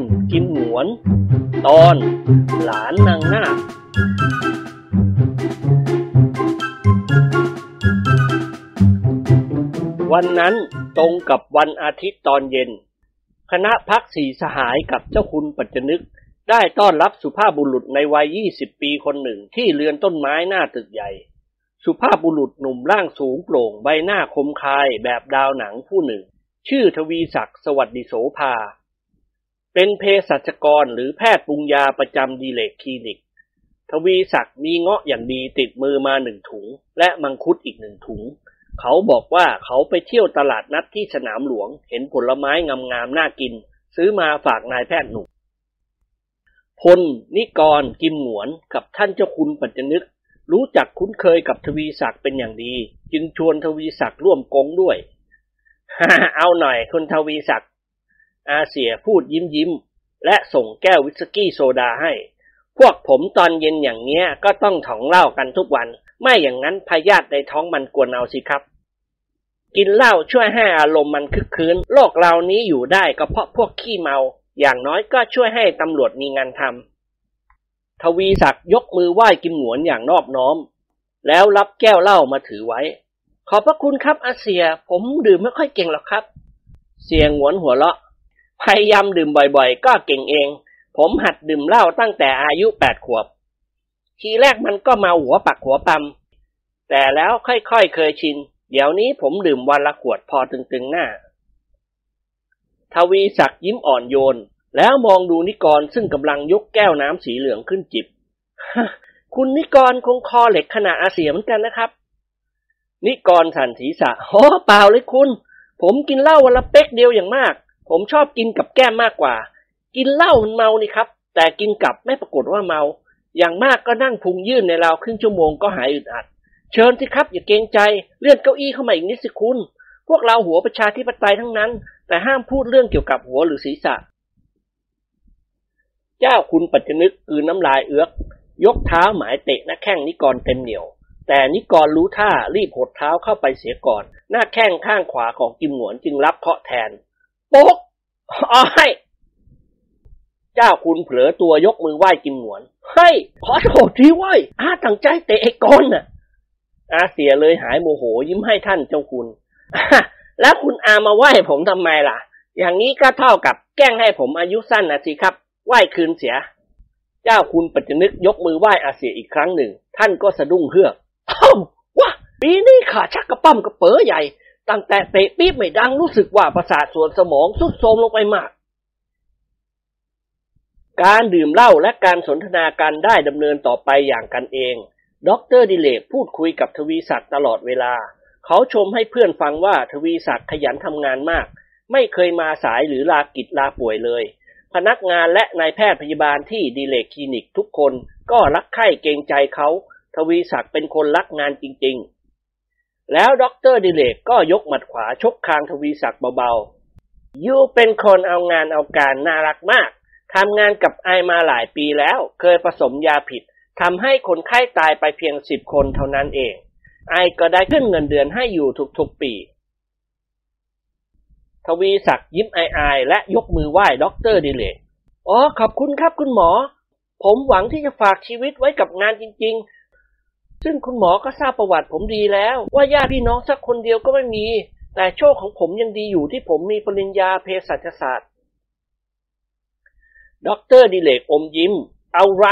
ลนิกรกิมหนวน ตอนหลานนางนาควันนั้นตรงกับวันอาทิตย์ตอนเย็น คณะพักสีสหายกับเจ้าคุณปัจจนึก ได้ต้อนรับสุภาพบุรุษในวัย20ปีคนหนึ่งที่เรือนต้นไม้หน้าตึกใหญ่ สุภาพบุรุษหนุ่มร่างสูงโปร่งใบหน้าคมคายแบบดาวหนังผู้หนึ่ง ชื่อทวีศักดิ์สวัสดิโสภา เป็นเภสัชกรหรือแพทย์ปรุงยาประจำดีเลกคลินิก ทวีศักดิ์มีเงาะอย่างดีติดมือมาหนึ่งถุง และมังคุดอีกหนึ่งถุง เขาบอกว่าเขาไปเที่ยวตลาดนัดที่สนามหลวง เห็นผลไม้งามๆน่ากิน ซื้อมาฝากนายแพทย์หนุ่มพลนิกร กิมหวนกับท่านเจ้าคุณปัจจนึก รู้จักคุ้นเคยกับทวีศักดิ์เป็นอย่างดี จึงชวนทวีศักดิ์ร่วมกงด้วย เอาหน่อยคุณทวีศักดิ์ อาเสียพูดยิ้มยิ้ม และส่งแก้ววิสกี้โซดาให้ พวกผมตอนเย็นอย่างเนี้ยก็ต้องถ่องเหล้ากันทุกวัน ไม่อย่างนั้นพยาธิในท้องมันกวนเอาสิครับ กินเหล้าช่วยให้อารมณ์มันคึกคืน โลกเรานี้อยู่ได้ก็เพราะพวกขี้เมา อย่างน้อยก็ช่วยให้ตำรวจมีงานทำทวีศักดิ์ยกมือไหว้กิมหนวนอย่างนอบน้อม แล้วรับแก้วเหล้ามาถือไว้ ขอบพระคุณครับอาเสีย ผมดื่มไม่ค่อยเก่งหรอกครับ เสียงหวนหัวเราะ พยายามดื่มบ่อยๆ ก็เก่งเอง ผมหัดดื่มเหล้าตั้งแต่อายุแปดขวบ ทีแรกมันก็มาหัวปักหัวปั๊มแต่แล้วค่อยๆเคยชิน เดี๋ยวนี้ผมดื่มวันละขวดพอตึงๆหน้า ทวีศักดิ์ยิ้มอ่อนโยน แล้วมองดูนิกรซึ่งกำลังยกแก้วน้ำสีเหลืองขึ้นจิบ คุณนิกรคงคอเหล็กขนาดอาเสียเหมือนกันนะครับ นิกรสันศีรษะโอ้เปล่าเลยคุณ ผมกินเหล้าวันละเป๊กเดียวอย่างมาก ผมชอบกินกับแก้มมากกว่า กินเหล้ามันเมานี่ครับ แต่กินกับไม่ปรากฏว่าเมา อย่างมากก็นั่งพุงยื่นในราวครึ่งชั่วโมงก็หายอึดอัด เชิญสิครับ อย่าเกรงใจเลื่อนเก้าอี้เข้ามาอีกนิดสิคุณ พวกเราหัวประชาธิปไตยทั้งนั้น แต่ห้ามพูดเรื่องเกี่ยวกับหัวหรือศีรษะ เจ้าคุณปัจจนึกกลืนน้ำลายเอื้อก ยกเท้าหมายเตะหน้าแข้งนิกรเต็มเหนียว แต่นิกรรู้ท่ารีบหดเท้าเข้าไปเสียก่อน หน้าแข้งข้างขวาของกิมหนวนจึงรับเคาะแทน ป๊กอ้อยเจ้าคุณเผลอตัวยกมือไหว้กิมหนวน เฮ้ย ขอโทษทีเว้อาตั้งใจเตะไอ้กอนน่ะ อาเสียเลยหายโมโหยิ้มให้ท่านเจ้าคุณ แล้วคุณอามาไหว้ผมทำไมล่ะ อย่างนี้ก็เท่ากับแกล้งให้ผมอายุสั้นนะสิครับ ไหว้คืนเสีย เจ้าคุณปัจจนึกยกมือไหว้อาเสียอีกครั้งหนึ่ง ท่านก็สะดุ้งเฮือกเอ้าวะปีนี้ขาชักกระปั้มกระเป๋อใหญ่ ตั้งแต่เตะปี๊บไม่ดังรู้สึกว่าประสาทส่วนสมองสุดโทรมลงไปมาก การดื่มเหล้าและการสนทนากันได้ดำเนินต่อไปอย่างกันเองดรดิเลกพูดคุยกับทวีศักดิ์ตลอดเวลา เขาชมให้เพื่อนฟังว่าทวีศักดิ์ขยันทำงานมาก ไม่เคยมาสายหรือลากิจลาป่วยเลย พนักงานและนายแพทย์พยาบาลที่ดีเลกคลินิกทุกคนก็รักใคร่เกรงใจเขา ทวีศักดิ์เป็นคนรักงานจริง ๆ แล้วด็อกเตอร์ดิเลกก็ยกหมัดขวาชกคางทวีศักดิ์เบาๆ you เป็นคนเอางานเอาการน่ารักมาก ทำงานกับ I มาหลายปีแล้ว เคยผสมยาผิด ทำให้คนไข้ตายไปเพียงสิบคนเท่านั้นเอง I ก็ได้ขึ้นเงินเดือนให้อยู่ทุกๆปี ทวีศักดิ์ยิ้มอายๆและยกมือไหว้ด็อกเตอร์ดิเลกอ๋อขอบคุณครับคุณหมอ ผมหวังที่จะฝากชีวิตไว้กับงานจริง ๆ ซึ่งคุณหมอก็ทราบประวัติผมดีแล้ว ว่าญาติพี่น้องสักคนเดียวก็ไม่มี แต่โชคของผมยังดีอยู่ที่ผมมีปริญญาเภสัชศาสตร์ด็อกเตอร์ดิเลกอมยิ้ม all right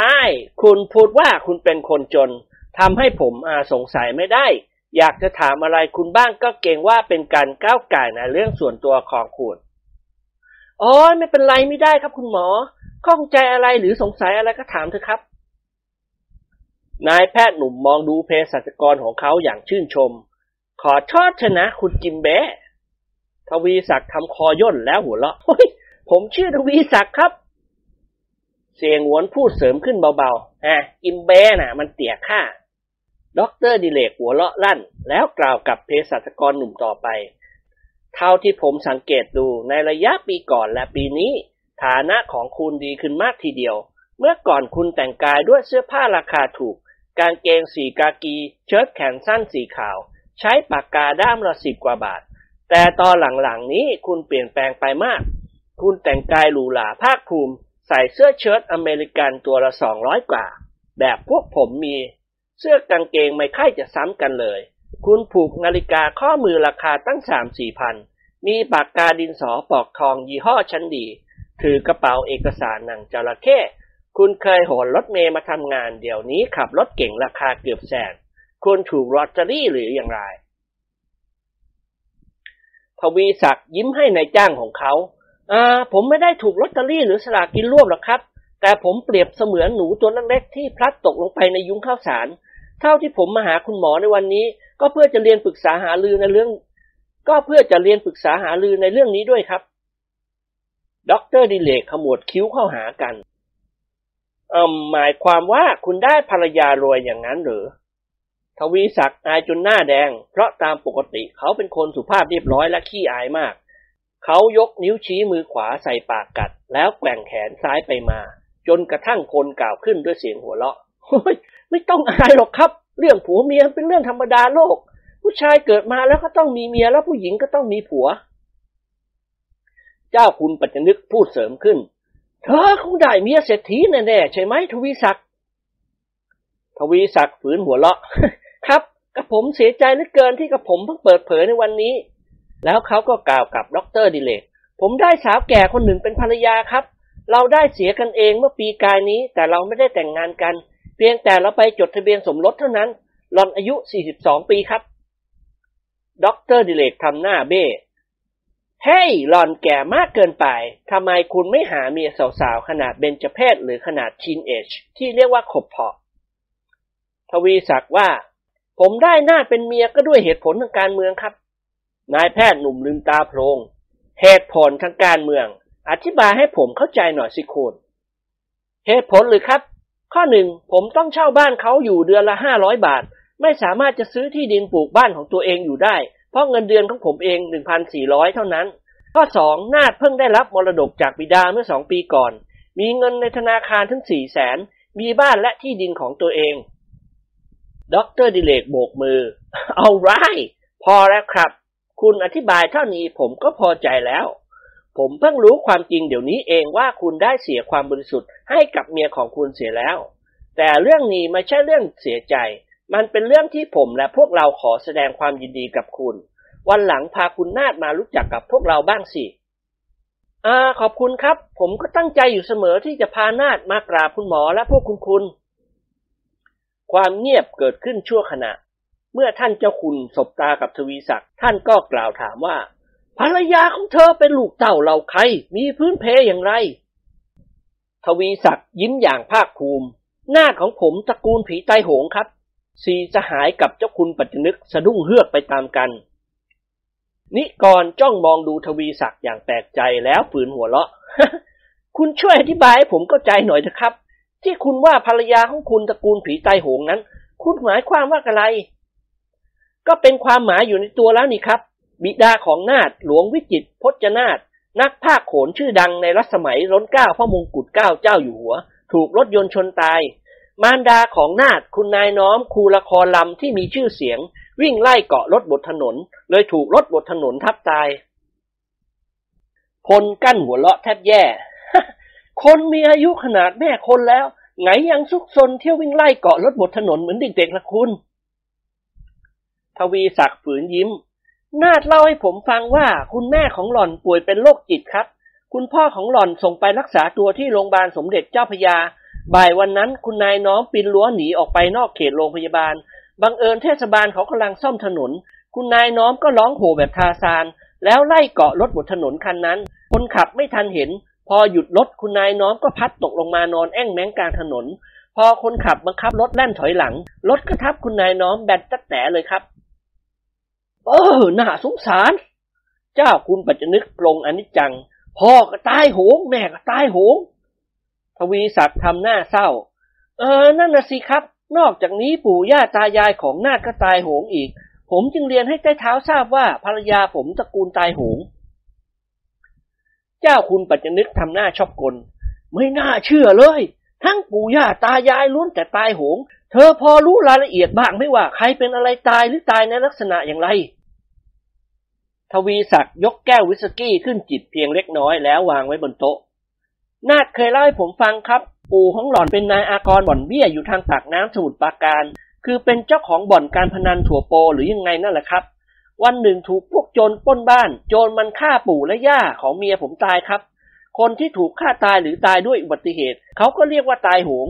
คุณพูดว่าคุณเป็นคนจนทำให้ผมอดสงสัยไม่ได้ อยากจะถามอะไรคุณบ้างก็เกรงว่าเป็นการก้าวก่ายในเรื่องส่วนตัวของคุณอ๋อไม่เป็นไรไม่ได้ครับคุณหมอข้องใจอะไรหรือสงสัยอะไรก็ถามเถอะครับ นายแพทย์หนุ่มมองดูเภสัชกรของเขาอย่างชื่นชม ขอชอดชนะคุณกิมแบะทวีศักดิ์ทำคอย่นแล้วหัวเราะผมชื่อทวีศักดิ์ครับ เสียงหวนพูดเสริมขึ้นเบาๆอะกิมแบะน่ะ มันเตี่ยข้าด็อกเตอร์ดิเลกหัวเราะลั่น แล้วกล่าวกับเภสัชกรหนุ่มต่อไป เท่าที่ผมสังเกตดูในระยะปีก่อนและปีนี้ ฐานะของคุณดีขึ้นมากทีเดียว เมื่อก่อนคุณแต่งกายด้วยเสื้อผ้าราคาถูก กางเกงสีกากี เชิ้ตแขนสั้นสีขาว ใช้ปากกาด้ามละสิบกว่าบาท แต่ตอนหลังๆนี้คุณเปลี่ยนแปลงไปมาก คุณแต่งกายหรูหราภาคภูมิ ใส่เสื้อเชิ้ตอเมริกันตัวละสองร้อยกว่า แบบพวกผมมี เสื้อกางเกงไม่ค่อยจะซ้ำกันเลย คุณผูกนาฬิกาข้อมือราคาตั้งสามสี่พัน มีปากกาดินสอปอกทองยี่ห้อชั้นดี ถือกระเป๋าเอกสารหนังจระเข้ คุณเคยโหนรถเมย์มาทำงานเดี๋ยวนี้ขับรถเก่งราคาเกือบแสน คุณถูกลอตเตอรี่หรืออย่างไร ทวีศักดิ์ยิ้มให้ในายจ้างของเขาอ่าผมไม่ได้ถูกลอตเตอรี่หรือสลากกินรวบหรอกครับ แต่ผมเปรียบเสมือนหนูตัวเล็กๆที่พลัดตกลงไปในยุ้งข้าวสาร เท่าที่ผมมาหาคุณหมอในวันนี้ ก็เพื่อจะเรียนปรึกษาหารือในเรื่อง ก็เพื่อจะเรียนปรึกษาหารือในเรื่องนี้ด้วยครับด็อกเตอร์ดิเลกขมวดคิ้วเข้าหากัน หมายความว่าคุณได้ภรรยารวยอย่างนั้นหรือ ทวีศักดิ์อายจนหน้าแดง เพราะตามปกติเขาเป็นคนสุภาพเรียบร้อยและขี้อายมาก เขายกนิ้วชี้มือขวาใส่ปากกัด แล้วแกว่งแขนซ้ายไปมา จนกระทั่งพลกล่าวขึ้นด้วยเสียงหัวเราะไม่ต้องอายหรอกครับ เรื่องผัวเมียเป็นเรื่องธรรมดาโลก ผู้ชายเกิดมาแล้วก็ต้องมีเมียแล้วผู้หญิงก็ต้องมีผัว เจ้าคุณปัจจนึกพูดเสริมขึ้น เธอคงได้เมียเศรษฐีแน่ๆใช่ไหมทวีศักดิ์ทวีศักดิ์ฝืนหัวเราะ ครับกระผมเสียใจเหลือเกินที่กระผมเพิ่งเปิดเผยในวันนี้ แล้วเขาก็กล่าวกับด็อกเตอร์ดิเลกผมได้สาวแก่คนหนึ่งเป็นภรรยาครับ เราได้เสียกันเองเมื่อปีกายนี้ แต่เราไม่ได้แต่งงานกัน เพียงแต่เราไปจดทะเบียนสมรสเท่านั้นหล่อนอายุ 42 ปีครับด็อกเตอร์ดิเลกทำหน้าเบ้ เฮ้ยหล่อนแก่มากเกินไป ทำไมคุณไม่หาเมียสาวๆ ขนาดเบญจเพสหรือขนาดชีนเอชที่เรียกว่าขบเผาะ ทวีศักดิ์ว่า ผมได้นาคเป็นเมียก็ด้วยเหตุผลทางการเมืองครับ นายแพทย์หนุ่มลืมตาโพลงเหตุผลทางการเมือง อธิบายให้ผมเข้าใจหน่อยสิคุณ เหตุผลหรือครับ ข้อหนึ่งผมต้องเช่าบ้านเขาอยู่เดือนละห้าร้อยบาท ไม่สามารถจะซื้อที่ดินปลูกบ้านของตัวเองอยู่ได้ เพราะเงินเดือนของผมเอง1,400เท่านั้น ข้อสองนาคเพิ่งได้รับมรดกจากบิดาเมื่อสองปีก่อน มีเงินในธนาคารถึงสี่แสนมีบ้านและที่ดินของตัวเองด็อกเตอร์ดิเลกโบกมือ all right พอแล้วครับ คุณอธิบายเท่านี้ผมก็พอใจแล้ว ผมเพิ่งรู้ความจริงเดี๋ยวนี้เองว่าคุณได้เสียความบริสุทธิ์ให้กับเมียของคุณเสียแล้ว แต่เรื่องนี้ไม่ใช่เรื่องเสียใจ มันเป็นเรื่องที่ผมและพวกเราขอแสดงความยินดีกับคุณ วันหลังพาคุณนาดมารู้จักกับพวกเราบ้างสิอ่าขอบคุณครับ ผมก็ตั้งใจอยู่เสมอที่จะพานาดมากราบคุณหมอและพวกคุณคุณ ความเงียบเกิดขึ้นชั่วขณะ เมื่อท่านเจ้าคุณสบตากับทวีศักดิ์ท่านก็กล่าวถามว่า ภรรยาของเธอเป็นลูกเต่าเราใคร มีพื้นเพอย่างไร ทวีศักดิ์ยิ้มอย่างภาคภูมิ หน้าของผมตระกูลผีไตโหงครับ สีสหายกับเจ้าคุณปัจจนึกสะดุ้งเฮือกไปตามกัน นิกรจ้องมองดูทวีศักดิ์อย่างแปลกใจแล้วฝืนหัวเราะ คุณช่วยอธิบายให้ผมเข้าใจหน่อยเถอะครับ ที่คุณว่าภรรยาของคุณตระกูลผีไตโหงนั้น คุณหมายความว่าอะไร ก็เป็นความหมายอยู่ในตัวแล้วนี่ครับ บิดาของนาฏหลวงวิจิตพจนาฏนักภาคโขนชื่อดังในรัชสมัยร้นเก้าพระมงกุฎเก้าเจ้าอยู่หัว ถูกรถยนต์ชนตาย มารดาของนาฏคุณนายน้อมครูละครลำที่มีชื่อเสียง วิ่งไล่เกาะรถบนถนน เลยถูกรถบนถนนทับตาย พลกั้นหัวเลาะแทบแย่ คนมีอายุขนาดแม่คนแล้ว ไงยังซุกซนเที่ยววิ่งไล่เกาะรถบนถนนเหมือนเด็กๆละคุณ ทวีศักดิ์ฝืนยิ้ม นาดเล่าให้ผมฟังว่าคุณแม่ของหล่อนป่วยเป็นโรคจิตครับ คุณพ่อของหล่อนส่งไปรักษาตัวที่โรงพยาบาลสมเด็จเจ้าพยา บ่ายวันนั้นคุณนายน้อมปีนรั้วหนีออกไปนอกเขตโรงพยาบาล บังเอิญเทศบาลเขากำลังซ่อมถนน คุณนายน้อมก็ร้องโห่แบบทาซาน แล้วไล่เกาะรถบนถนนคันนั้น คนขับไม่ทันเห็น พอหยุดรถคุณนายน้อมก็พัดตกลงมานอนแอ่งแมงกลางถนน พอคนขับบังคับรถแล่นถอยหลัง รถก็ทับคุณนายน้อมแบนตัดแต่เลยครับ เออน่าสงสาร เจ้าคุณปัจจนึกปรงอนิจจัง พ่อก็ตายโหง แม่ก็ตายโหง ทวีศักดิ์ทำหน้าเศร้า เออ นั่นน่ะสิครับ นอกจากนี้ปู่ย่าตายายของนาคก็ตายโหงอีก ผมจึงเรียนให้ใต้เท้าทราบว่าภรรยาผมตระกูลตายโหง เจ้าคุณปัจจนึกทำหน้าชอบกล ไม่น่าเชื่อเลย ทั้งปู่ย่าตายายล้วนแต่ตายโหง เธอพอรู้รายละเอียดบ้างไม่ว่าใครเป็นอะไรตายหรือตายในลักษณะอย่างไรทวีศักดิ์ยกแก้ววิสกี้ขึ้นจิบเพียงเล็กน้อยแล้ววางไว้บนโต๊ะ นาดเคยเล่าให้ผมฟังครับ ปู่ของหล่อนเป็นนายอากรบ่อนเบี้ยอยู่ทางปากน้ำสมุทรปราการ คือเป็นเจ้าของบ่อนการพนันถั่วโปหรือยังไงนั่นแหละครับ วันหนึ่งถูกพวกโจรปล้นบ้าน โจรมันฆ่าปู่และย่าของเมียผมตายครับ คนที่ถูกฆ่าตายหรือตายด้วยอุบัติเหตุ เขาก็เรียกว่าตายโหง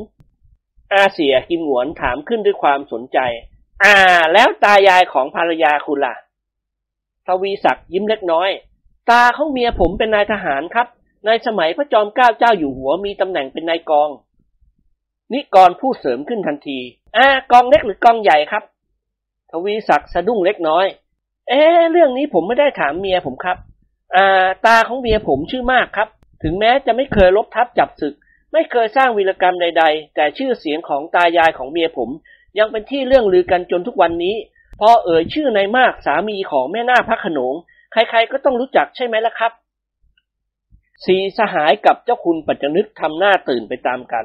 อาเสียกิมหวนถามขึ้นด้วยความสนใจ อ่า แล้วตายายของภรรยาคุณล่ะทวีศักดิ์ยิ้มเล็กน้อย ตาของเมียผมเป็นนายทหารครับ ในสมัยพระจอมเกล้าเจ้าอยู่หัวมีตำแหน่งเป็นนายกอง นิกรพูดเสริมขึ้นทันทีอ่ากองเล็กหรือกองใหญ่ครับ ทวีศักดิ์สะดุ้งเล็กน้อย เอ๊เรื่องนี้ผมไม่ได้ถามเมียผมครับ อ่า ตาของเมียผมชื่อมากครับ ถึงแม้จะไม่เคยลบทับจับศึก ไม่เคยสร้างวีรกรรมใด ๆ แต่ชื่อเสียงของตายายของเมียผม ยังเป็นที่เรื่องลือกันจนทุกวันนี้ พอเอ่ยชื่อนายมากสามีของแม่นาคพระขนง ใครๆก็ต้องรู้จักใช่ไหมล่ะครับ สีสหายกับเจ้าคุณปัจจนึกทำหน้าตื่นไปตามกัน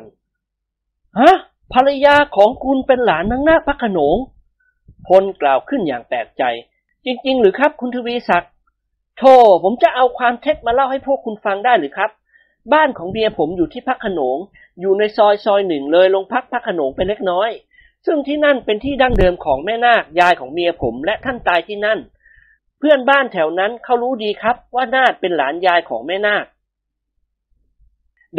ฮะ ภรรยาของคุณเป็นหลานนางนาคพระขนงพลกล่าวขึ้นอย่างแปลกใจ จริง ๆ หรือครับคุณทวีศักดิ์โธ่ผมจะเอาความเท็จมาเล่าให้พวกคุณฟังได้หรือครับ บ้านของเมียผมอยู่ที่พระโขนง อยู่ในซอยซอยหนึ่งเลยลงพระพระโขนงไปเล็กน้อย ซึ่งที่นั่นเป็นที่ดั้งเดิมของแม่นาคยายของเมียผมและท่านตายที่นั่น เพื่อนบ้านแถวนั้นเขารู้ดีครับว่านาคเป็นหลานยายของแม่นาค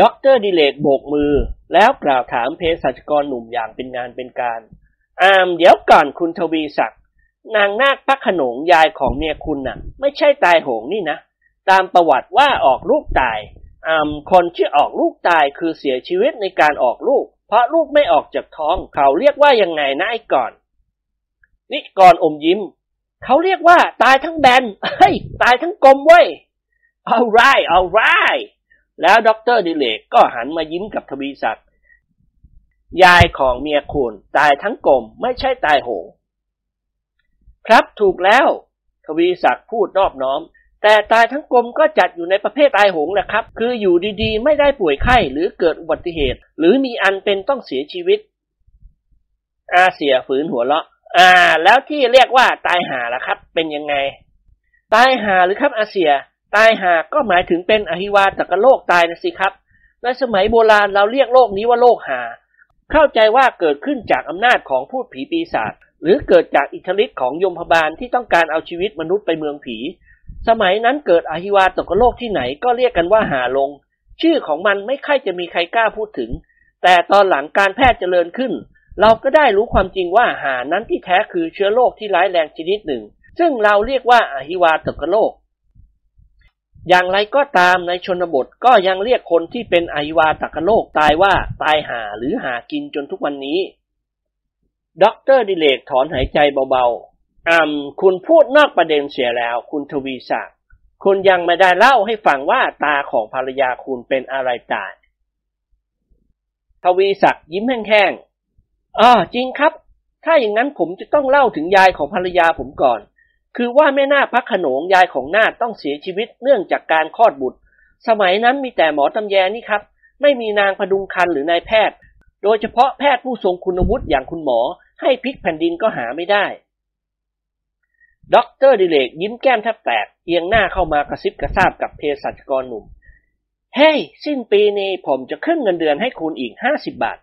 ด็อกเตอร์ดิเลกโบกมือ แล้วกล่าวถามเภสัชกรหนุ่มอย่างเป็นงานเป็นการ อามเดี๋ยวก่อนคุณทวีศักดิ์นางนาคพักขนงยายของเมียคุณน่ะ ไม่ใช่ตายโหงนี่นะ ตามประวัติว่าออกลูกตายอืมคนที่ออกลูกตายคือเสียชีวิตในการออกลูก เพราะลูกไม่ออกจากท้อง เขาเรียกว่ายังไงนะไอ้ก่อนนี่ก่อนอมยิ้ม เขาเรียกว่าตายทั้งแบนเฮ้ยตายทั้งกลมเว้ย alright alright แล้วด็อกเตอร์ดิเลกก็หันมายิ้มกับทวีศักดิ์ยายของเมียคุณตายทั้งกลมไม่ใช่ตายโหง ครับถูกแล้ว ทวีศักดิ์พูดนอบน้อม แต่ตายทั้งกลมก็จัดอยู่ในประเภทตายโหงแหละครับ คืออยู่ดีๆ ไม่ได้ป่วยไข้หรือเกิดอุบัติเหตุ หรือมีอันเป็นต้องเสียชีวิต อาเสียฝืนหัวเราะ อ่า แล้วที่เรียกว่าตายห่าล่ะครับ เป็นยังไง ตายหาหรือครับอาเซีย ตายหาก็หมายถึงเป็นอหิวาตกโรคตายนะสิครับ ในสมัยโบราณเราเรียกโรคนี้ว่าโรคหา เข้าใจว่าเกิดขึ้นจากอำนาจของพูดผีปีศาจหรือเกิดจากอิทธิฤทธิ์ของยมพบาลที่ต้องการเอาชีวิตมนุษย์ไปเมืองผี สมัยนั้นเกิดอหิวาตกโรคที่ไหนก็เรียกกันว่าหาลง ชื่อของมันไม่ค่อยจะมีใครกล้าพูดถึง แต่ตอนหลังการแพทย์เจริญขึ้น เราก็ได้รู้ความจริงว่าหานั้นที่แท้คือเชื้อโรคที่ร้ายแรงชนิดหนึ่ง ซึ่งเราเรียกว่าอหิวาตกโรค อย่างไรก็ตามในชนบทก็ยังเรียกคนที่เป็นอหิวาตกโรคตายว่าตายห่าหรือห่ากินจนทุกวันนี้ด็อกเตอร์ดิเลกถอนหายใจเบาๆอ่ำคุณพูดนอกประเด็นเสียแล้ว คุณทวีศักดิ์คุณยังไม่ได้เล่าให้ฟังว่าตาของภรรยาคุณเป็นอะไรตาย ทวีศักดิ์ยิ้มแห้งๆอ่าจริงครับ ถ้าอย่างนั้นผมจะต้องเล่าถึงยายของภรรยาผมก่อน คือว่าแม่นาคพระโขนงยายของนาคต้องเสียชีวิตเนื่องจากการคลอดบุตร สมัยนั้นมีแต่หมอตำแยนี่ครับ ไม่มีนางผดุงครรภ์หรือนายแพทย์ โดยเฉพาะแพทย์ผู้ทรงคุณวุฒิอย่างคุณหมอ ให้พลิกแผ่นดินก็หาไม่ได้ด็อกเตอร์ดิเลกยิ้มแก้มแทบแตก เอียงหน้าเข้ามากระซิบกระซาบกับเภสัชกรหนุ่ม เฮ้ยสิ้นปีนี้ผมจะขึ้นเงินเดือนให้คุณอีกห้าสิบบาท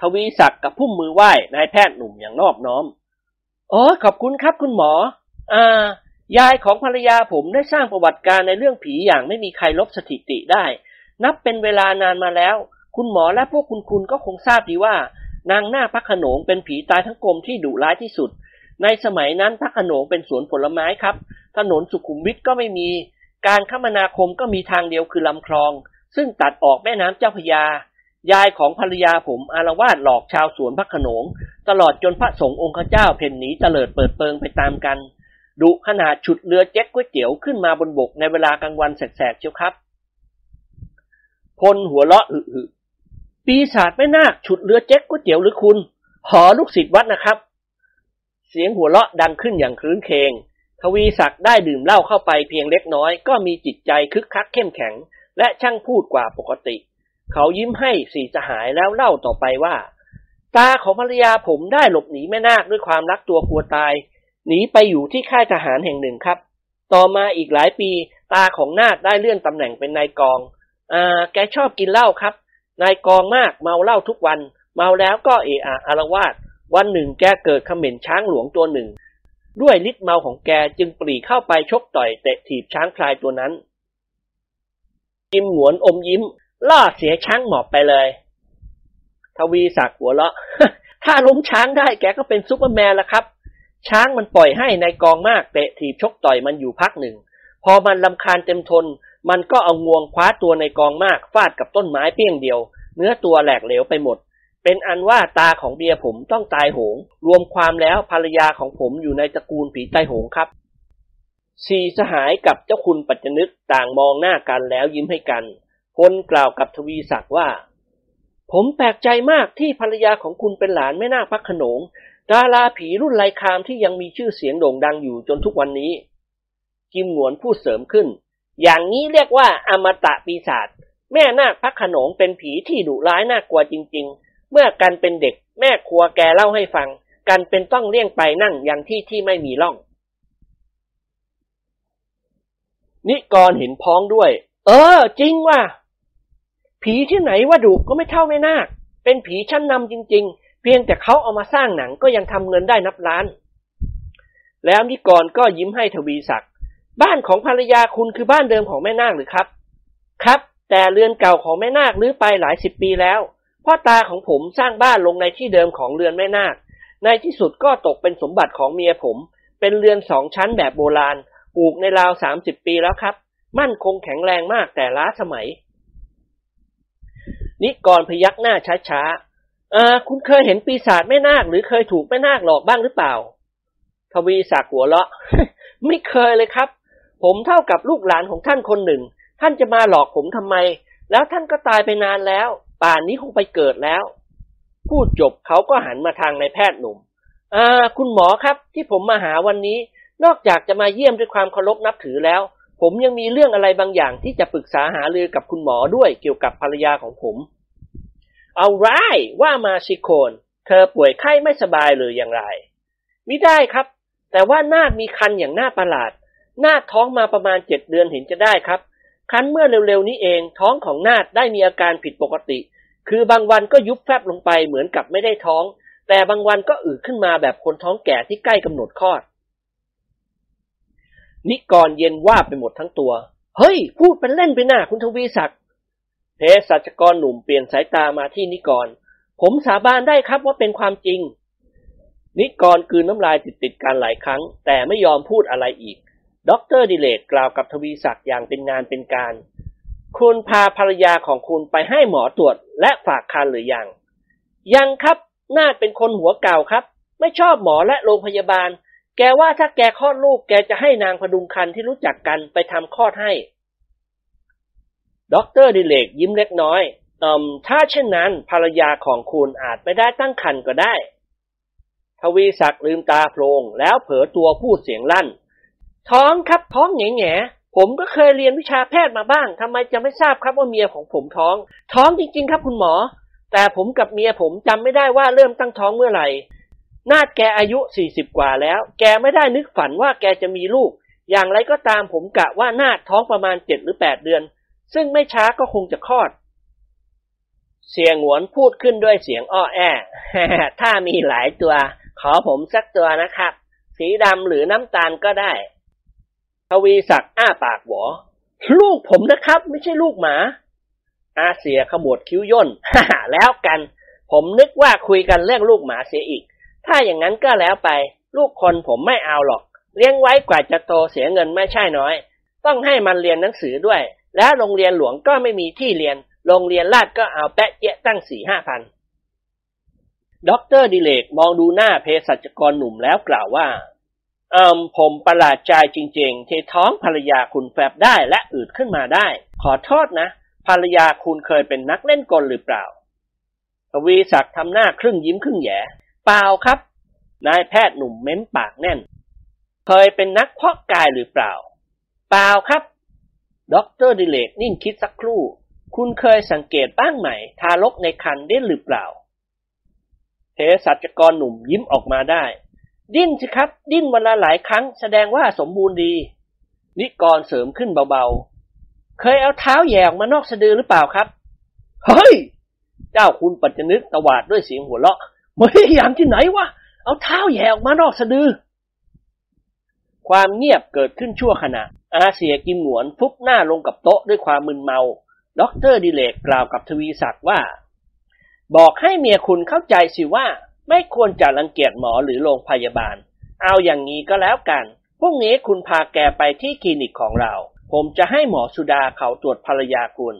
ทวีศักดิ์กับพุ่มมือไหว้นายแพทย์หนุ่มอย่างนอบน้อม โอ้ขอบคุณครับคุณหมอ อ่า ยายของภรรยาผมได้สร้างประวัติการในเรื่องผีอย่างไม่มีใครลบสถิติได้ นับเป็นเวลานานมาแล้ว คุณหมอและพวกคุณคุณก็คงทราบดีว่า นางหน้าพระโขนงเป็นผีตายทั้งกลมที่ดุร้ายที่สุด ในสมัยนั้นพระโขนงเป็นสวนผลไม้ครับ ถนนสุขุมวิทก็ไม่มี การคมนาคมก็มีทางเดียวคือลำคลอง ซึ่งตัดออกแม่น้ำเจ้าพยา ยายของภรรยาผมอารวาสหลอกชาวสวนพระขนง ตลอดจนพระสงฆ์องค์เจ้าเพ่นหนีเตลิดเปิดเปิงไปตามกันดุขนาดฉุดเรือเจ๊กก๋วยเตี๋ยวขึ้นมาบนบกในเวลากลางวันแสกๆเชียวครับ พลหัวเราะอึๆปีศาจไม่นาคฉุดเรือเจ๊กก๋วยเตี๋ยวหรือคุณ หอลูกศิษย์วัดนะครับ เสียงหัวเราะดังขึ้นอย่างคลื้นเคงทวีศักดิ์ได้ดื่มเหล้าเข้าไปเพียงเล็กน้อย ก็มีจิตใจคึกคักเข้มแข็ง และช่างพูดกว่าปกติ เขายิ้มให้สีสหายแล้วเล่าต่อไปว่า ตาของภรรยาผมได้หลบหนีแม่นาคด้วยความรักตัวกลัวตาย หนีไปอยู่ที่ค่ายทหารแห่งหนึ่งครับ ต่อมาอีกหลายปี ตาของนาคได้เลื่อนตำแหน่งเป็นนายกองอ่าแกชอบกินเหล้าครับ นายกองมากเมาเหล้าทุกวัน เมาแล้วก็เอะอะอารวาสวันหนึ่งแกเกิดขม่นช้างหลวงตัวหนึ่ง ด้วยฤทธิ์เมาของแกจึงปรีเข้าไปชกต่อยเตะถีบช้างพลายตัวนั้น จิมหงวนอมยิ้ม ล่อเสียช้างหมอบไปเลย ทวีศักดิ์หัวเราะ ถ้าล้มช้างได้แกก็เป็นซูเปอร์แมนละครับ ช้างมันปล่อยให้ในกองมากเตะถีบชกต่อยมันอยู่พักหนึ่ง พอมันลำคาญเต็มทน มันก็เอางวงคว้าตัวในกองมากฟาดกับต้นไม้เปี้ยงเดียว เนื้อตัวแหลกเหลวไปหมด เป็นอันว่าตาของเบียผมต้องตายโหง รวมความแล้วภรรยาของผมอยู่ในตระกูลผีตายโหงครับสี่สหายกับเจ้าคุณปัจจนึกต่างมองหน้ากันแล้วยิ้มให้กัน พลกล่าวกับทวีศักดิ์ว่า ผมแปลกใจมากที่ภรรยาของคุณเป็นหลานแม่นาคพักขนง ดาราผีรุ่นไรคามที่ยังมีชื่อเสียงโด่งดังอยู่จนทุกวันนี้กิมหนวนพูดเสริมขึ้น อย่างนี้เรียกว่าอมตะปีศาจแม่นาคพักขนงเป็นผีที่ดุร้ายน่ากลัวจริง ๆ เมื่อกันเป็นเด็กแม่ครัวแกเล่าให้ฟัง กันเป็นต้องเลี่ยงไปนั่งอย่างที่ที่ไม่มีร่อง นิกรเห็นพ้องด้วย เออ จริงว่ะ ผีที่ไหนว่าดุก็ไม่เท่าแม่นาคเป็นผีชั้นนำจริง ๆ เพียงแต่เขาเอามาสร้างหนังก็ยังทำเงินได้นับล้าน แล้วนิกรก็ยิ้มให้ทวีศักดิ์บ้านของภรรยาคุณคือบ้านเดิมของแม่นาคหรือครับ ครับ แต่เรือนเก่าของแม่นาครื้อไปหลายสิบปีแล้วพ่อตาของผมสร้างบ้านลงในที่เดิมของเรือนแม่นาค ในที่สุดก็ตกเป็นสมบัติของเมียผม เป็นเรือนสองชั้นแบบโบราณ ปลูกในราวสามสิบปีแล้วครับ มั่นคงแข็งแรงมากแต่ล้าสมัย นิกรพยักหน้าช้าๆอ่าคุณเคยเห็นปีศาจแม่นาคหรือเคยถูกแม่นาคหลอกบ้างหรือเปล่า ทวีศักดิ์หัวเราะ ไม่เคยเลยครับ ผมเท่ากับลูกหลานของท่านคนหนึ่ง ท่านจะมาหลอกผมทำไม แล้วท่านก็ตายไปนานแล้ว ป่านนี้คงไปเกิดแล้ว พูดจบเขาก็หันมาทางนายแพทย์หนุ่มอ่าคุณหมอครับที่ผมมาหาวันนี้ นอกจากจะมาเยี่ยมด้วยความเคารพนับถือแล้ว ผมยังมีเรื่องอะไรบางอย่างที่จะปรึกษาหารือกับคุณหมอด้วยเกี่ยวกับภรรยาของผม เอาไรว่ามาสิโคน เธอป่วยไข้ไม่สบายหรืออย่างไรม่ได้ครับ แต่ว่านาคมีคันอย่างน่าประหลาด นาคท้องมาประมาณเจ็ดเดือนเห็นจะได้ครับ คันเมื่อเร็วๆนี้เองท้องของนาคได้มีอาการผิดปกติ คือบางวันก็ยุบแฟบลงไปเหมือนกับไม่ได้ท้อง แต่บางวันก็อืดขึ้นมาแบบคนท้องแก่ที่ใกล้กำหนดคลอด นิกรเย็นว่าไปหมดทั้งตัว เฮ้ย พูดเป็นเล่นไปหน้าคุณทวีศักดิ์เภสัชกรหนุ่มเปลี่ยนสายตามาที่นิกร ผมสาบานได้ครับว่าเป็นความจริง นิกรกลืนน้ำลายติดติดกันหลายครั้ง แต่ไม่ยอมพูดอะไรอีกด็อกเตอร์ดิเรกกล่าวกับทวีศักดิ์อย่างเป็นงานเป็นการ คุณพาภรรยาของคุณไปให้หมอตรวจและฝากครรภ์หรือยัง ยังครับนาคเป็นคนหัวเก่าครับ ไม่ชอบหมอและโรงพยาบาล แกว่าถ้าแกคลอดลูกแกจะให้นางผดุงครรภ์ที่รู้จักกันไปทำคลอดให้ด็อกเตอร์ดิเรกยิ้มเล็กน้อยอืมถ้าเช่นนั้นภรรยาของคุณอาจไม่ได้ตั้งครรภ์ก็ได้ ทวีศักดิ์ลืมตาโพลงแล้วเผลอตัวพูดเสียงลั่น ท้องครับท้องแน่แน่ผมก็เคยเรียนวิชาแพทย์มาบ้างทำไมจะไม่ทราบครับว่าเมียของผมท้อง ท้องจริง ๆ ครับคุณหมอ แต่ผมกับเมียผมจำไม่ได้ว่าเริ่มตั้งท้องเมื่อไหร่ นาคแกอายุสี่สิบกว่าแล้ว แกไม่ได้นึกฝันว่าแกจะมีลูก อย่างไรก็ตามผมกะว่านาดท้องประมาณเจ็ดหรือแปดเดือน ซึ่งไม่ช้าก็คงจะคลอด เสียงหวนพูดขึ้นด้วยเสียงอ้อแอถ้ามีหลายตัว ขอผมสักตัวนะครับ สีดำหรือน้ำตาลก็ได้ทวีศักดิ์อ้าปากหวอ ลูกผมนะครับ ไม่ใช่ลูกหมา อาเสียขมวดคิ้วย่นแล้วกัน ผมนึกว่าคุยกันเรื่องลูกหมาเสียอีก ถ้าอย่างนั้นก็แล้วไป ลูกคนผมไม่เอาหรอก เลี้ยงไว้กว่าจะโตเสียเงินไม่ใช่น้อย ต้องให้มันเรียนหนังสือด้วย แล้วโรงเรียนหลวงก็ไม่มีที่เรียน โรงเรียนราษฎร์ก็เอาแป๊ะเจี๊ยะตั้งสี่ห้าพันด็อกเตอร์ดิเรกมองดูหน้าเภสัชกรหนุ่มแล้วกล่าวว่าอืมผมประหลาดใจจริงๆ ที่ท้องภรรยาคุณแฟบได้และอืดขึ้นมาได้ ขอโทษนะ ภรรยาคุณเคยเป็นนักเล่นกลหรือเปล่าทวีศักดิ์ทำหน้าครึ่งยิ้มครึ่งแหย เปล่าครับ นายแพทย์หนุ่มเม้มปากแน่น เคยเป็นนักเพาะกายหรือเปล่า เปล่าครับด็อกเตอร์ดิเรกนิ่งคิดสักครู่ คุณเคยสังเกตบ้างไหม ทารกในครรภ์ดิ้นหรือเปล่าเภสัชกรหนุ่มยิ้มออกมาได้ ดิ้นสิครับ ดิ้นวันละหลายครั้ง แสดงว่าสมบูรณ์ดี นิกรเสริมขึ้นเบาๆ เคยเอาเท้าแหย่ออกมานอกสะดือหรือเปล่าครับ เฮ้ย เจ้าคุณปัจจนึกตวาดด้วยเสียงหัวเราะ มีอย่างที่ไหนวะ เอาเท้าแหย่ออกมานอกสะดือ ความเงียบเกิดขึ้นชั่วขณะ อาเสี่ยกิมหงวนฟุบหน้าลงกับโต๊ะด้วยความมึนเมา ด็อกเตอร์ดิเรกกล่าวกับทวีศักดิ์ว่า บอกให้เมียคุณเข้าใจสิว่า ไม่ควรจะรังเกียจหมอหรือโรงพยาบาล เอาอย่างนี้ก็แล้วกัน พรุ่งนี้คุณพาแกไปที่คลินิกของเรา ผมจะให้หมอสุดาเขาตรวจภรรยาคุณ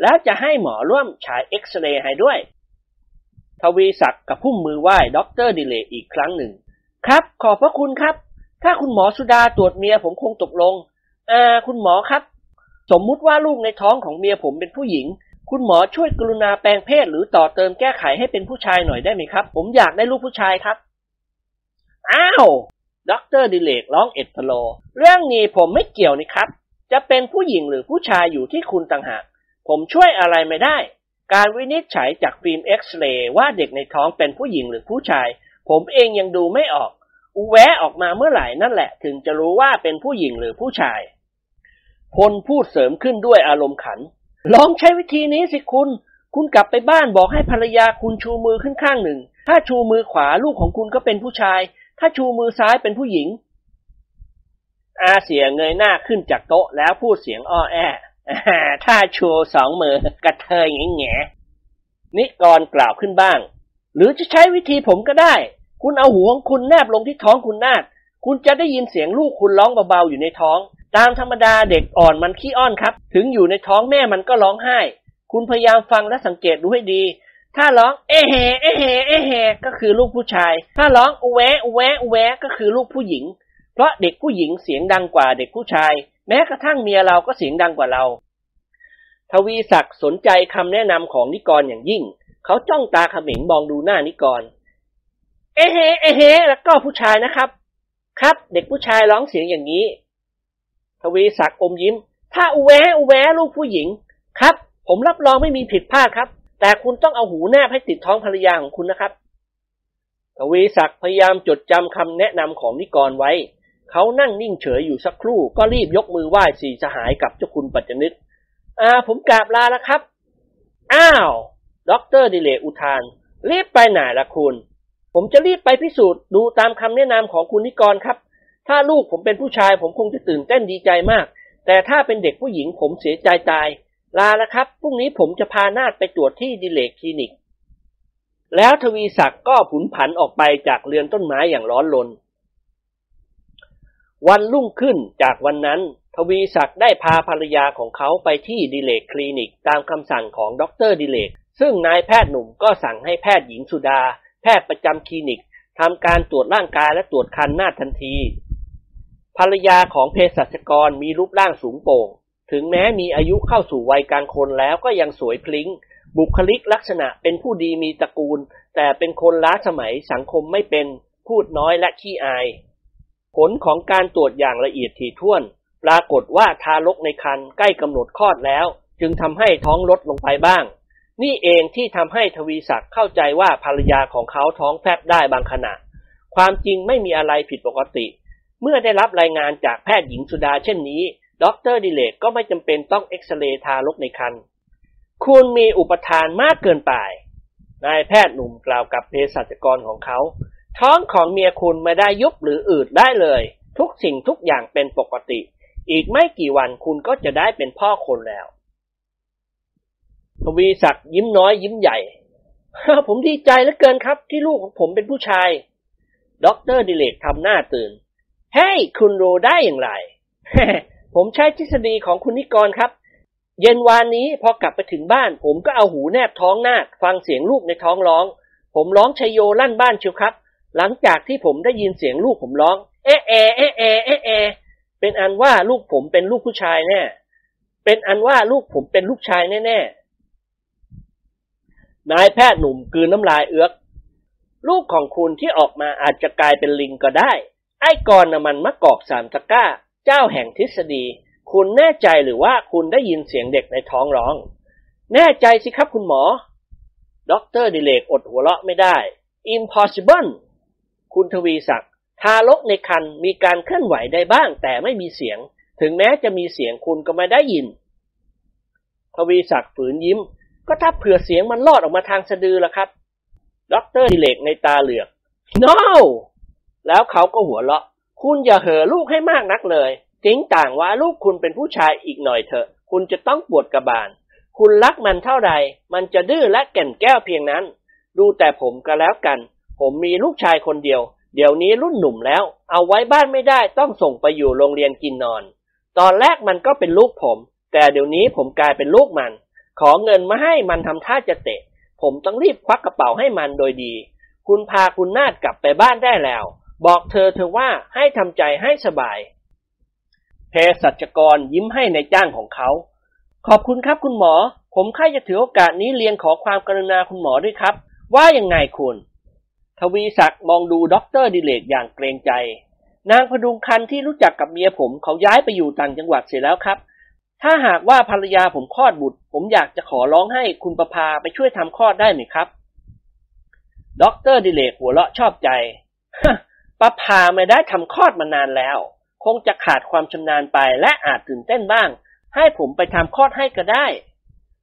แล้วจะให้หมอร่วมฉายเอ็กซเรย์ให้ด้วย ทวีศักดิ์กระพุ่มมือไหว้ด็อกเตอร์ดิเรกอีกครั้งหนึ่ง ครับ ขอบพระคุณครับ ถ้าคุณหมอสุดาตรวจเมียผมคงตกลงอ่าคุณหมอครับ สมมุติว่าลูกในท้องของเมียผมเป็นผู้หญิง คุณหมอช่วยกรุณาแปลงเพศหรือต่อเติมแก้ไขให้เป็นผู้ชายหน่อยได้ไหมครับ ผมอยากได้ลูกผู้ชายครับ อ้าวด็อกเตอร์ดิเรกร้องเอ็ดตะโร เรื่องนี้ผมไม่เกี่ยวนี่ครับ จะเป็นผู้หญิงหรือผู้ชายอยู่ที่คุณต่างหาก ผมช่วยอะไรไม่ได้ การวินิจฉัยจากฟิล์มเอ็กซเรย์ว่าเด็กในท้องเป็นผู้หญิงหรือผู้ชาย ผมเองยังดูไม่ออก อุแว้ออกมาเมื่อไหร่นั่นแหละ ถึงจะรู้ว่าเป็นผู้หญิงหรือผู้ชาย พลพูดเสริมขึ้นด้วยอารมณ์ขัน ลองใช้วิธีนี้สิคุณ คุณกลับไปบ้านบอกให้ภรรยาคุณชูมือขึ้นข้างหนึ่ง ถ้าชูมือขวาลูกของคุณก็เป็นผู้ชาย ถ้าชูมือซ้ายเป็นผู้หญิง อาเสียเงยหน้าขึ้นจากโต๊ะแล้วพูดเสียงอ้อแอ ถ้าชูสองมือกระเทยแง่แง่นิกรกล่าวขึ้นบ้าง หรือจะใช้วิธีผมก็ได้ คุณเอาหัวของคุณแนบลงที่ท้องคุณนาดคุณจะได้ยินเสียงลูกคุณร้องเบาๆอยู่ในท้อง ตามธรรมดาเด็กอ่อนมันขี้อ้อนครับ ถึงอยู่ในท้องแม่มันก็ร้องไห้ คุณพยายามฟังและสังเกตดูให้ดี ถ้าร้อง เอเฮเอเฮเอเฮก็คือลูกผู้ชาย ถ้าร้องอแวะอแวะอแวะก็คือลูกผู้หญิง เพราะเด็กผู้หญิงเสียงดังกว่าเด็กผู้ชาย แม้กระทั่งเมียเราก็เสียงดังกว่าเรา ทวีศักดิ์สนใจคำแนะนำของนิกรอย่างยิ่ง เขาจ้องตาขม็งมองดูหน้านิกร เอเฮเอเฮแล้วก็ผู้ชายนะครับ ครับเด็กผู้ชายร้องเสียงอย่างนี้ ทวีศักดิ์อมยิ้ม ถ้าอุแว้อุแว้ลูกผู้หญิง ครับ ผมรับรองไม่มีผิดพลาดครับ แต่คุณต้องเอาหูแนบให้ติดท้องภรรยาของคุณนะครับทวีศักดิ์พยายามจดจำคำแนะนำของนิกรไว้ เขานั่งนิ่งเฉยอยู่สักครู่ ก็รีบยกมือไหว้สี่สหายกับเจ้าคุณปัจจนึก อ่า ผมกราบลาแล้วครับ อ้าวด็อกเตอร์ดิเรกอุทาน รีบไปไหนละคุณ ผมจะรีบไปพิสูจน์ดูตามคำแนะนำของคุณนิกรครับ ถ้าลูกผมเป็นผู้ชาย ผมคงจะตื่นเต้นดีใจมาก แต่ถ้าเป็นเด็กผู้หญิงผมเสียใจตาย ลาแล้วครับ พรุ่งนี้ผมจะพานาดไปตรวจที่ดิเลกคลินิก แล้วทวีศักดิ์ก็ผุนผันออกไปจากเรือนต้นไม้อย่างร้อนรน วันรุ่งขึ้นจากวันนั้น ทวีศักดิ์ได้พาภรรยาของเขาไปที่ดิเลกคลินิกตามคำสั่งของดรดิเลก ซึ่งนายแพทย์หนุ่มก็สั่งให้แพทย์หญิงสุดา แพทย์ประจำคลินิกทำการตรวจร่างกายและตรวจคันนาทันที ภรรยาของเภสัชกรมีรูปร่างสูงโป่ง ถึงแม้มีอายุเข้าสู่วัยกลางคนแล้วก็ยังสวยพลิ้ง บุคลิกลักษณะเป็นผู้ดีมีตระกูล แต่เป็นคนล้าสมัยสังคมไม่เป็น พูดน้อยและขี้อาย ผลของการตรวจอย่างละเอียดถี่ถ้วน ปรากฏว่าทารกในครรภ์ใกล้กำหนดคลอดแล้ว จึงทำให้ท้องลดลงไปบ้าง นี่เองที่ทำให้ทวีศักดิ์เข้าใจว่าภรรยาของเขาท้องแฟบได้บางขณะ ความจริงไม่มีอะไรผิดปกติ เมื่อได้รับรายงานจากแพทย์หญิงสุดาเช่นนี้ดรดิเลกก็ไม่จำเป็นต้องเอ็กซเรย์ทารกในครรภ์คุณมีอุปทานมากเกินไปนายแพทย์หนุ่มกล่าวกับเภสัชกรของเขา ท้องของเมียคุณไม่ได้ยุบหรืออืดได้เลย ทุกสิ่งทุกอย่างเป็นปกติ อีกไม่กี่วันคุณก็จะได้เป็นพ่อคนแล้วทวีศักดิ์ยิ้มน้อยยิ้มใหญ่ผมดีใจเหลือเกินครับ ที่ลูกของผมเป็นผู้ชายด็อกเตอร์ดิเรกทำหน้าตื่น เฮ้ยคุณรู้ได้อย่างไร ผมใช้ทฤษฎีของคุณนิกรครับ เย็นวานนี้พอกลับไปถึงบ้าน ผมก็เอาหูแนบท้องนาคฟังเสียงลูกในท้องร้อง ผมร้องไชโยลั่นบ้านเชียวครับ หลังจากที่ผมได้ยินเสียงลูกผมร้อง เอะเอะเอะเอะเอะเอะเป็นอันว่าลูกผมเป็นลูกผู้ชายแน่ เป็นอันว่าลูกผมเป็นลูกชายแน่ๆ นายแพทย์หนุ่มกืนน้ำลายเอือก ลูกของคุณที่ออกมาอาจจะกลายเป็นลิงก็ได้ ไอ้กรนมันมะกอกสามตะกร้า เจ้าแห่งทฤษฎี คุณแน่ใจหรือว่าคุณได้ยินเสียงเด็กในท้องร้อง แน่ใจสิครับคุณหมอ ด็อกเตอร์ดิเรกอดหัวเราะไม่ได้ impossible คุณทวีศักดิ์ทารกในครรภ์มีการเคลื่อนไหวได้บ้าง แต่ไม่มีเสียง ถึงแม้จะมีเสียงคุณก็ไม่ได้ยิน ทวีศักดิ์ฝืนยิ้ม ก็ถ้าเผื่อเสียงมันลอดออกมาทางสะดือล่ะครับด็อกเตอร์ดิเรกนัยน์ตาเหลือก no แล้วเขาก็หัวเราะ คุณอย่าเห่อลูกให้มากนักเลยทิ้งต่างว่าลูกคุณเป็นผู้ชายอีกหน่อยเถอะ คุณจะต้องปวดกระบาล คุณรักมันเท่าใด มันจะดื้อและแก่นแก้วเพียงนั้น ดูแต่ผมก็แล้วกัน ผมมีลูกชายคนเดียว เดี๋ยวนี้รุ่นหนุ่มแล้ว เอาไว้บ้านไม่ได้ต้องส่งไปอยู่โรงเรียนกินนอน ตอนแรกมันก็เป็นลูกผม แต่เดี๋ยวนี้ผมกลายเป็นลูกมัน ขอเงินมาให้มันทำท่าจะเตะ ผมต้องรีบควักกระเป๋าให้มันโดยดี คุณพาคุณนาดกลับไปบ้านได้แล้ว บอกเธอเธอว่าให้ทำใจให้สบายเภสัชกรยิ้มให้ในจ้างของเขา ขอบคุณครับคุณหมอ ผมแค่จะถือโอกาสนี้เรียนขอความกรุณาคุณหมอด้วยครับ ว่ายังไงคุณ ทวีศักดิ์มองดูด็อกเตอร์ดิเรกอย่างเกรงใจ นางผดุงครรภ์ที่รู้จักกับเมียผมเขาย้ายไปอยู่ต่างจังหวัดเสียแล้วครับ ถ้าหากว่าภรรยาผมคลอดบุตร ผมอยากจะขอร้องให้คุณประภาไปช่วยทำคลอดได้ไหมครับด็อกเตอร์ดิเรกหัวเราะชอบใจประภาไม่ได้ทำคลอดมานานแล้ว คงจะขาดความชำนาญไปและอาจตื่นเต้นบ้าง ให้ผมไปทำคลอดให้ก็ได้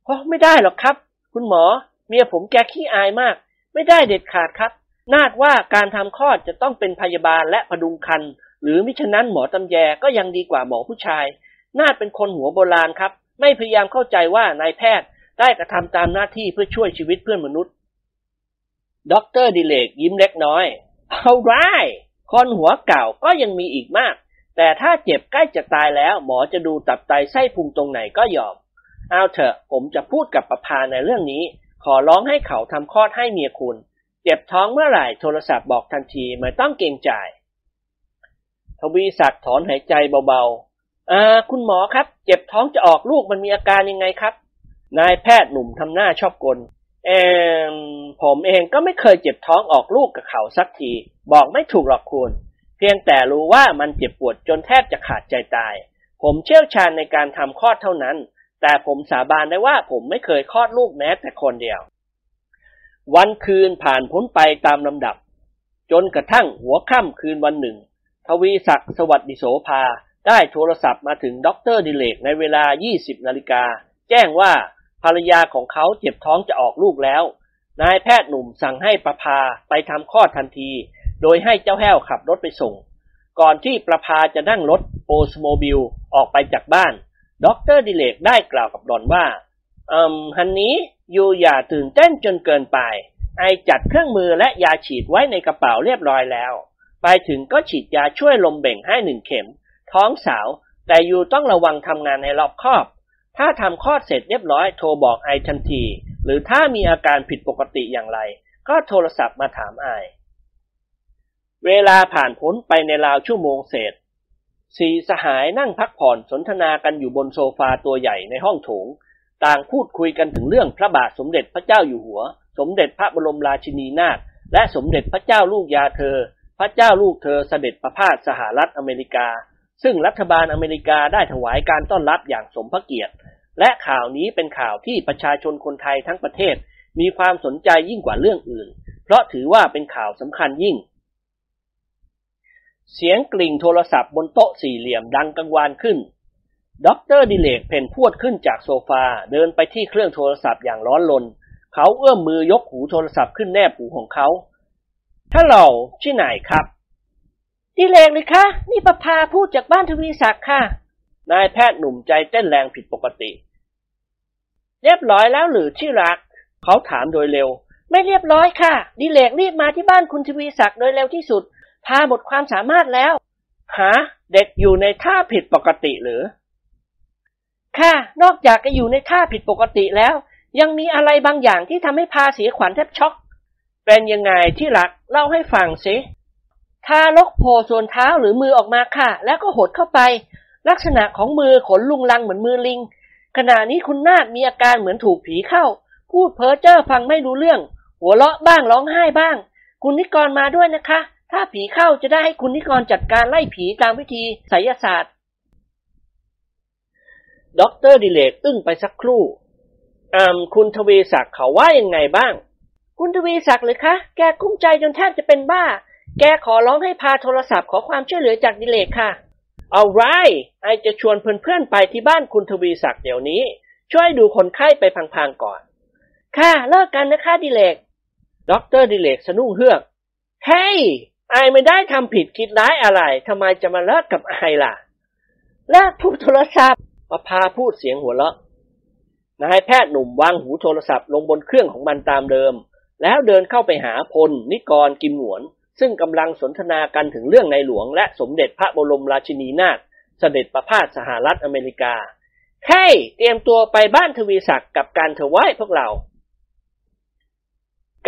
เพราะไม่ได้หรอกครับ คุณหมอ เมียผมแกขี้อายมาก ไม่ได้เด็ดขาดครับ นาดว่าการทำคลอดจะต้องเป็นพยาบาลและผดุงครรภ์หรือมิฉะนั้นหมอตำแยก็ยังดีกว่าหมอผู้ชาย นาดเป็นคนหัวโบราณครับ ไม่พยายามเข้าใจว่านายแพทย์ได้กระทำตามหน้าที่เพื่อช่วยชีวิตเพื่อนมนุษย์ด็อกเตอร์ดิเรกยิ้มเล็กน้อย all right คนหัวเก่าก็ยังมีอีกมาก แต่ถ้าเจ็บใกล้จะตายแล้ว หมอจะดูตับไตไส้พุงตรงไหนก็ยอม เอาเถอะผมจะพูดกับประพาในเรื่องนี้ ขอร้องให้เขาทำคลอดให้เมียคุณ เจ็บท้องเมื่อไหร่โทรศัพท์บอกทันทีไม่ต้องเกรงใจทวีศักดิ์ถอนหายใจเบาๆ อ่า คุณหมอครับ เจ็บท้องจะออกลูกมันมีอาการยังไงครับ นายแพทย์หนุ่มทำหน้าชอบกล เออผมเองก็ไม่เคยเจ็บท้องออกลูกกับเขาสักที บอกไม่ถูกหรอกคุณ เพียงแต่รู้ว่ามันเจ็บปวดจนแทบจะขาดใจตาย ผมเชี่ยวชาญในการทำคลอดเท่านั้น แต่ผมสาบานได้ว่าผมไม่เคยคลอดลูกแม้แต่คนเดียว วันคืนผ่านพ้นไปตามลำดับ จนกระทั่งหัวค่ำคืนวันหนึ่ง ทวีศักดิ์สวัสดิโสภาได้โทรศัพท์มาถึงด็อกเตอร์ดิเรกในเวลา 20 นาฬิกา แจ้งว่าภรรยาของเขาเจ็บท้องจะออกลูกแล้ว นายแพทย์หนุ่มสั่งให้ประภาไปทำคลอดทันที โดยให้เจ้าแห้วขับรถไปส่ง ก่อนที่ประภาจะนั่งรถ Oldsmobile ออกไปจากบ้านด็อกเตอร์ดิเรกได้กล่าวกับหล่อนว่า อืม honey you อย่าตื่นเต้นจนเกินไป I จัดเครื่องมือและยาฉีดไว้ในกระเป๋าเรียบร้อยแล้ว ไปถึงก็ฉีดยาช่วยลมเบ่งให้หนึ่งเข็ม ท้องสาว แต่ you ต้องระวังทำงานให้รอบคอบ ถ้าทำคลอดเสร็จเรียบร้อยโทรบอก I ทันที หรือถ้ามีอาการผิดปกติอย่างไร ก็โทรศัพท์มาถามไอเวลาผ่านพ้นไปในราวชั่วโมงเศษสีสหายนั่งพักผ่อนสนทนากันอยู่บนโซฟาตัวใหญ่ในห้องโถง ต่างพูดคุยกันถึงเรื่องพระบาทสมเด็จพระเจ้าอยู่หัว สมเด็จพระบรมราชินีนาถและสมเด็จพระเจ้าลูกยาเธอ พระเจ้าลูกเธอเสด็จประพาสสหรัฐอเมริกา ซึ่งรัฐบาลอเมริกาได้ถวายการต้อนรับอย่างสมพระเกียรติ และข่าวนี้เป็นข่าวที่ประชาชนคนไทยทั้งประเทศ มีความสนใจยิ่งกว่าเรื่องอื่น เพราะถือว่าเป็นข่าวสำคัญยิ่ง เสียงกริ่งโทรศัพท์บนโต๊ะสี่เหลี่ยมดังกังวานขึ้น ด็อกเตอร์ดิเรกเผ่นพรวดขึ้นจากโซฟาเดินไปที่เครื่องโทรศัพท์อย่างร้อนรน เขาเอื้อมมือยกหูโทรศัพท์ขึ้นแนบหูของเขาฮัลโหลที่ไหนครับ ดิเรกเหรอคะ นี่ประภาพูดจากบ้านทวีศักดิ์ค่ะ นายแพทย์หนุ่มใจเต้นแรงผิดปกติ เรียบร้อยแล้วหรือที่รัก เขาถามโดยเร็ว ไม่เรียบร้อยค่ะ ดิเลกรีบมาที่บ้านคุณทวีศักดิ์โดยเร็วที่สุด พาหมดความสามารถแล้ว หา เด็กอยู่ในท่าผิดปกติหรือ ค่ะนอกจากจะอยู่ในท่าผิดปกติแล้ว ยังมีอะไรบางอย่างที่ทำให้พาเสียขวัญแทบช็อก เป็นยังไงที่รักเล่าให้ฟังสิทารกโผล่ส่วนเท้าหรือมือออกมาค่ะ แล้วก็หดเข้าไป ลักษณะของมือขนรุงรังเหมือนมือลิง ขณะนี้คุณนาฏมีอาการเหมือนถูกผีเข้า พูดเพ้อเจ้อฟังไม่รู้เรื่อง หัวเราะบ้างร้องไห้บ้าง คุณนิกรมาด้วยนะคะ ถ้าผีเข้าจะได้ให้คุณนิกรจัดการไล่ผีตามวิธีไสยศาสตร์ ด็อกเตอร์ดิเรกอึ้งไปสักครู่อืมคุณทวีศักดิ์เขาว่ายังไงบ้าง คุณทวีศักดิ์เหรอคะ แกกลุ้มใจจนแทบจะเป็นบ้า แกขอร้องให้ภาโทรศัพท์ขอความช่วยเหลือจากดิเรกค่ะ all right I จะชวนเพื่อนๆไปที่บ้านคุณทวีศักดิ์เดี๋ยวนี้ ช่วยดูคนไข้ไปพลางๆก่อน ค่ะเลิกกันนะคะดิเรกด็อกเตอร์ดิเรกสะดุ้งเฮือกเฮ้ย I ไม่ได้ทำผิดคิดร้ายอะไรทำไมจะมาเลิกกับ I ล่ะ เลิกพูดโทรศัพท์ ประภาพูดเสียงหัวเราะ นายแพทย์หนุ่มวางหูโทรศัพท์ลงบนเครื่องของมันตามเดิม แล้วเดินเข้าไปหาพล นิกร กิมหนวน ซึ่งกำลังสนทนากันถึงเรื่องในหลวง และสมเด็จพระบรมราชินีนาถเสด็จประพาสสหรัฐอเมริกาเฮ้ยเตรียมตัวไปบ้านทวีศักดิ์กับการเถวายพวกเรา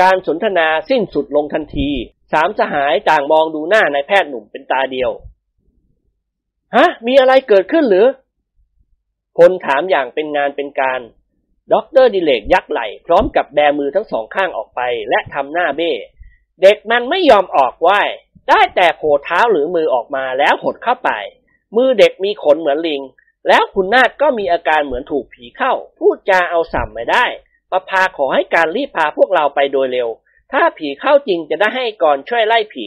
การสนทนาสิ้นสุดลงทันที สามสหายต่างมองดูหน้านายแพทย์หนุ่มเป็นตาเดียว ฮะ มีอะไรเกิดขึ้นหรือ พลถามอย่างเป็นงานเป็นการด็อกเตอร์ดิเรกยักไหล่พร้อมกับแบมือทั้งสองข้างออกไป และทำหน้าเบ้เด็กมันไม่ยอมออกไหวได้แต่โผล่เท้าหรือมือออกมาแล้วหดเข้าไป มือเด็กมีขนเหมือนลิง แล้วคุณนาฏก็มีอาการเหมือนถูกผีเข้า พูดจาเอาสัมไม่ได้ ประภาขอให้กันรีบพาพวกเราไปโดยเร็ว ถ้าผีเข้าจริงจะได้ให้ก่อนช่วยไล่ผี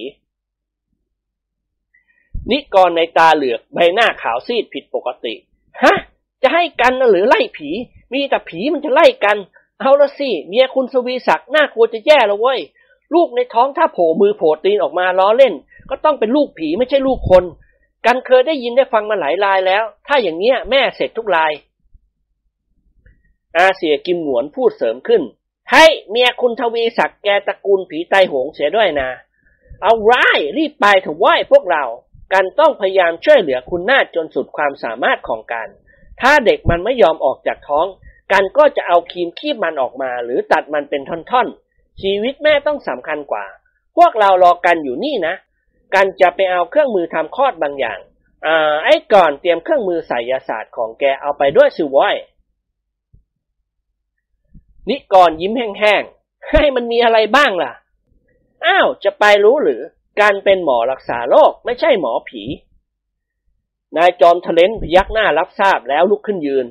นิกรนัยน์ตาเหลือกใบหน้าขาวซีดผิดปกติ ฮะ จะให้กันหรือไล่ผี มีแต่ผีมันจะไล่กัน เอาละสิเมียคุณสวีศักดิ์น่ากลัวจะแย่แล้วเว้ย ลูกในท้องถ้าโผล่มือโผล่ตีนออกมาล้อเล่น ก็ต้องเป็นลูกผีไม่ใช่ลูกคน กันเคยได้ยินได้ฟังมาหลายรายแล้ว ถ้าอย่างเนี้ยแม่เสร็จทุกราย อาเสียกิมหวนพูดเสริมขึ้น ให้เมียคุณทวีศักดิ์แกตระกูลผีไตหงเสียด้วยนะ เอาไรรีบไปถว้ยพวกเรา กันต้องพยายามช่วยเหลือคุณนาจนสุดความสามารถของกัน ถ้าเด็กมันไม่ยอมออกจากท้อง กันก็จะเอาครีมคีบมันออกมา หรือตัดมันเป็นท่อนๆ ชีวิตแม่ต้องสำคัญกว่า พวกเรารอกันอยู่นี่นะ กันจะไปเอาเครื่องมือทำคลอดบางอย่างอ่าไอ้ก่อนเตรียมเครื่องมือไสยศาสตร์ของแกเอาไปด้วยสิว้ยนิกรยิ้มแห้งๆ ให้มันมีอะไรบ้างล่ะ อ้าว จะไปรู้หรือ กันเป็นหมอรักษาโรคไม่ใช่หมอผี นายจอมทะเล้นพยักหน้ารับทราบแล้วลุกขึ้นยืน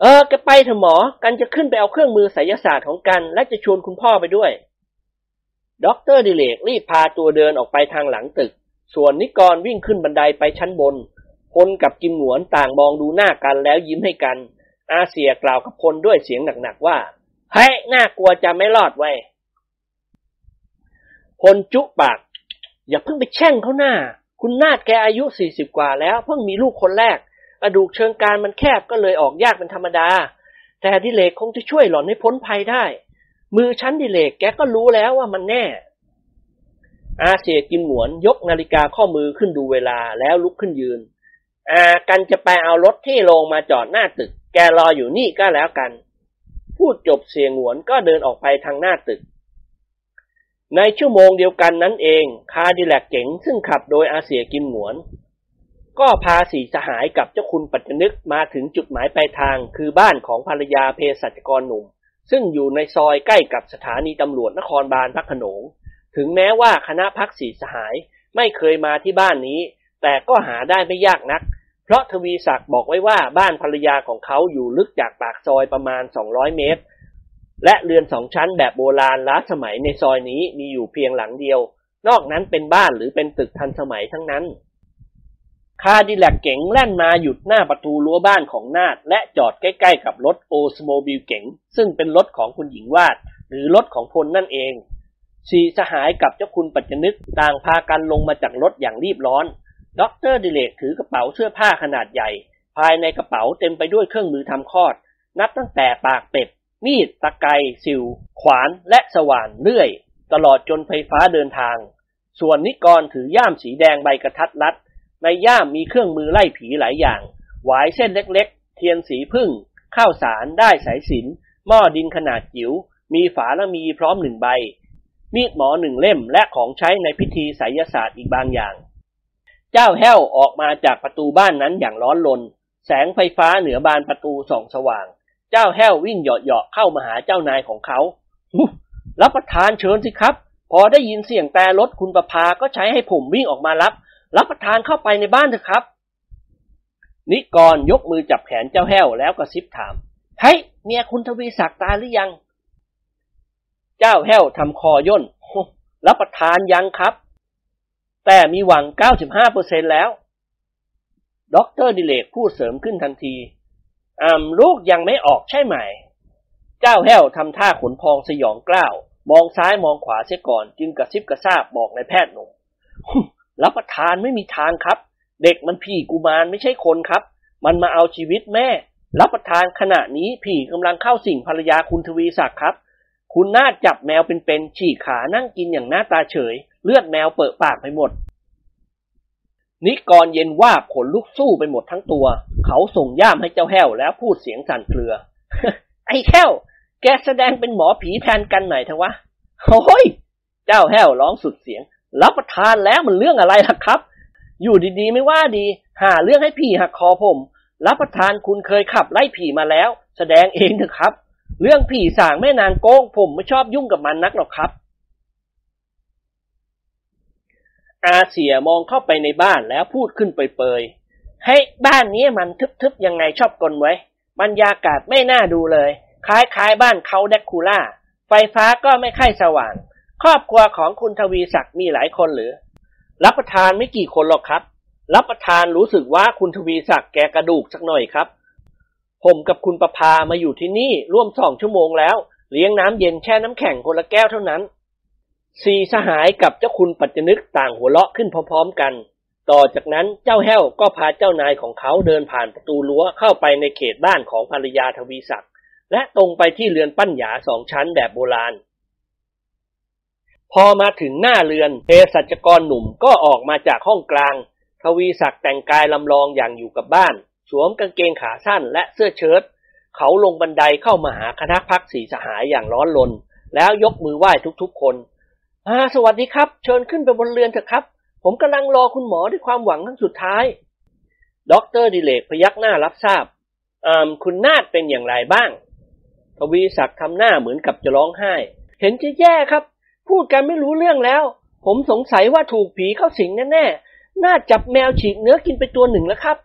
เออแกไปเถอะหมอ กันจะขึ้นไปเอาเครื่องมือไสยศาสตร์ของกัน และจะชวนคุณพ่อไปด้วยด็อกเตอร์ดิเรกรีบพาตัวเดินออกไปทางหลังตึก ส่วนนิกรวิ่งขึ้นบันไดไปชั้นบน พลกับกิมหงวนต่างมองดูหน้ากันแล้วยิ้มให้กัน อาเสี่ยกล่าวกับพลด้วยเสียงหนักๆว่า เฮ้ยน่ากลัวจะไม่รอดไว้พลจุปาก อย่าเพิ่งไปแช่งเขาหน้า คุณนาดแกอายุสี่สิบกว่าแล้ว เพิ่งมีลูกคนแรก กระดูกเชิงกรานมันแคบก็เลยออกยากเป็นธรรมดา แต่ดิเลกคงจะช่วยหล่อนให้พ้นภัยได้ มือชั้นดิเลกแกก็รู้แล้วว่ามันแน่ อาเซียกิมหนวนยกนาฬิกาข้อมือขึ้นดูเวลาแล้วลุกขึ้นยืน อากันจะไปเอารถที่ลงมาจอดหน้าตึก แกรออยู่นี่ก็แล้วกัน พูดจบเสียงหวนก็เดินออกไปทางหน้าตึก ในชั่วโมงเดียวกันนั้นเอง คาดิแลกเก๋งซึ่งขับโดยอาเซียกิมหนวน ก็พาสีสหายกับเจ้าคุณปัจจนึกมาถึงจุดหมายปลายทาง คือบ้านของภรรยาเภสัชกรหนุ่ม ซึ่งอยู่ในซอยใกล้กับสถานีตำรวจนครบาลพระโขนง ถึงแม้ว่าคณะพักสีสหายไม่เคยมาที่บ้านนี้ แต่ก็หาได้ไม่ยากนัก เพราะทวีศักดิ์บอกไว้ว่าบ้านภรรยาของเขาอยู่ลึกจากปากซอยประมาณ 200 เมตร และเรือนสองชั้นแบบโบราณล้าสมัยในซอยนี้มีอยู่เพียงหลังเดียว นอกนั้นเป็นบ้านหรือเป็นตึกทันสมัยทั้งนั้น Cadillac เก๋งแล่นมาหยุดหน้าประตูรั้วบ้านของนาดและจอดใกล้ๆกับรถ Oldsmobile เก๋งซึ่งเป็นรถของคุณหญิงวาด หรือรถของพลนั่นเองสี่สหายกับเจ้าคุณปัจจนึกต่างพากันลงมาจากรถอย่างรีบร้อนด็อกเตอร์ดิเรกถือกระเป๋าเสื้อผ้าขนาดใหญ่ ภายในกระเป๋าเต็มไปด้วยเครื่องมือทำคลอด นับตั้งแต่ปากเป็ด มีด ตะไบ สิ่ว ขวาน และสว่านเลื่อย ตลอดจนไฟฟ้าเดินทาง ส่วนนิกรถือย่ามสีแดงใบกะทัดรัด ในย่ามมีเครื่องมือไล่ผีหลายอย่าง หวายเส้นเล็กๆ เทียนขี้ผึ้ง ข้าวสาร ด้ายสายสิญจน์ หม้อดินขนาดจิ๋ว มีฝาและมีพร้อมหนึ่งใบ มีดหมอหนึ่งเล่ม และของใช้ในพิธีไสยศาสตร์อีกบางอย่าง เจ้าแห้วออกมาจากประตูบ้านนั้นอย่างร้อนรน แสงไฟฟ้าเหนือบานประตูส่องสว่าง เจ้าแห้ววิ่งเหยาะๆเข้ามาหาเจ้านายของเขารับประทานเชิญสิครับ พอได้ยินเสียงแต่รถคุณประภาก็ใช้ให้ผมวิ่งออกมารับ รับประทานเข้าไปในบ้านเถอะครับ นิกรยกมือจับแขนเจ้าแห้วแล้วก็ซิบถามเฮ้ยเมียคุณทวีศักดิ์ตายหรือยัง เจ้าแห้วทำคอย่นรับประทานยังครับ แต่มีหวัง 95%แล้วด็อกเตอร์ดิเรกพูดเสริมขึ้นทันที ลูกยังไม่ออกใช่ไหม เจ้าแห้วทำท่าขนพองสยองเกล้า มองซ้ายมองขวาเสียก่อน จึงกระซิบกระซาบบอกนายแพทย์หนุ่มรับประทานไม่มีทางครับ เด็กมันผีกุมารไม่ใช่คนครับ มันมาเอาชีวิตแม่ รับประทานขณะนี้ผีกำลังเข้าสิ่งภรรยาคุณทวีศักดิ์ครับ คุณน่าจับแมวเป็นๆฉีกขานั่งกินอย่างหน้าตาเฉย เลือดแมวเปิดปากไปหมด นิกรเย็นว่าขนลุกสู้ไปหมดทั้งตัว เขาส่งย่ามให้เจ้าแห้วแล้วพูดเสียงสั่นเครือ ไอ้แห้ว แกแสดงเป็นหมอผีแทนกันหน่อยเถอะวะโอ้ย เจ้าแห้วร้องสุดเสียง รับประทานแล้วมันเรื่องอะไรล่ะครับ อยู่ดีๆไม่ว่าดี หาเรื่องให้ผีหักคอผม รับประทานคุณเคยขับไล่ผีมาแล้ว แสดงเองเถอะครับ เรื่องผีสางแม่นางโก้งผมไม่ชอบยุ่งกับมันนักหรอกครับ อาเสียมองเข้าไปในบ้านแล้วพูดขึ้นเปยๆให้บ้านนี้มันทึบๆยังไงชอบกลไว้ บรรยากาศไม่น่าดูเลย คล้ายๆบ้านเขาแดกคูล่า ไฟฟ้าก็ไม่ค่อยสว่าง ครอบครัวของคุณทวีศักดิ์มีหลายคนหรือ รับประทานไม่กี่คนหรอกครับ รับประทานรู้สึกว่าคุณทวีศักดิ์แกกระดูกสักหน่อยครับ ผมกับคุณประพามาอยู่ที่นี่ร่วมสองชั่วโมงแล้ว เลี้ยงน้ำเย็นแช่น้ำแข็งคนละแก้วเท่านั้น สี่สหายกับเจ้าคุณปัจจนึกต่างหัวเราะขึ้นพร้อมๆกัน ต่อจากนั้นเจ้าแห้วก็พาเจ้านายของเขาเดินผ่านประตูรั้วเข้าไปในเขตบ้านของภรรยาทวีศักดิ์และตรงไปที่เรือนปั้นหยาสองชั้นแบบโบราณ พอมาถึงหน้าเรือนเภสัชกรหนุ่มก็ออกมาจากห้องกลาง ทวีศักดิ์แต่งกายลำลองอย่างอยู่กับบ้าน สวมกางเกงขาสั้นและเสื้อเชิ้ตเขาลงบันไดเข้ามาหาคณะพักสีสหายอย่างร้อนรนแล้วยกมือไหว้ทุกๆคน อ่าสวัสดีครับ เชิญขึ้นไปบนเรือนเถอะครับ ผมกำลังรอคุณหมอด้วยความหวังครั้งสุดท้ายด็อกเตอร์ดิเรกพยักหน้ารับทราบอ่าคุณนาดเป็นอย่างไรบ้างทวีศักดิ์ทำหน้าเหมือนกับจะร้องไห้ เห็นจะแย่ครับ พูดกันไม่รู้เรื่องแล้ว ผมสงสัยว่าถูกผีเข้าสิงแน่ๆนาดจับแมวฉีกเนื้อกินไปตัวหนึ่งแล้วครับ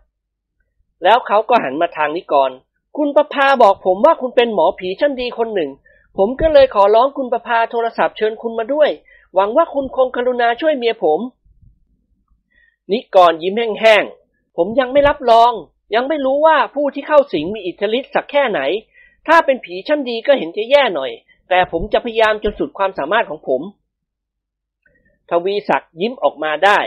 แล้วเขาก็หันมาทางนิกร คุณประภาบอกผมว่าคุณเป็นหมอผีชั้นดีคนหนึ่ง ผมก็เลยขอร้องคุณประภาโทรศัพท์เชิญคุณมาด้วย หวังว่าคุณคงกรุณาช่วยเมียผม นิกรยิ้มแห้งๆ ผมยังไม่รับรอง ยังไม่รู้ว่าผู้ที่เข้าสิงมีอิทธิฤทธิ์สักแค่ไหน ถ้าเป็นผีชั้นดีก็เห็นจะแย่หน่อย แต่ผมจะพยายามจนสุดความสามารถของผม ทวีศักดิ์ยิ้มออกมาได้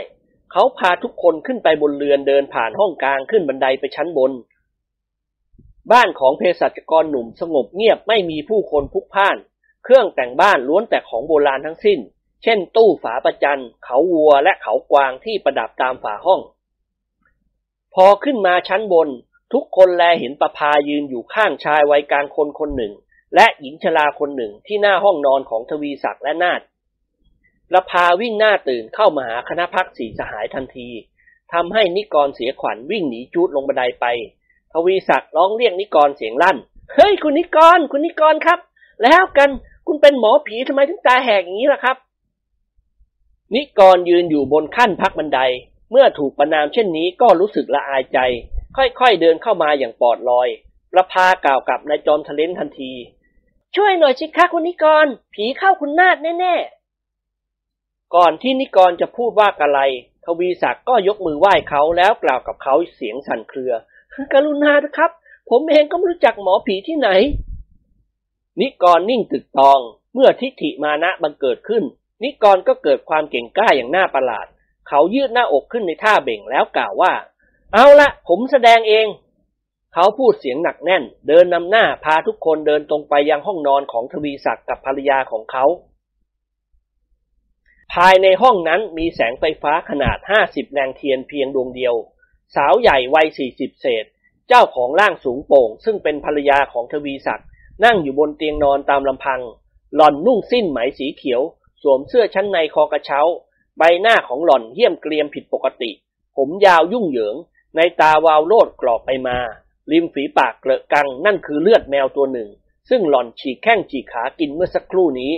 เขาพาทุกคนขึ้นไปบนเรือนเดินผ่านห้องกลางขึ้นบันไดไปชั้นบน บ้านของเภสัชกรหนุ่มสงบเงียบไม่มีผู้คนพลุกพล่าน เครื่องแต่งบ้านล้วนแต่ของโบราณทั้งสิ้น เช่นตู้ฝาประจัน เขาวัวและเขากวางที่ประดับตามฝาห้อง พอขึ้นมาชั้นบน ทุกคนแลเห็นประพายืนอยู่ข้างชายวัยกลางคนคนหนึ่ง และหญิงชราคนหนึ่งที่หน้าห้องนอนของทวีศักดิ์และนาฏประพาวิ่งหน้าตื่นเข้ามาหาคณะพักสีสหายทันทีทำให้นิกรเสียขวัญวิ่งหนีจูดลงบันไดไป ทวีศักดิ์ร้องเรียกนิกรเสียงลั่น เฮ้ยคุณนิกร คุณนิกรครับ แล้วกันคุณเป็นหมอผีทำไมถึงตาแหกอย่างนี้ล่ะครับ นิกรยืนอยู่บนขั้นพักบันได เมื่อถูกประนามเช่นนี้ก็รู้สึกละอายใจ ค่อยๆเดินเข้ามาอย่างปลอดลอยประพากล่าวกับนายจอมทะเลนทันที ช่วยหน่อยสิคะคุณนิกร ผีเข้าคุณนาดแน่ๆ ก่อนที่นิกรจะพูดว่ากะไรทวีศักดิ์ก็ยกมือไหว้เขาแล้วกล่าวกับเขาเสียงสั่นเครือกรุณานะครับ ผมเองก็ไม่รู้จักหมอผีที่ไหน นิกรนิ่งตึกตอง เมื่อทิฏฐิมานะบังเกิดขึ้น นิกรก็เกิดความเก่งกล้าอย่างน่าประหลาด เขายืดหน้าอกขึ้นในท่าเบ่งแล้วกล่าวว่า เอาละผมแสดงเอง เขาพูดเสียงหนักแน่น เดินนำหน้าพาทุกคนเดินตรงไปยังห้องนอนของทวีศักดิ์กับภรรยาของเขา ภายในห้องนั้นมีแสงไฟฟ้าขนาด 50 แรงเทียนเพียงดวงเดียว สาวใหญ่วัย 40 เศษ เจ้าของร่างสูงโป่ง ซึ่งเป็นภรรยาของทวีศักดิ์นั่งอยู่บนเตียงนอนตามลำพัง หล่อนนุ่งสิ้นไหมสีเขียว สวมเสื้อชั้นในคอกระเช้า ใบหน้าของหล่อนเหี้ยมเกรียมผิดปกติ ผมยาวยุ่งเหยิง ในตาวาวโลดกรอบไปมา ริมฝีปากเกลอะกังนั่นคือเลือดแมวตัวหนึ่ง ซึ่งหล่อนฉีกแข้งฉีกขากินเมื่อสักครู่นี้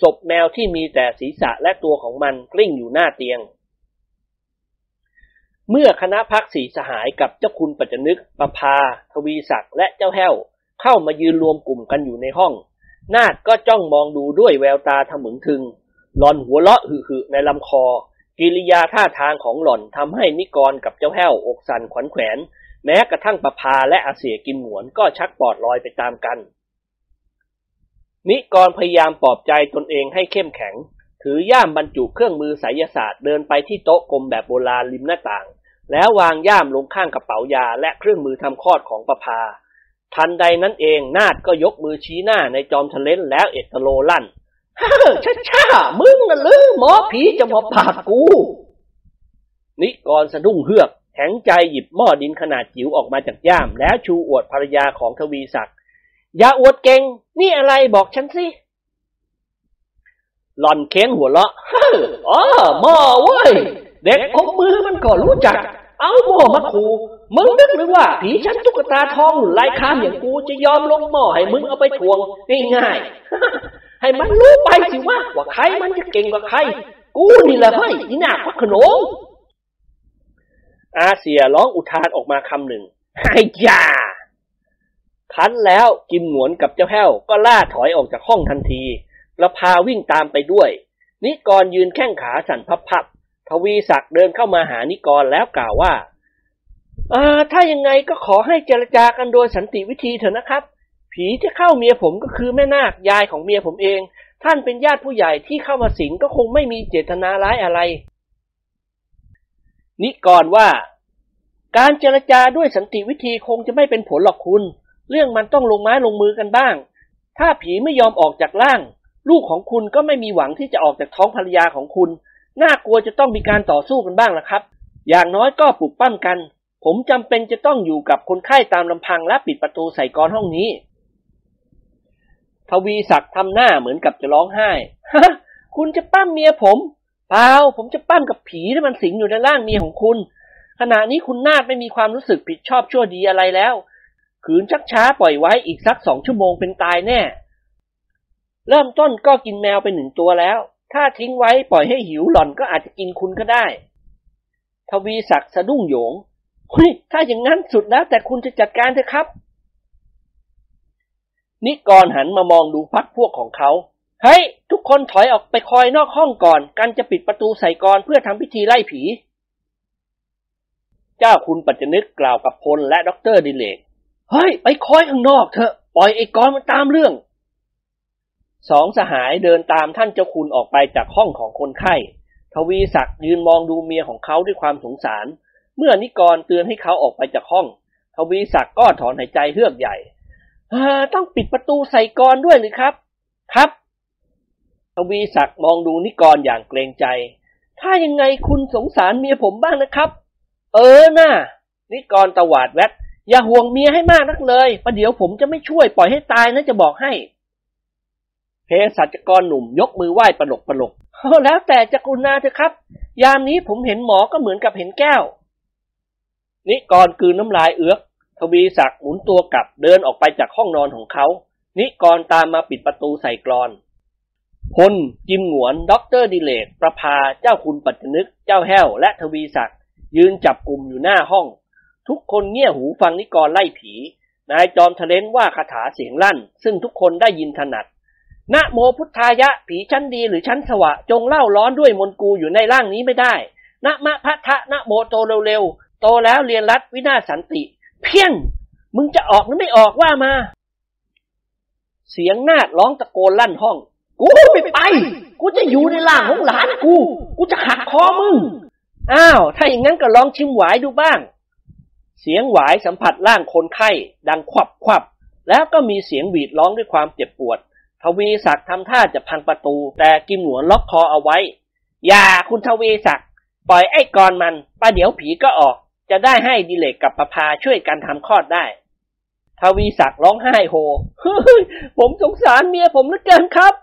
ศพแมวที่มีแต่ศีรษะและตัวของมันกลิ้งอยู่หน้าเตียง เมื่อคณะพักสีสหายกับเจ้าคุณปัจจนึกประพา ทวีศักดิ์และเจ้าแห้ว เข้ามายืนรวมกลุ่มกันอยู่ในห้อง นาดก็จ้องมองดูด้วยแววตาทะมึงทึง หลอนหัวเลาะหึๆในลำคอ กิริยาท่าทางของหล่อนทำให้นิกรกับเจ้าแห้วอกสั่นขวัญแขวน แม้กระทั่งประพาและอาเสียกิมหมวนก็ชักปอดลอยไปตามกัน นิกรพยายามปลอบใจตนเองให้เข้มแข็ง ถือย่ามบรรจุเครื่องมือไสยศาสตร์เดินไปที่โต๊ะกลมแบบโบราณริมหน้าต่าง แล้ววางย่ามลงข้างกระเป๋ายาและเครื่องมือทำคลอดของประพาทันใดนั้นเองนาดก็ยกมือชี้หน้าในจอมทะเลนแล้วเอตโลลั่น ช้าช้ามึงน่ะลือหมอผีจะมาปากกู นิกรสะดุ้งเฮือกแข็งใจหยิบหม้อดินขนาดจิ๋วออกมาจากย่าม แล้วชูอวดภรรยาของทวีศักดิ์อย่าอวดเก่ง นี่อะไรบอกฉันสิ หล่อนเค้นหัวเราะอ๋อหม้อเว้ย เด็กพกมือมันก็รู้จัก เอาหม้อมาขู่มึงนึกหรือว่า ผีฉันตุ๊กตาทองหลายคามอย่างกูจะยอมลงหม้อให้มึงเอาไปทวงง่ายๆ ให้มันรู้ไปสิว่าว่าใครมันจะเก่งกว่าใคร กูนี่แหละเฮ้ยอีหน้าพักขนมอาเซียร้องอุทานออกมาคำหนึ่งไอ้ยาคันแล้วกิมหนวนกับเจ้าแห้ว ก็ล่าถอยออกจากห้องทันทีประพาวิ่งตามไปด้วย นิกรยืนแข้งขาสั่นพับๆทวีศักดิ์เดินเข้ามาหานิกรแล้วกล่าวว่าอ่าถ้ายังไงก็ขอให้เจรจากันโดยสันติวิธีเถอะนะครับ ผีที่เข้าเมียผมก็คือแม่นาคยายของเมียผมเอง ท่านเป็นญาติผู้ใหญ่ที่เข้ามาสิงก็คงไม่มีเจตนาร้ายอะไร นิกรว่า การเจรจาด้วยสันติวิธีคงจะไม่เป็นผลหรอกคุณ เรื่องมันต้องลงไม้ลงมือกันบ้าง ถ้าผีไม่ยอมออกจากร่าง ลูกของคุณก็ไม่มีหวังที่จะออกจากท้องภรรยาของคุณ น่ากลัวจะต้องมีการต่อสู้กันบ้างละครับ อย่างน้อยก็ปลุกปั้มกัน ผมจำเป็นจะต้องอยู่กับคนไข้ตามลำพังและปิดประตูใส่กรห้องนี้ ทวีศักดิ์ทำหน้าเหมือนกับจะร้องไห้ฮะคุณจะปั้มเมียผมเปล่าผมจะปั้มกับผีที่มันสิงอยู่ในร่างเมียของคุณ ขณะนี้คุณนาฏไม่มีความรู้สึกผิดชอบชั่วดีอะไรแล้วขืนชักช้าปล่อยไว้อีกสักสองชั่วโมงเป็นตายแน่ เริ่มต้นก็กินแมวไปหนึ่งตัวแล้ว ถ้าทิ้งไว้ปล่อยให้หิวหล่อนก็อาจจะกินคุณก็ได้ ทวีศักดิ์สะดุ้งโยงเฮ้ยถ้าอย่างนั้นสุดแล้วแต่คุณจะจัดการเถอะครับ นิกรหันมามองดูพรรคพวกของเขา เฮ้ย ทุกคนถอยออกไปคอยนอกห้องก่อน กันจะปิดประตูใส่กลอนเพื่อทำพิธีไล่ผี เจ้าคุณปัจจนึกกล่าวกับพลและด็อกเตอร์ดิเรก เฮ้ย ไปคอยข้างนอกเถอะ ปล่อยไอ้กรมันตามเรื่อง สองสหายเดินตามท่านเจ้าคุณออกไปจากห้องของคนไข้ ทวีศักดิ์ยืนมองดูเมียของเขาด้วยความสงสาร เมื่อนิกรเตือนให้เขาออกไปจากห้อง ทวีศักดิ์ก็ถอนหายใจเฮือกใหญ่ ต้องปิดประตูใส่กรด้วยหรือครับ ครับทวีศักดิ์มองดูนิกรอย่างเกรงใจ ถ้ายังไงคุณสงสารเมียผมบ้างนะครับ เออน่ะ นิกรตวาดแวดอย่าห่วงเมียให้มากนักเลยประเดี๋ยวผมจะไม่ช่วยปล่อยให้ตายนะจะบอกให้เพสัจกรหนุ่มยกมือไหว้ปลกปลกแล้วแต่จะกุณาเถอะครับ ยามนี้ผมเห็นหมอก็เหมือนกับเห็นแก้ว นิกรกืนน้ำลายเอื๊อก ทวีศักดิ์หมุนตัวกลับเดินออกไปจากห้องนอนของเขา นิกรตามมาปิดประตูใส่กลอน พล กิมหงวนด็อกเตอร์ดิเรก ประภาเจ้าคุณปัจจนึก เจ้าแห้ว และทวีศักดิ์ยืนจับกลุ่มอยู่หน้าห้อง ทุกคนเงี่ยหูฟังนิกรไล่ผี นายจอมทะเล้นว่าคาถาเสียงลั่น ซึ่งทุกคนได้ยินถนัดนะโมพุทธายะ ผีชั้นดีหรือชั้นสวะ จงเล่าร้อนด้วยมนกูอยู่ในร่างนี้ไม่ได้นะมะพะทะนะโมโตเร็วๆโตแล้วเรียนรัดวินาศสันติ เพี้ยง มึงจะออกหรือไม่ออกว่ามา เสียงนาดร้องตะโกนลั่นห้อง กูไม่ไป กูจะอยู่ในร่างของหลานกู กูจะหักคอมึง อ้าว ถ้าอย่างนั้นก็ลองชิมหวายดูบ้าง เสียงหวายสัมผัสร่างคนไข้ ดังควับควับ แล้วก็มีเสียงหวีดร้องด้วยความเจ็บปวด ทวีศักดิ์ทำท่าจะพังประตู แต่กิมหนวนล็อกคอเอาไว้ อย่าคุณทวีศักดิ์ปล่อยไอ้กรมันประเดี๋ยวผีก็ออก จะได้ให้ดิเลกกับประพาช่วยกันทำคลอดได้ทวีศักดิ์ร้องไห้โฮผมสงสารเมียผมเหลือเกินครับ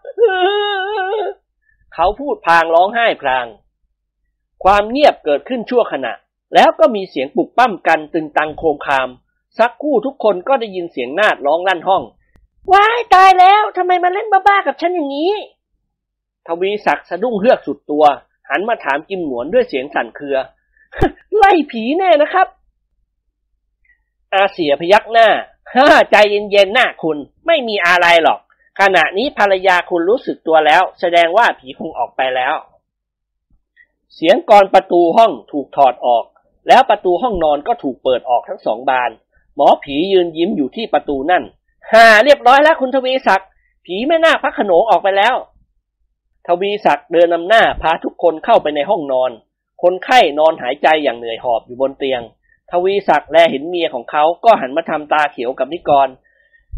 เขาพูดพางร้องไห้พลาง ความเงียบเกิดขึ้นชั่วขณะ แล้วก็มีเสียงปลุกปั้มกันตึงตังโคมคาม สักคู่ทุกคนก็ได้ยินเสียงนาดร้องลั่นห้อง ว้ายตายแล้วทำไมมาเล่นบ้าๆกับฉันอย่างนี้ ทวีศักดิ์สะดุ้งเฮือกสุดตัว หันมาถามกิมหนวนด้วยเสียงสั่นเครือ ไล่ผีแน่นะครับ อาเสียพยักหน้าฮ่าใจเย็นๆหน้าคุณไม่มีอะไรหรอก ขณะนี้ภรรยาคุณรู้สึกตัวแล้ว แสดงว่าผีคงออกไปแล้ว เสียงกรประตูห้องถูกถอดออก แล้วประตูห้องนอนก็ถูกเปิดออกทั้งสองบาน หมอผียืนยิ้มอยู่ที่ประตูนั่นฮ่าเรียบร้อยแล้วคุณทวีศักดิ์ผีแม่นาคพระขนงออกไปแล้ว ทวีศักดิ์เดินนำหน้าพาทุกคนเข้าไปในห้องนอน คนไข้นอนหายใจอย่างเหนื่อยหอบอยู่บนเตียง ทวีศักดิ์แลเห็นเมียของเขาก็หันมาทำตาเขียวกับนิกร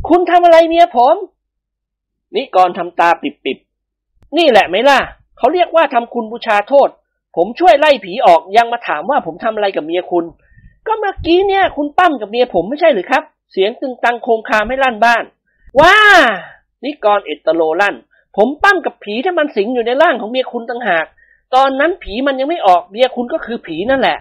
คุณทำอะไรเมียผม นิกรทำตาปิบๆ นี่แหละไหมล่ะ เขาเรียกว่าทำคุณบูชาโทษ ผมช่วยไล่ผีออกยังมาถามว่าผมทำอะไรกับเมียคุณ ก็เมื่อกี้เนี่ยคุณปั้มกับเมียผมไม่ใช่หรือครับ เสียงตึงตังโคมคามให้ลั่นบ้าน ว้า นิกรเอตโลลั่น ผมปั้มกับผีที่มันสิงอยู่ในร่างของเมียคุณต่างหาก ตอนนั้นผีมันยังไม่ออกเมียคุณก็คือผีนั่นแหละ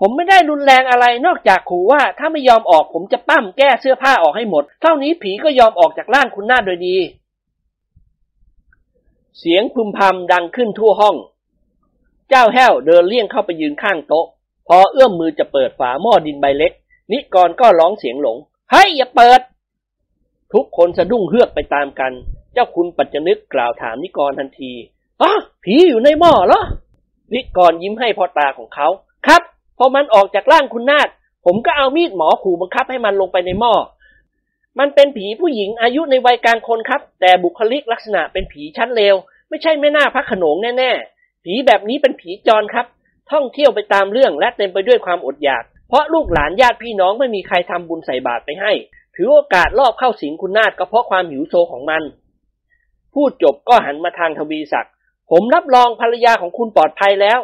ผมไม่ได้รุนแรงอะไรนอกจากขู่ว่าถ้าไม่ยอมออกผมจะปั้มแก้เสื้อผ้าออกให้หมด เท่านี้ผีก็ยอมออกจากร่างคุณหน้าโดยดี เสียงพึมพำดังขึ้นทั่วห้อง เจ้าแห้วเดินเลี่ยงเข้าไปยืนข้างโต๊ะ พอเอื้อมมือจะเปิดฝาหม้อดินใบเล็ก นิกรก็ร้องเสียงหลงเฮ้ยอย่าเปิด ทุกคนสะดุ้งเฮือกไปตามกัน เจ้าคุณปัจจนึกกล่าวถามนิกรทันที อ๋อผีอยู่ในหม้อเหรอ นิกรยิ้มให้พ่อตาของเขา ครับ พอมันออกจากร่างคุณนาฏผมก็เอามีดหมอขู่บังคับให้มันลงไปในหม้อ มันเป็นผีผู้หญิงอายุในวัยกลางคนครับ แต่บุคลิกลักษณะเป็นผีชั้นเลว ไม่ใช่แม่นาคพระขนงแน่ๆ ผีแบบนี้เป็นผีจรครับ ท่องเที่ยวไปตามเรื่องและเต็มไปด้วยความอดอยาก เพราะลูกหลานญาติพี่น้องไม่มีใครทำบุญใส่บาตรไปให้ ถือโอกาสรอบเข้าสิงคุณนาฏก็เพราะความหิวโซของมัน พูดจบก็หันมาทางทวีศักดิ ผมรับรองภรรยาของคุณปลอดภัยแล้ว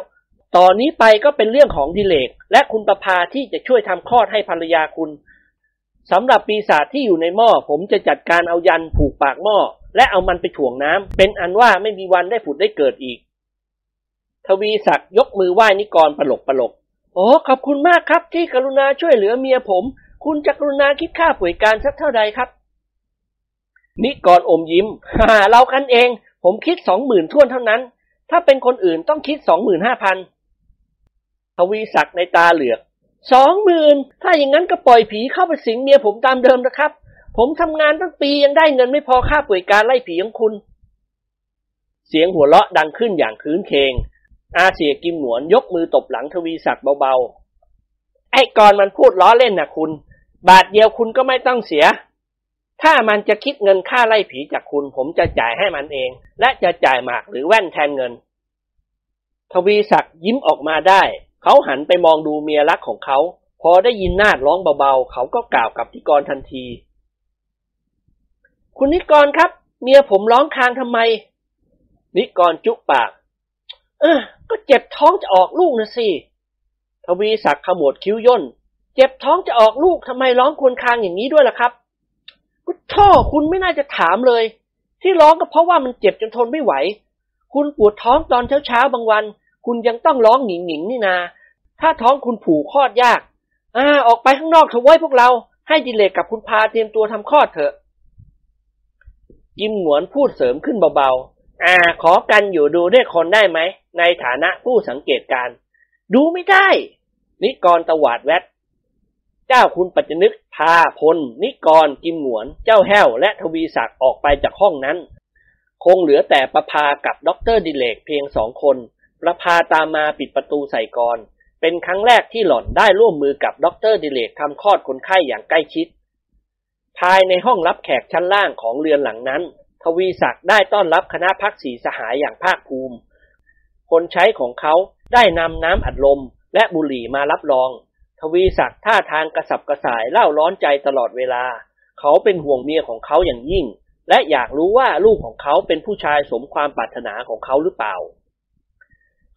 ต่อนนี้ไปก็เป็นเรื่องของดิเลก และคุณประภาที่จะช่วยทำคลอดให้ภรรยาคุณสำหรับปีศาจที่อยู่ในหม้อผมจะจัดการเอายันผูกปากหม้อและเอามันไปถ่วงน้ำเป็นอันว่าไม่มีวันได้ผุดได้เกิดอีก ทวีศักดิ์ยกมือไหว้นิกรปลกปลกโอ้ขอบคุณมากครับที่กรุณาช่วยเหลือเมียผม คุณจะกรุณาคิดค่าป่วยการสักเท่าใดครับ นิกรอมยิ้มฮ่าเรากันเอง ผมคิดสองหมื่นท่วนเท่านั้น ถ้าเป็นคนอื่นต้องคิดสองหมื่นห้าพันทวีศักดิ์ในตาเหลือกสองหมื่นถ้าอย่างนั้นก็ปล่อยผีเข้าไปสิงเมียผมตามเดิมนะครับ ผมทำงานตั้งปียังได้เงินไม่พอค่าป่วยการไล่ผีของคุณ เสียงหัวเราะดังขึ้นอย่างคืนเคง อาเสียกิมหนวนยกมือตบหลังทวีศักดิ์เบาๆ ไอ้กอนมันพูดล้อเล่นนะคุณ บาทเดียวคุณก็ไม่ต้องเสีย ถ้ามันจะคิดเงินค่าไล่ผีจากคุณ ผมจะจ่ายให้มันเอง และจะจ่ายหมากหรือแว่นแทนเงิน ทวีศักดิ์ยิ้มออกมาได้ เขาหันไปมองดูเมียรักของเขา พอได้ยินนาดร้องเบาๆ เขาก็กล่าวกับนิกรทันที คุณนิกรครับ เมียผมร้องคางทำไม นิกรจุปาก เออก็เจ็บท้องจะออกลูกนะสิทวีศักดิ์ขมวดคิ้วย่น เจ็บท้องจะออกลูกทำไมร้องควรคางอย่างนี้ด้วยล่ะครับ ก็ท่อคุณไม่น่าจะถามเลย ที่ร้องก็เพราะว่ามันเจ็บจนทนไม่ไหว คุณปวดท้องตอนเช้าๆบางวัน คุณยังต้องร้องหนิงๆนี่นา ถ้าท้องคุณผูกคลอดยาก อ่า ออกไปข้างนอกเถอะไว้พวกเรา ให้ดิเลกกับคุณพาเตรียมตัวทำคลอดเถอะยิมหนวนพูดเสริมขึ้นเบาๆ อ่า ขอกันอยู่ดูด้วยคนได้ไหม ในฐานะผู้สังเกตการ ดูไม่ได้ นิกรตวาดแวด เจ้าคุณปัจจนึกพาพล นิกร กิมหงวน เจ้าแห้ว และทวีศักดิ์ออกไปจากห้องนั้น คงเหลือแต่ประภากับด็อกเตอร์ดิเรกเพียงสองคน ประภาตามมาปิดประตูใส่กลอนเป็นครั้งแรกที่หล่อนได้ร่วมมือกับด็อกเตอร์ดิเรกทำคลอดคนไข้อย่างใกล้ชิด ภายในห้องรับแขกชั้นล่างของเรือนหลังนั้น ทวีศักดิ์ได้ต้อนรับคณะพรรคสี่สหายอย่างภาคภูมิ คนใช้ของเขาได้นำน้ำอัดลมและบุหรี่มารับรอง ทวีศักดิ์ท่าทางกระสับกระส่ายเล่าร้อนใจตลอดเวลา เขาเป็นห่วงเมียของเขาอย่างยิ่ง และอยากรู้ว่าลูกของเขาเป็นผู้ชายสมความปรารถนาของเขาหรือเปล่า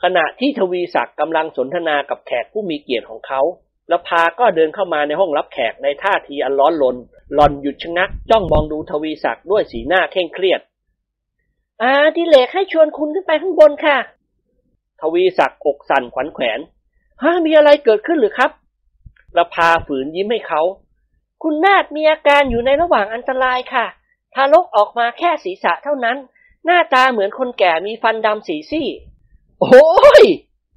ขณะที่ทวีศักดิ์กำลังสนทนากับแขกผู้มีเกียรติของเขาล้วพาก็เดินเข้ามาในห้องรับแขกในท่าทีอันร้อนรนหล่อนหยุดชะงัก จ้องมองดูทวีศักดิ์ด้วยสีหน้าเคร่งเครียด อ่าดิเลกให้ชวนคุณขึ้นไปข้างบนค่ะ ทวีศักดิ์อกสั่นขวัญแขวนฮะมีอะไรเกิดขึ้นหรือครับ ละพาฝืนยิ้มให้เขา คุณนาฏมีอาการอยู่ในระหว่างอันตรายค่ะ ทารกออกมาแค่ศีรษะเท่านั้น หน้าตาเหมือนคนแก่มีฟันดำสีซี่ โอ้ย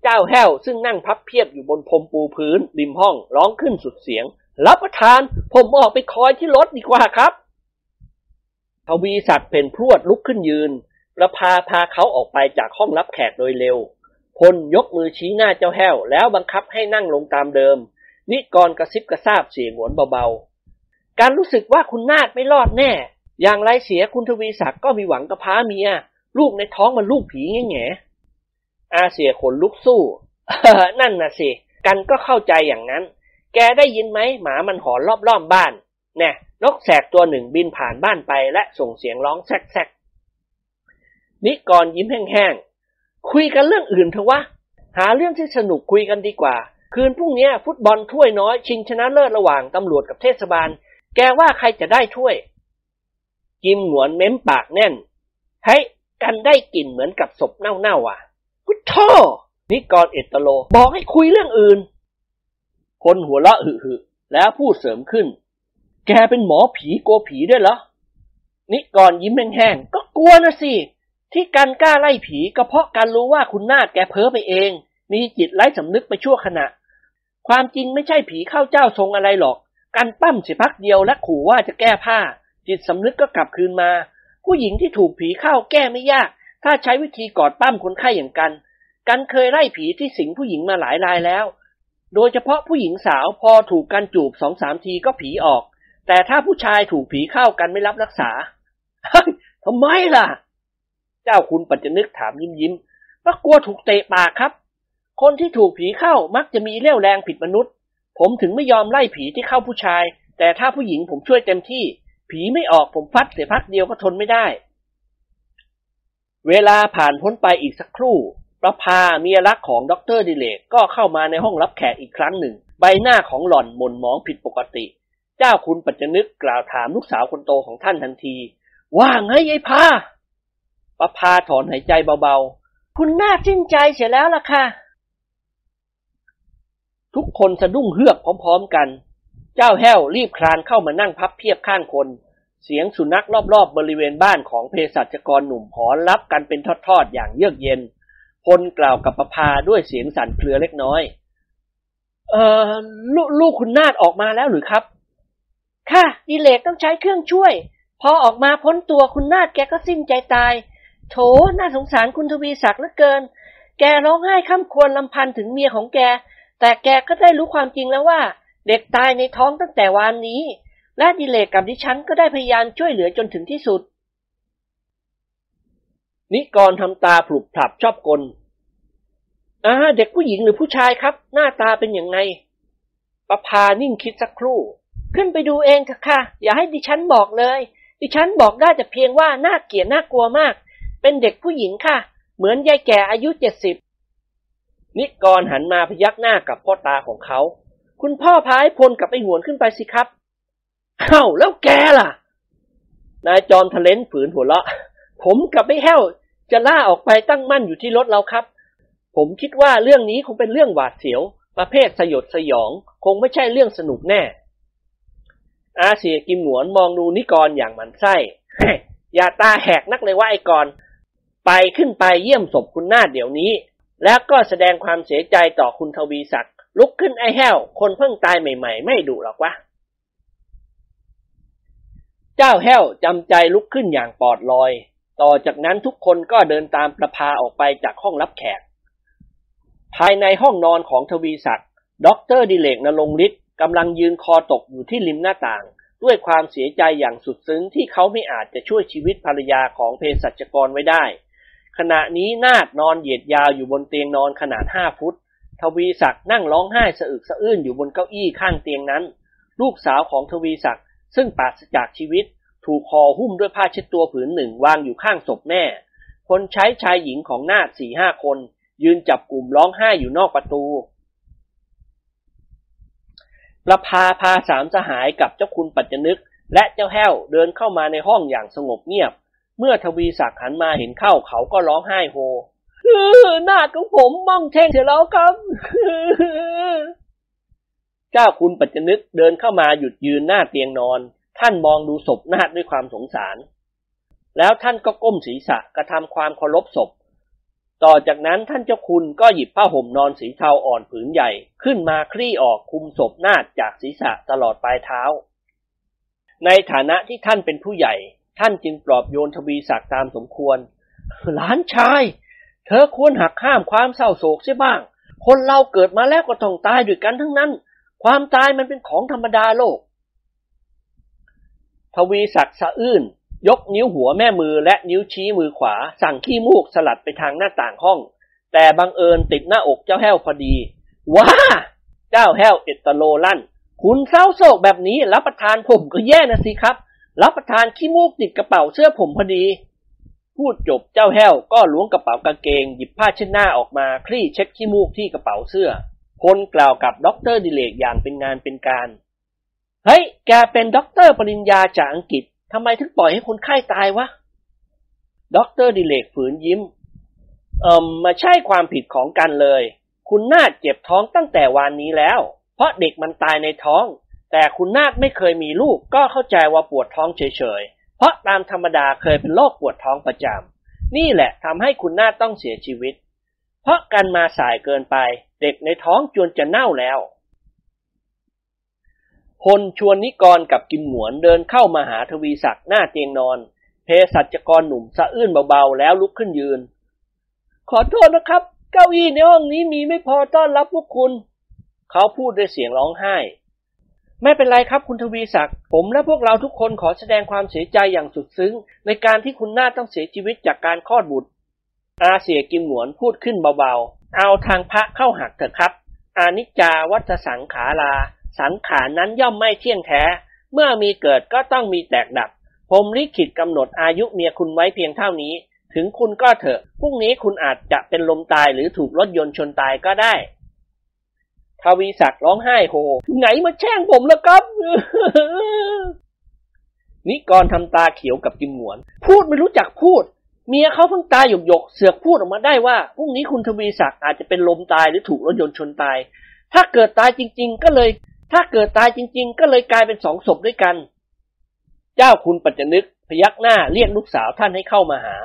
เจ้าแห้วซึ่งนั่งพับเพียบอยู่บนพรมปูพื้น ริมห้องร้องขึ้นสุดเสียง รับประทาน ผมออกไปคอยที่รถดีกว่าครับทวีศักดิ์เพ่นพรวดลุกขึ้นยืน ประพาพาเขาออกไปจากห้องรับแขกโดยเร็ว พลยกมือชี้หน้าเจ้าแห้ว แล้วบังคับให้นั่งลงตามเดิม นิกรกระซิบกระซาบเสียงหวนเบาๆ การรู้สึกว่าคุณนาดไม่รอดแน่ อย่างไรเสียคุณทวีศักดิ์ก็มีหวังกระพ้าเมีย ลูกในท้องมันลูกผีแง่แง่อาเสียขนลุกสู้ นั่นน่ะสิ กันก็เข้าใจอย่างนั้น แกได้ยินไหมหมามันหอนรอบๆบ้าน แน่นกแสกตัวหนึ่งบินผ่านบ้านไปและส่งเสียงร้องแซกๆนิกรยิ้มแห้งๆ คุยกันเรื่องอื่นเถอะวะ หาเรื่องที่สนุกคุยกันดีกว่า คืนพรุ่งนี้ฟุตบอลถ้วยน้อย ชิงชนะเลิศระหว่างตำรวจกับเทศบาล แกว่าใครจะได้ถ้วยกิมหนวนเม้มปากแน่นเฮ้ยกันได้กลิ่นเหมือนกับศพเน่าๆอะพุทโธนิกรเอตโล บอกให้คุยเรื่องอื่น คนหัวเราะหึๆแล้วพูดเสริมขึ้น แกเป็นหมอผีกลัวผีด้วยเหรอ นิกรยิ้มแห้งๆก็กลัวนะสิ ที่กันกล้าไล่ผีก็เพราะการรู้ว่าคุณนาดแกเพ้อไปเอง มีจิตไร้สำนึกไปชั่วขณะ ความจริงไม่ใช่ผีเข้าเจ้าทรงอะไรหรอก การปั้มเสียพักเดียวและขู่ว่าจะแก้ผ้า จิตสำนึกก็กลับคืนมา ผู้หญิงที่ถูกผีเข้าแก้ไม่ยาก ถ้าใช้วิธีกอดปั้มคนไข้อย่างกัน กันเคยไล่ผีที่สิงผู้หญิงมาหลายรายแล้ว โดยเฉพาะผู้หญิงสาวพอถูกกันจูบสองสามทีก็ผีออก แต่ถ้าผู้ชายถูกผีเข้ากันไม่รับรักษาทำไมล่ะ เจ้าคุณปัจจนึกถามยิ้มยิ้มว่ากลัวถูกเตะปากครับ คนที่ถูกผีเข้ามักจะมีเรี่ยวแรงผิดมนุษย์ ผมถึงไม่ยอมไล่ผีที่เข้าผู้ชาย แต่ถ้าผู้หญิงผมช่วยเต็มที่ ผีไม่ออกผมฟัดเสียพักเดียวก็ทนไม่ได้เวลาผ่านพ้นไปอีกสักครู่ ประพาเมียรักของดรดิเลกก็เข้ามาในห้องรับแขกอีกครั้งหนึ่ง ใบหน้าของหล่อนหม่นหมองผิดปกติ เจ้าคุณปัจจนึกกล่าวถามลูกสาวคนโตของท่านทันที ว่าไงยายพาประพาถอนหายใจเบาๆ คุณน่าสิ้นใจเสียแล้วล่ะค่ะ ทุกคนสะดุ้งเฮือกพร้อมๆกัน เจ้าแห้วรีบคลานเข้ามานั่งพับเพียบข้างคน เสียงสุนัขรอบๆบบริเวณบ้านของเภสัชกรหนุ่มหอนรับกันเป็นทอดๆอย่างเยือกเย็น พลกล่าวกับประพาด้วยเสียงสั่นเครือเล็กน้อย เอ่อลลูกคุณนาดออกมาแล้วหรือครับ ค่ะ ดิเลกต้องใช้เครื่องช่วย พอออกมาพ้นตัวคุณนาดแกก็สิ้นใจตาย โถน่าสงสารคุณทวีศักดิ์เหลือเกิน แกร้องไห้ข้ามควรลำพันถึงเมียของแก แต่แกก็ได้รู้ความจริงแล้วว่า เด็กตายในท้องตั้งแต่วานนี้ และดิเลกกับดิฉันก็ได้พยายามช่วยเหลือจนถึงที่สุด นิกรทำตาผลุบผลับชอบกลอ่าเด็กผู้หญิงหรือผู้ชายครับ หน้าตาเป็นอย่างไงประพานิ่งคิดสักครู่ ขึ้นไปดูเองเถอะค่ะ อย่าให้ดิฉันบอกเลย ดิฉันบอกได้แต่เพียงว่าน่าเกลียดน่ากลัวมาก เป็นเด็กผู้หญิงค่ะ เหมือนยายแก่อายุเจ็ดสิบ นิกรหันมาพยักหน้ากับพ่อตาของเขา คุณพ่อพายพลกับไอ้หวนขึ้นไปสิครับอ้าแล้วแกล่ะ นายจอมทะเลนฝืนหัวเราะ ผมกับไอ้แห้วจะล่าออกไปตั้งมั่นอยู่ที่รถเราครับ ผมคิดว่าเรื่องนี้คงเป็นเรื่องหวาดเสียว ประเภทสยดสยอง คงไม่ใช่เรื่องสนุกแน่ อาเสียกิมหนวนมองดูนิกรอย่างหมันไส้อย่าตาแหกนักเลยว่าไอ้กร ไปขึ้นไปเยี่ยมศพคุณนาดเดี๋ยวนี้ แล้วก็แสดงความเสียใจต่อคุณทวีศักดิ์ลุกขึ้นไอ้แห้ว คนเพิ่งตายใหม่ ๆ ไม่ดุหรอกวะ เจ้าแห้วจำใจลุกขึ้นอย่างปลอดลอย ต่อจากนั้นทุกคนก็เดินตามประภาออกไปจากห้องรับแขก ภายในห้องนอนของทวีศักดิ์ด็อกเตอร์ดิเรก ณรงค์ฤทธิ์กำลังยืนคอตกอยู่ที่ริมหน้าต่าง ด้วยความเสียใจอย่างสุดซึ้งที่เขาไม่อาจจะช่วยชีวิตภรรยาของเภสัชกรไว้ได้ ขณะนี้นาดนอนเหยียดยาวอยู่บนเตียงนอนขนาดห้าฟุต ทวีศักดิ์นั่งร้องไห้สะอึกสะอื้นอยู่บนเก้าอี้ข้างเตียงนั้น ลูกสาวของทวีศักดิ์ซึ่งปราศจากชีวิต ถูกคอหุ้มด้วยผ้าเช็ดตัวผืนหนึ่งวางอยู่ข้างศพแม่ คนใช้ชายหญิงของนาดสี่ห้าคน ยืนจับกลุ่มร้องไห้อยู่นอกประตูประพาพาสามสหายกับเจ้าคุณปัจจนึก และเจ้าแห้วเดินเข้ามาในห้องอย่างสงบเงียบ เมื่อทวีศักดิ์หันมาเห็นเข้าเขาก็ร้องไห้โฮหน้าของผมมองเท่งเสียแล้วครับ เจ้าคุณปัจจนึกเดินเข้ามาหยุดยืนหน้าเตียงนอน ท่านมองดูศพนาดด้วยความสงสาร แล้วท่านก็ก้มศีรษะกระทำความเคารพศพ ต่อจากนั้นท่านเจ้าคุณก็หยิบผ้าห่มนอนสีเทาอ่อนผืนใหญ่ ขึ้นมาคลี่ออกคุมศพนาดจากศีรษะตลอดปลายเท้า ในฐานะที่ท่านเป็นผู้ใหญ่ ท่านจึงปลอบโยนทวีศักดิ์ตามสมควร หลานชาย เธอควรหักห้ามความเศร้าโศกเสียบ้าง คนเราเกิดมาแล้วก็ต้องตายด้วยกันทั้งนั้น ความตายมันเป็นของธรรมดาโลก ทวีศักดิ์สะอื้นยกนิ้วหัวแม่มือและนิ้วชี้มือขวา สั่งขี้มูกสลัดไปทางหน้าต่างห้อง แต่บังเอิญติดหน้าอกเจ้าแห้วพอดี ว้า เจ้าแห้วเอ็ดตะโรลั่น คุณเศร้าโศกแบบนี้รับประทานผมก็แย่นะสิครับ รับประทานขี้มูกติดกระเป๋าเสื้อผมพอดี พูดจบเจ้าแห้วก็ล้วงกระเป๋ากางเกง หยิบผ้าเช็ดหน้าออกมาคลี่เช็ดขี้มูกที่กระเป๋าเสื้อพลกล่าวกับด็อกเตอร์ดิเรกอย่างเป็นงานเป็นการ เฮ้ย แกเป็นด็อกเตอร์ปริญญาจากอังกฤษทำไมถึงปล่อยให้คนไข้ตายวะด็อกเตอร์ดิเรกฝืนยิ้ม เอ่มมาใช่ความผิดของกันเลย คุณนาเจ็บท้องตั้งแต่วานนี้แล้ว เพราะเด็กมันตายในท้อง แต่คุณนาดไม่เคยมีลูกก็เข้าใจว่าปวดท้องเฉยๆ เพราะตามธรรมดาเคยเป็นโรคปวดท้องประจำนี่แหละทำให้คุณนาดต้องเสียชีวิต เพราะกันมาสายเกินไป เด็กในท้องจวนจะเน่าแล้วพลชวนนิกรกับกิมหมวนเดินเข้ามาหาทวีศักดิ์หน้าเตียงนอนเพสัชกรหนุ่มสะอื้นเบาๆ แล้วลุกขึ้นยืน ขอโทษนะครับ เก้าอี้ในห้องนี้มีไม่พอต้อนรับพวกคุณ เขาพูดด้วยเสียงร้องไห้ ไม่เป็นไรครับคุณทวีศักดิ์ ผมและพวกเราทุกคนขอแสดงความเสียใจอย่างสุดซึ้ง ในการที่คุณน้าต้องเสียชีวิตจากการคลอดบุตร อาเสียกิมหนวนพูดขึ้นเบาๆ เอาทางพระเข้าหักเถอะครับ อานิจจาวัฏสังขารา สังขารนั้นย่อมไม่เที่ยงแท้ เมื่อมีเกิดก็ต้องมีแตกดับ ผมลิขิตกำหนดอายุเมียคุณไว้เพียงเท่านี้ ถึงคุณก็เถอะ พรุ่งนี้คุณอาจจะเป็นลมตายหรือถูกรถยนต์ชนตายก็ได้ ทวีศักดิ์ร้องไห้โฮไหนมาแช่งผมแล้วครับ นิกรทำตาเขียวกับกิมหวน พูดไม่รู้จักพูด เมียเขาเพิ่งตายหยกหยกเสือกพูดออกมาได้ว่าพรุ่งนี้คุณทวีศักดิ์อาจจะเป็นลมตายหรือถูกรถยนต์ชนตาย ถ้าเกิดตายจริง ๆ ก็เลย ถ้าเกิดตายจริง ๆ ก็เลยกลายเป็นสองศพด้วยกัน เจ้าคุณปัจจนึกพยักหน้าเรียกลูกสาวท่านให้เข้ามาหา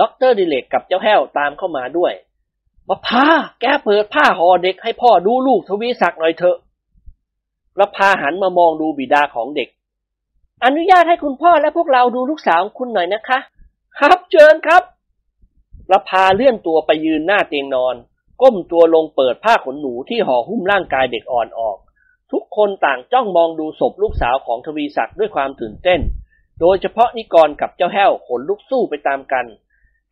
ด็อกเตอร์ดิเรกกับเจ้าแห้วตามเข้ามาด้วย ประภาแกเปิดผ้าห่อเด็กให้พ่อดูลูกทวีศักดิ์หน่อยเถอะประภาหันมามองดูบิดาของเด็ก อนุญาตให้คุณพ่อและพวกเราดูลูกสาวของคุณหน่อยนะคะ ครับเชิญครับระพาเลื่อนตัวไปยืนหน้าเตียงนอน ก้มตัวลงเปิดผ้าขนหนูที่ห่อหุ้มร่างกายเด็กอ่อนออก ทุกคนต่างจ้องมองดูศพลูกสาวของทวีศักดิ์ด้วยความตื่นเต้น โดยเฉพาะนิกรกับเจ้าแห้วขนลุกสู้ไปตามกัน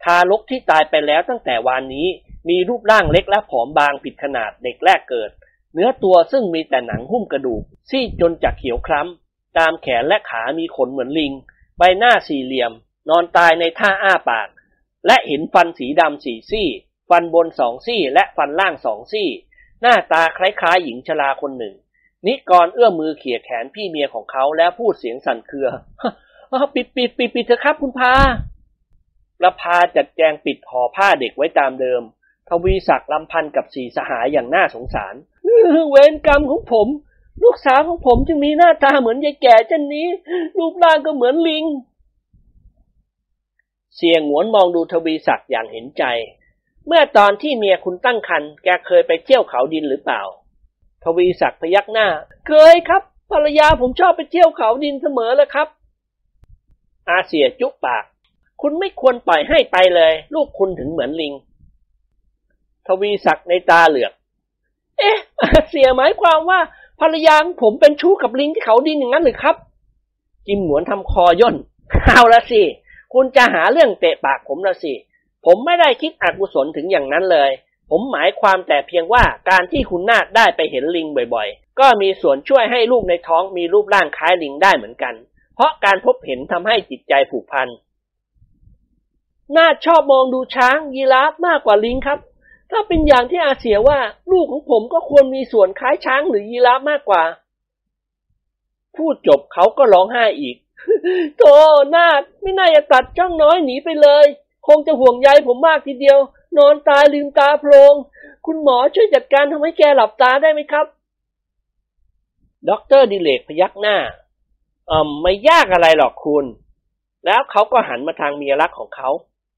ทารกที่ตายไปแล้วตั้งแต่วานนี้ มีรูปร่างเล็กและผอมบางผิดขนาดเด็กแรกเกิด เนื้อตัวซึ่งมีแต่หนังหุ้มกระดูก ซีดจนจากเขียวคล้ำ ตามแขนและขามีขนเหมือนลิง ใบหน้าสี่เหลี่ยม นอนตายในท่าอ้าปาก และเห็นฟันสีดำสี่ซี่ ฟันบนสองซี่และฟันล่างสองซี่ หน้าตาคล้ายๆหญิงชราคนหนึ่ง นิกรเอื้อมมือเขี่ยแขนพี่เมียของเขาแล้วพูดเสียงสั่นเครือปิดปิดปิดปิดเถอะครับคุณพาละพาจัดแจงปิดห่อผ้าเด็กไว้ตามเดิม ทวีศักดิ์ลำพันกับสีสหายอย่างน่าสงสาร เวรกรรมของผม ลูกสาวของผมจึงมีหน้าตาเหมือนยายแก่เช่นนี้ รูปร่างก็เหมือนลิง เสียงหวนมองดูทวีศักดิ์อย่างเห็นใจ เมื่อตอนที่เมียคุณตั้งครรภ์แกเคยไปเที่ยวเขาดินหรือเปล่า ทวีศักดิ์พยักหน้า เคยครับ ภรรยาผมชอบไปเที่ยวเขาดินเสมอเลยครับ อาเสียจุปาก คุณไม่ควรปล่อยให้ไปเลย ลูกคุณถึงเหมือนลิง ทวีศักดิ์ในตาเหลือก เอ๊ะ เสียหมายความว่าภรรยาของผมเป็นชู้กับลิงที่เขาดินอย่างนั้นหรือครับกิมหมวนทำคอย่นเอาละสิ คุณจะหาเรื่องเตะปากผมละสิ ผมไม่ได้คิดอกุศลถึงอย่างนั้นเลย ผมหมายความแต่เพียงว่าการที่คุณนาคได้ไปเห็นลิงบ่อยๆ ก็มีส่วนช่วยให้ลูกในท้องมีรูปร่างคล้ายลิงได้เหมือนกัน เพราะการพบเห็นทำให้จิตใจผูกพันนาชอบมองดูช้างยีราฟมากกว่าลิงครับ ถ้าเป็นอย่างที่อาเสี่ยว่า ลูกของผมก็ควรมีส่วนคล้ายช้างหรือยีราฟมากกว่า พูดจบเขาก็ร้องไห้อีกโธ่นาไม่น่าจะตัดช่องน้อยหนีไปเลย คงจะห่วงใยผมมากทีเดียว นอนตายลืมตาโพลงคุณหมอช่วยจัดการทำให้แกหลับตาได้ไหมครับด็อกเตอร์ดิเรกพยักหน้าอ่อไม่ยากอะไรหรอกคุณ แล้วเขาก็หันมาทางเมียรักของเขา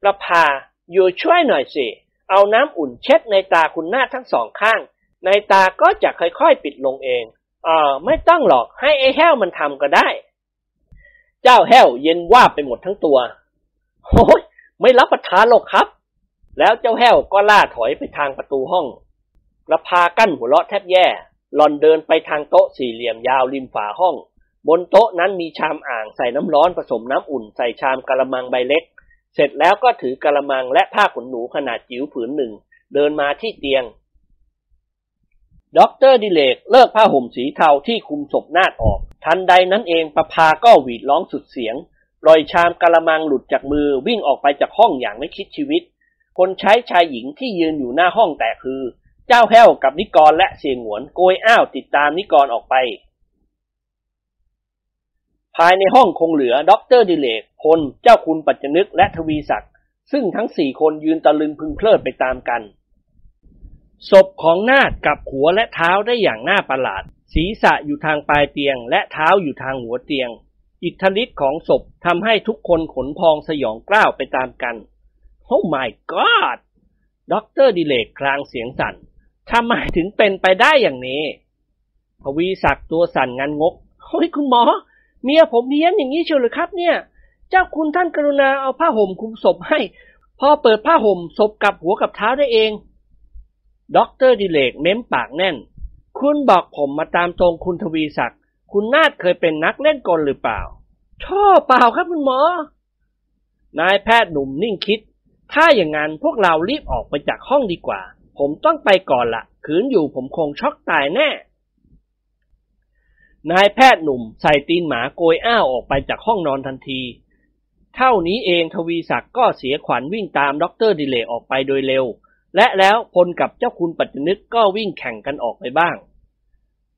ประพาอยู่ช่วยหน่อยสิ เอาน้ำอุ่นเช็ดในตาคุณหน้าทั้งสองข้าง ในตาก็จะค่อยๆปิดลงเองอ่าไม่ต้องหรอกให้ไอ้แห้วมันทำก็ได้ เจ้าแห้วเย็นว่าไปหมดทั้งตัวโอ้ยไม่รับประทานหรอกครับ แล้วเจ้าแห้วก็ล่าถอยไปทางประตูห้องกระพากั้นหัวเราะแทบแย่ หล่อนเดินไปทางโต๊ะสี่เหลี่ยมยาวริมฝาห้อง บนโต๊ะนั้นมีชามอ่างใส่น้ำร้อนผสมน้ำอุ่นใส่ชามกะละมังใบเล็ก เสร็จแล้วก็ถือกะละมังและผ้าขนหนูขนาดจิ๋วผืนหนึ่ง เดินมาที่เตียงด็อกเตอร์ดิเรกเลิกผ้าห่มสีเทาที่คลุมศพนาดออก ทันใดนั้นเองประภาก็หวีดร้องสุดเสียงปล่อยชามกะละมังหลุดจากมือวิ่งออกไปจากห้องอย่างไม่คิดชีวิต คนใช้ชายหญิงที่ยืนอยู่หน้าห้องแตกฮือ เจ้าแห้วกับนิกรและเสี่ยหงวนโกยอ้าวติดตามนิกรออกไป ภายในห้องคงเหลือด็อกเตอร์ดิเรกพล เจ้าคุณปัจจนึกและทวีศักดิ์ซึ่งทั้งสี่คนยืนตะลึงพรึงเพริดไปตามกัน ศพของนาดกลับหัวและเท้าได้อย่างน่าประหลาด ศีรษะอยู่ทางปลายเตียง และเท้าอยู่ทางหัวเตียง อิทธิฤทธิ์ของศพทำให้ทุกคนขนพองสยองเกล้าไปตามกันโอ้ my god ด็อกเตอร์ดิเลกคลางเสียงสั่นทำไมถึงเป็นไปได้อย่างนี้ทวีศักดิ์ตัวสั่นงันงกเฮ้ยคุณหมอ เมียผมเพี้ยนอย่างนี้เชียวหรือครับ เนี่ย เจ้าคุณท่านกรุณาเอาผ้าห่มคลุมศพให้ พอเปิดผ้าห่มศพกลับหัวกลับเท้าได้เองด็อกเตอร์ดิเรกเม้มปากแน่น คุณบอกผมมาตามตรงคุณทวีศักดิ์คุณนาดเคยเป็นนักเล่นกลหรือเปล่าชอบเปล่าครับคุณหมอ นายแพทย์หนุ่มนิ่งคิด ถ้าอย่างนั้นพวกเรารีบออกไปจากห้องดีกว่า ผมต้องไปก่อนละขืนอยู่ผมคงช็อกตายแน่ นายแพทย์หนุ่มใส่ตีนหมาโกยอ้าวออกไปจากห้องนอนทันที เท่านี้เองทวีศักดิ์ก็เสียขวัญวิ่งตามด็อกเตอร์ดิเรกออกไปโดยเร็ว และแล้วพลกับเจ้าคุณปัจจนึกก็วิ่งแข่งกันออกไปบ้าง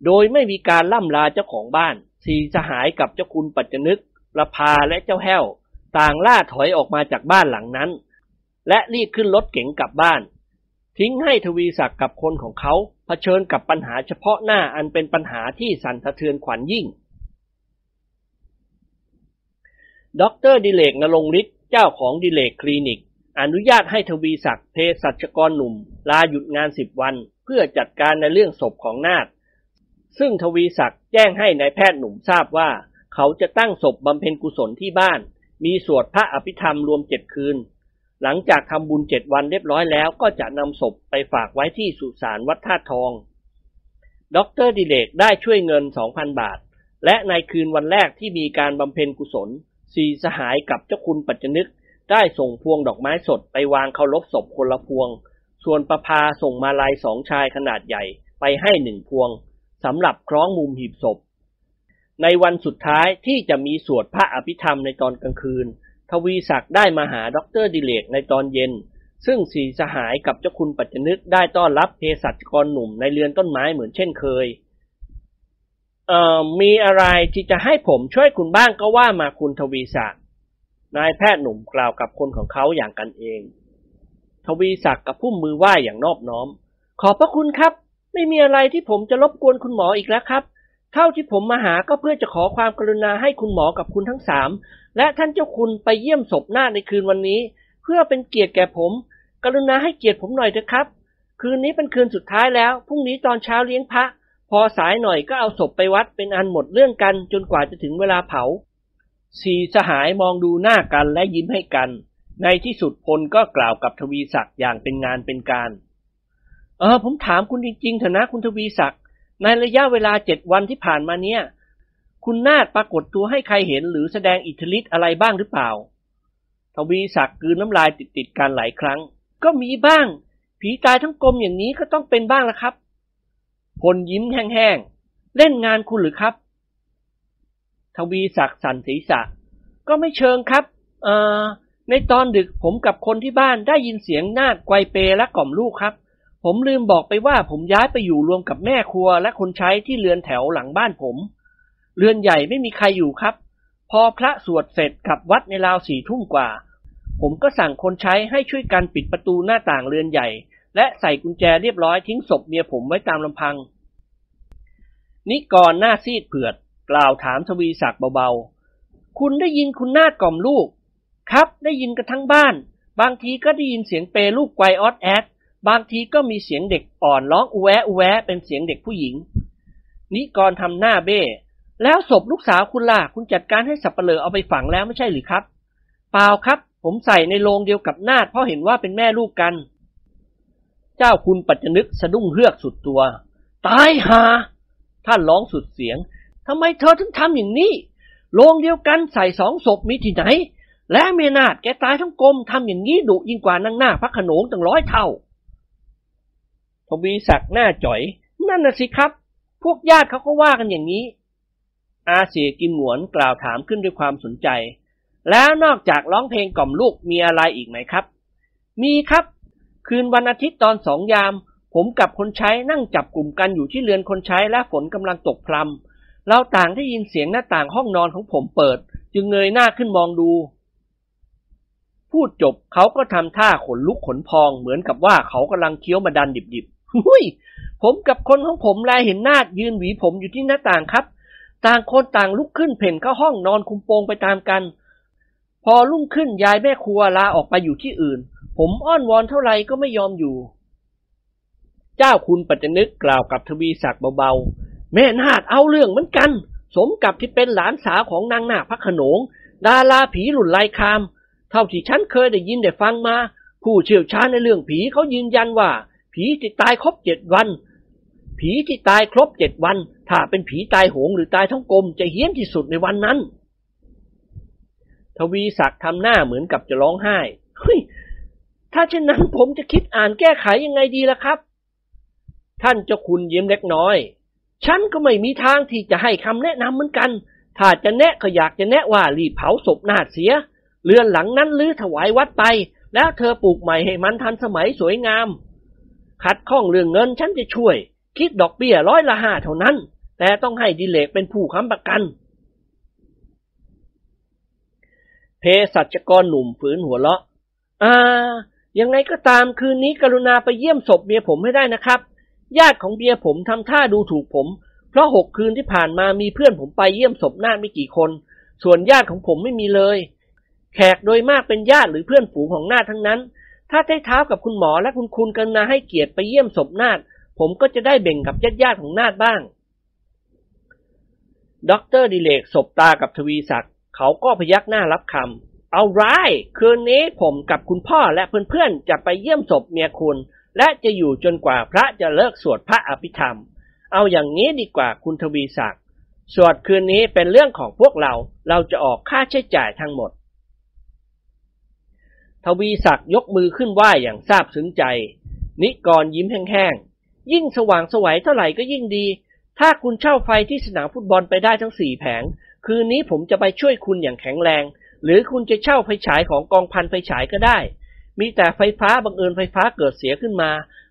โดยไม่มีการล่ำลาเจ้าของบ้านสี่สหายกับเจ้าคุณปัจจนึก ประภาและเจ้าแห้ว ต่างล่าถอยออกมาจากบ้านหลังนั้น และรีบขึ้นรถเก๋งกลับบ้าน ทิ้งให้ทวีศักดิ์กับคนของเขาเผชิญกับปัญหาเฉพาะหน้าอันเป็นปัญหาที่สั่นสะเทือนขวัญยิ่งด็อกเตอร์ดิเรก ณรงค์ฤทธิ์เจ้าของดิเรกคลินิก อนุญาตให้ทวีศักดิ์เภสัชกรหนุ่ม ลาหยุดงานสิบวัน เพื่อจัดการในเรื่องศพของนาฏซึ่งทวีศักดิ์แจ้งให้นายแพทย์หนุ่มทราบว่า เขาจะตั้งศพบำเพ็ญกุศลที่บ้าน มีสวดพระอภิธรรมรวมเจ็ดคืน หลังจากทำบุญเจ็ดวันเรียบร้อยแล้วก็จะนำศพไปฝากไว้ที่สุสานวัดท่าทองด็อกเตอร์ดิเรกได้ช่วยเงินสองพันบาท และในคืนวันแรกที่มีการบำเพ็ญกุศล สี่สหายกับเจ้าคุณปัจจนึก ได้ส่งพวงดอกไม้สดไปวางเคารพศพคนละพวง ส่วนประภาส่งมาลัยสองชายขนาดใหญ่ไปให้หนึ่งพวงสำหรับคล้องมุมหีบศพ ในวันสุดท้ายที่จะมีสวดพระอภิธรรมในตอนกลางคืน ทวีศักดิ์ได้มาหาด็อกเตอร์ดิเรกในตอนเย็น ซึ่งสี่สหายกับเจ้าคุณปัจจนึกได้ต้อนรับเภสัชกรหนุ่มในเรือนต้นไม้เหมือนเช่นเคย เอ่อ มีอะไรที่จะให้ผมช่วยคุณบ้างก็ว่ามาคุณทวีศักดิ์นายแพทย์หนุ่มกล่าวกับคนของเขาอย่างกันเอง ทวีศักดิ์กับพุ่มมือไหว้อย่างนอบน้อม ขอบพระคุณครับ ไม่มีอะไรที่ผมจะรบกวนคุณหมออีกแล้วครับ เท่าที่ผมมาหาก็เพื่อจะขอความกรุณาให้คุณหมอกับคุณทั้งสามและท่านเจ้าคุณไปเยี่ยมศพหน้าในคืนวันนี้ เพื่อเป็นเกียรติแก่ผม กรุณาให้เกียรติผมหน่อยเถอะครับ คืนนี้เป็นคืนสุดท้ายแล้วพรุ่งนี้ตอนเช้าเลี้ยงพระ พอสายหน่อยก็เอาศพไปวัดเป็นอันหมดเรื่องกันจนกว่าจะถึงเวลาเผาสีสหายมองดูหน้ากันและยิ้มให้กัน ในที่สุดพลก็กล่าวกับทวีศักดิ์อย่างเป็นงานเป็นการ เออผมถามคุณจริงๆเถอะนะคุณทวีศักดิ์ ในระยะเวลาเจ็ดวันที่ผ่านมาเนี่ย คุณนาดปรากฏตัวให้ใครเห็นหรือแสดงอิทธิฤทธิ์อะไรบ้างหรือเปล่า ทวีศักดิ์กืนน้ำลายติดๆกันหลายครั้ง ก็มีบ้าง ผีตายทั้งกลมอย่างนี้ก็ต้องเป็นบ้างละครับ พลยิ้มแห้งๆ เล่นงานคุณหรือครับ ทวีศักดิ์สันศีรษะ ก็ไม่เชิงครับ เอ่อ ในตอนดึกผมกับคนที่บ้านได้ยินเสียงนาดไกวเปและกล่อมลูกครับ ผมลืมบอกไปว่าผมย้ายไปอยู่รวมกับแม่ครัวและคนใช้ที่เรือนแถวหลังบ้านผม เรือนใหญ่ไม่มีใครอยู่ครับ พอพระสวดเสร็จกลับวัดในราวสี่ทุ่มกว่า ผมก็สั่งคนใช้ให้ช่วยกันปิดประตูหน้าต่างเรือนใหญ่ และใส่กุญแจเรียบร้อยทิ้งศพเมียผมไว้ตามลำพัง นิกรหน้าซีดเผือด กล่าวถามทวีศักดิ์เบาๆ คุณได้ยินคุณนาดกล่อมลูก ครับได้ยินกันทั้งบ้าน บางทีก็ได้ยินเสียงเปลูกไกวออดแอด บางทีก็มีเสียงเด็กอ่อนร้องอุแวะอุแวะเป็นเสียงเด็กผู้หญิง นิกรทำหน้าเบ้ แล้วศพลูกสาวคุณล่ะ คุณจัดการให้สับเปลือเอาไปฝังแล้วไม่ใช่หรือครับ เปล่าครับ ผมใส่ในโรงเดียวกับนาดเพราะเห็นว่าเป็นแม่ลูกกัน เจ้าคุณปัจจนึกสะดุ้งเฮือกสุดตัว ตายหา ท่านร้องสุดเสียงทำไมเธอถึงทำอย่างนี้ โรงเดียวกันใส่สองศพมีที่ไหน และเมนาดแกตายทั้งกลมทำอย่างนี้ดุยิ่งกว่านางหน้าพระขนงตั้งร้อยเท่า ทวีศักดิ์หน้าจ่อย นั่นน่ะสิครับ พวกญาติเขาก็ว่ากันอย่างนี้ อาเสียกิมหวนกล่าวถามขึ้นด้วยความสนใจ แล้วนอกจากร้องเพลงกล่อมลูกมีอะไรอีกไหมครับ มีครับ คืนวันอาทิตย์ตอนสองยาม ผมกับคนใช้นั่งจับกลุ่มกันอยู่ที่เรือนคนใช้และฝนกำลังตกพรำเราต่างได้ยินเสียงหน้าต่างห้องนอนของผมเปิด จึงเงยหน้าขึ้นมองดูพูดจบเขาก็ทำท่าขนลุกขนพองเหมือนกับว่าเขากำลังเคี้ยวมาดันดิบๆ หุยผมกับคนของผมแลเห็นนาดยืนหวีผมอยู่ที่หน้าต่างครับ ต่างคนต่างลุกขึ้นเพ่นเข้าห้องนอนคุมโปงไปตามกัน พอรุ่งขึ้นยายแม่ครัวลาออกไปอยู่ที่อื่น ผมอ้อนวอนเท่าไรก็ไม่ยอมอยู่ เจ้าคุณปัจจนึกกล่าวกับทวีศักดิ์เบาๆ แม่นาดเอาเรื่องเหมือนกัน สมกับที่เป็นหลานสาวของนางนาคพระขนง ดาราผีหลุนลายคาม เท่าที่ฉันเคยได้ยินได้ฟังมา ผู้เชี่ยวชาญในเรื่องผีเขายืนยันว่า ผีที่ตายครบเจ็ดวัน ผีที่ตายครบเจ็ดวัน ถ้าเป็นผีตายโหงหรือตายทั้งกลมจะเฮี้ยนที่สุดในวันนั้น ทวีศักดิ์ทำหน้าเหมือนกับจะร้องไห้เฮ้ยถ้าเช่นนั้นผมจะคิดอ่านแก้ไขยังไงดีล่ะครับ ท่านเจ้าคุณเยิ้มเล็กน้อย ฉันก็ไม่มีทางที่จะให้คำแนะนำเหมือนกัน ถ้าจะแนะก็อยากจะแนะว่ารีบเผาศพนาดเสีย เรือนหลังนั้นลื้อถวายวัดไป แล้วเธอปลูกใหม่ให้มันทันสมัยสวยงาม ขัดข้องเรื่องเงินฉันจะช่วย คิดดอกเบี้ยร้อยละห้าเท่านั้น แต่ต้องให้ดิเลกเป็นผู้ค้ำประกันเพสัชกรหนุ่มฝืนหัวเราะ อ่า ยังไงก็ตามคืนนี้กรุณาไปเยี่ยมศพเมียผมให้ได้นะครับ ญาติของเบียผมทำท่าดูถูกผม เพราะหกคืนที่ผ่านมามีเพื่อนผมไปเยี่ยมศพนาไม่กี่คน ส่วนญาติของผมไม่มีเลย แขกโดยมากเป็นญาติหรือเพื่อนฝูงของนาฏทั้งนั้น ถ้าใต้เท้ากับคุณหมอและคุณคุณกรุณาให้เกียรติไปเยี่ยมศพนาฏผมก็จะได้เบ่งกับญาติญาติของนาฏบ้างด็อกเตอร์ดิเรกสบตากับทวีศักดิ์เขาก็พยักหน้ารับคำ all right คืนนี้ผมกับคุณพ่อและเพื่อนๆจะไปเยี่ยมศพเมียคุณ และจะอยู่จนกว่าพระจะเลิกสวดพระอภิธรรม เอาอย่างนี้ดีกว่าคุณทวีศักดิ์สวดคืนนี้เป็นเรื่องของพวกเราเราจะออกค่าใช้จ่ายทั้งหมด ทวีศักดิ์ยกมือขึ้นไหว้อย่างซาบซึ้งใจ นิกรยิ้มแห้งๆ ยิ่งสว่างสวัยเท่าไหร่ก็ยิ่งดี ถ้าคุณเช่าไฟที่สนามฟุตบอลไปได้ทั้งสี่แผง คืนนี้ผมจะไปช่วยคุณอย่างแข็งแรง หรือคุณจะเช่าไฟฉายของกองพันไฟฉายก็ได้ มีแต่ไฟฟ้าบังเอิญไฟฟ้าเกิดเสียขึ้นมา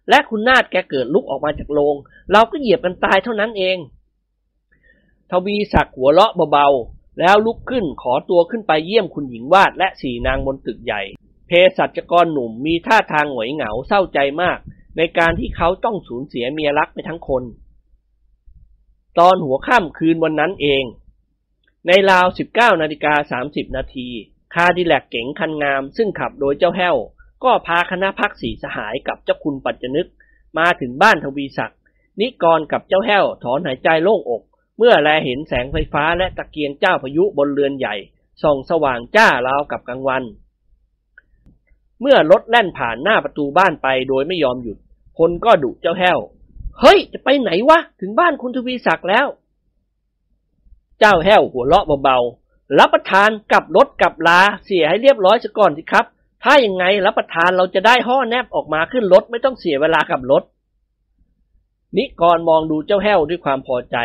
และคุณนาดแกเกิดลุกออกมาจากโรงเราก็เหยียบกันตายเท่านั้นเอง ทวีศักดิ์หัวเราะเบาๆแล้วลุกขึ้นขอตัวขึ้นไปเยี่ยมคุณหญิงวาดและสี่นางบนตึกใหญ่ เพศสัจกรหนุ่มมีท่าทางหงอยเหงาเศร้าใจมาก ในการที่เขาต้องสูญเสียเมียรักไปทั้งคน ตอนหัวค่ำคืนวันนั้นเอง ในราว 19นาฬิกา30 นาทีคาดิแลกเก๋งคันงาม ซึ่งขับโดยเจ้าแห้ว ก็พาคณะพักสีสหายกับเจ้าคุณปัจจนึก มาถึงบ้านทวีศักดิ์นิกรกับเจ้าแห้วถอนหายใจโล่งอก เมื่อแลเห็นแสงไฟฟ้าและตะเกียงเจ้าพายุบนเรือนใหญ่ส่องสว่างจ้าราวกับกลางวัน เมื่อรถแล่นผ่านหน้าประตูบ้านไปโดยไม่ยอมหยุด คนก็ดุเจ้าแห้ว เฮ้ย จะไปไหนวะ ถึงบ้านคุณทวีศักดิ์แล้ว เจ้าแห้วหัวเราะเบาๆ รับประทานกลับรถกลับลาเสียให้เรียบร้อยซะก่อนสิครับ ถ้าอย่างไงรับประทานเราจะได้ห่อแนบออกมาขึ้นรถไม่ต้องเสียเวลากับรถ นิกรมองดูเจ้าแห้วด้วยความพอใจ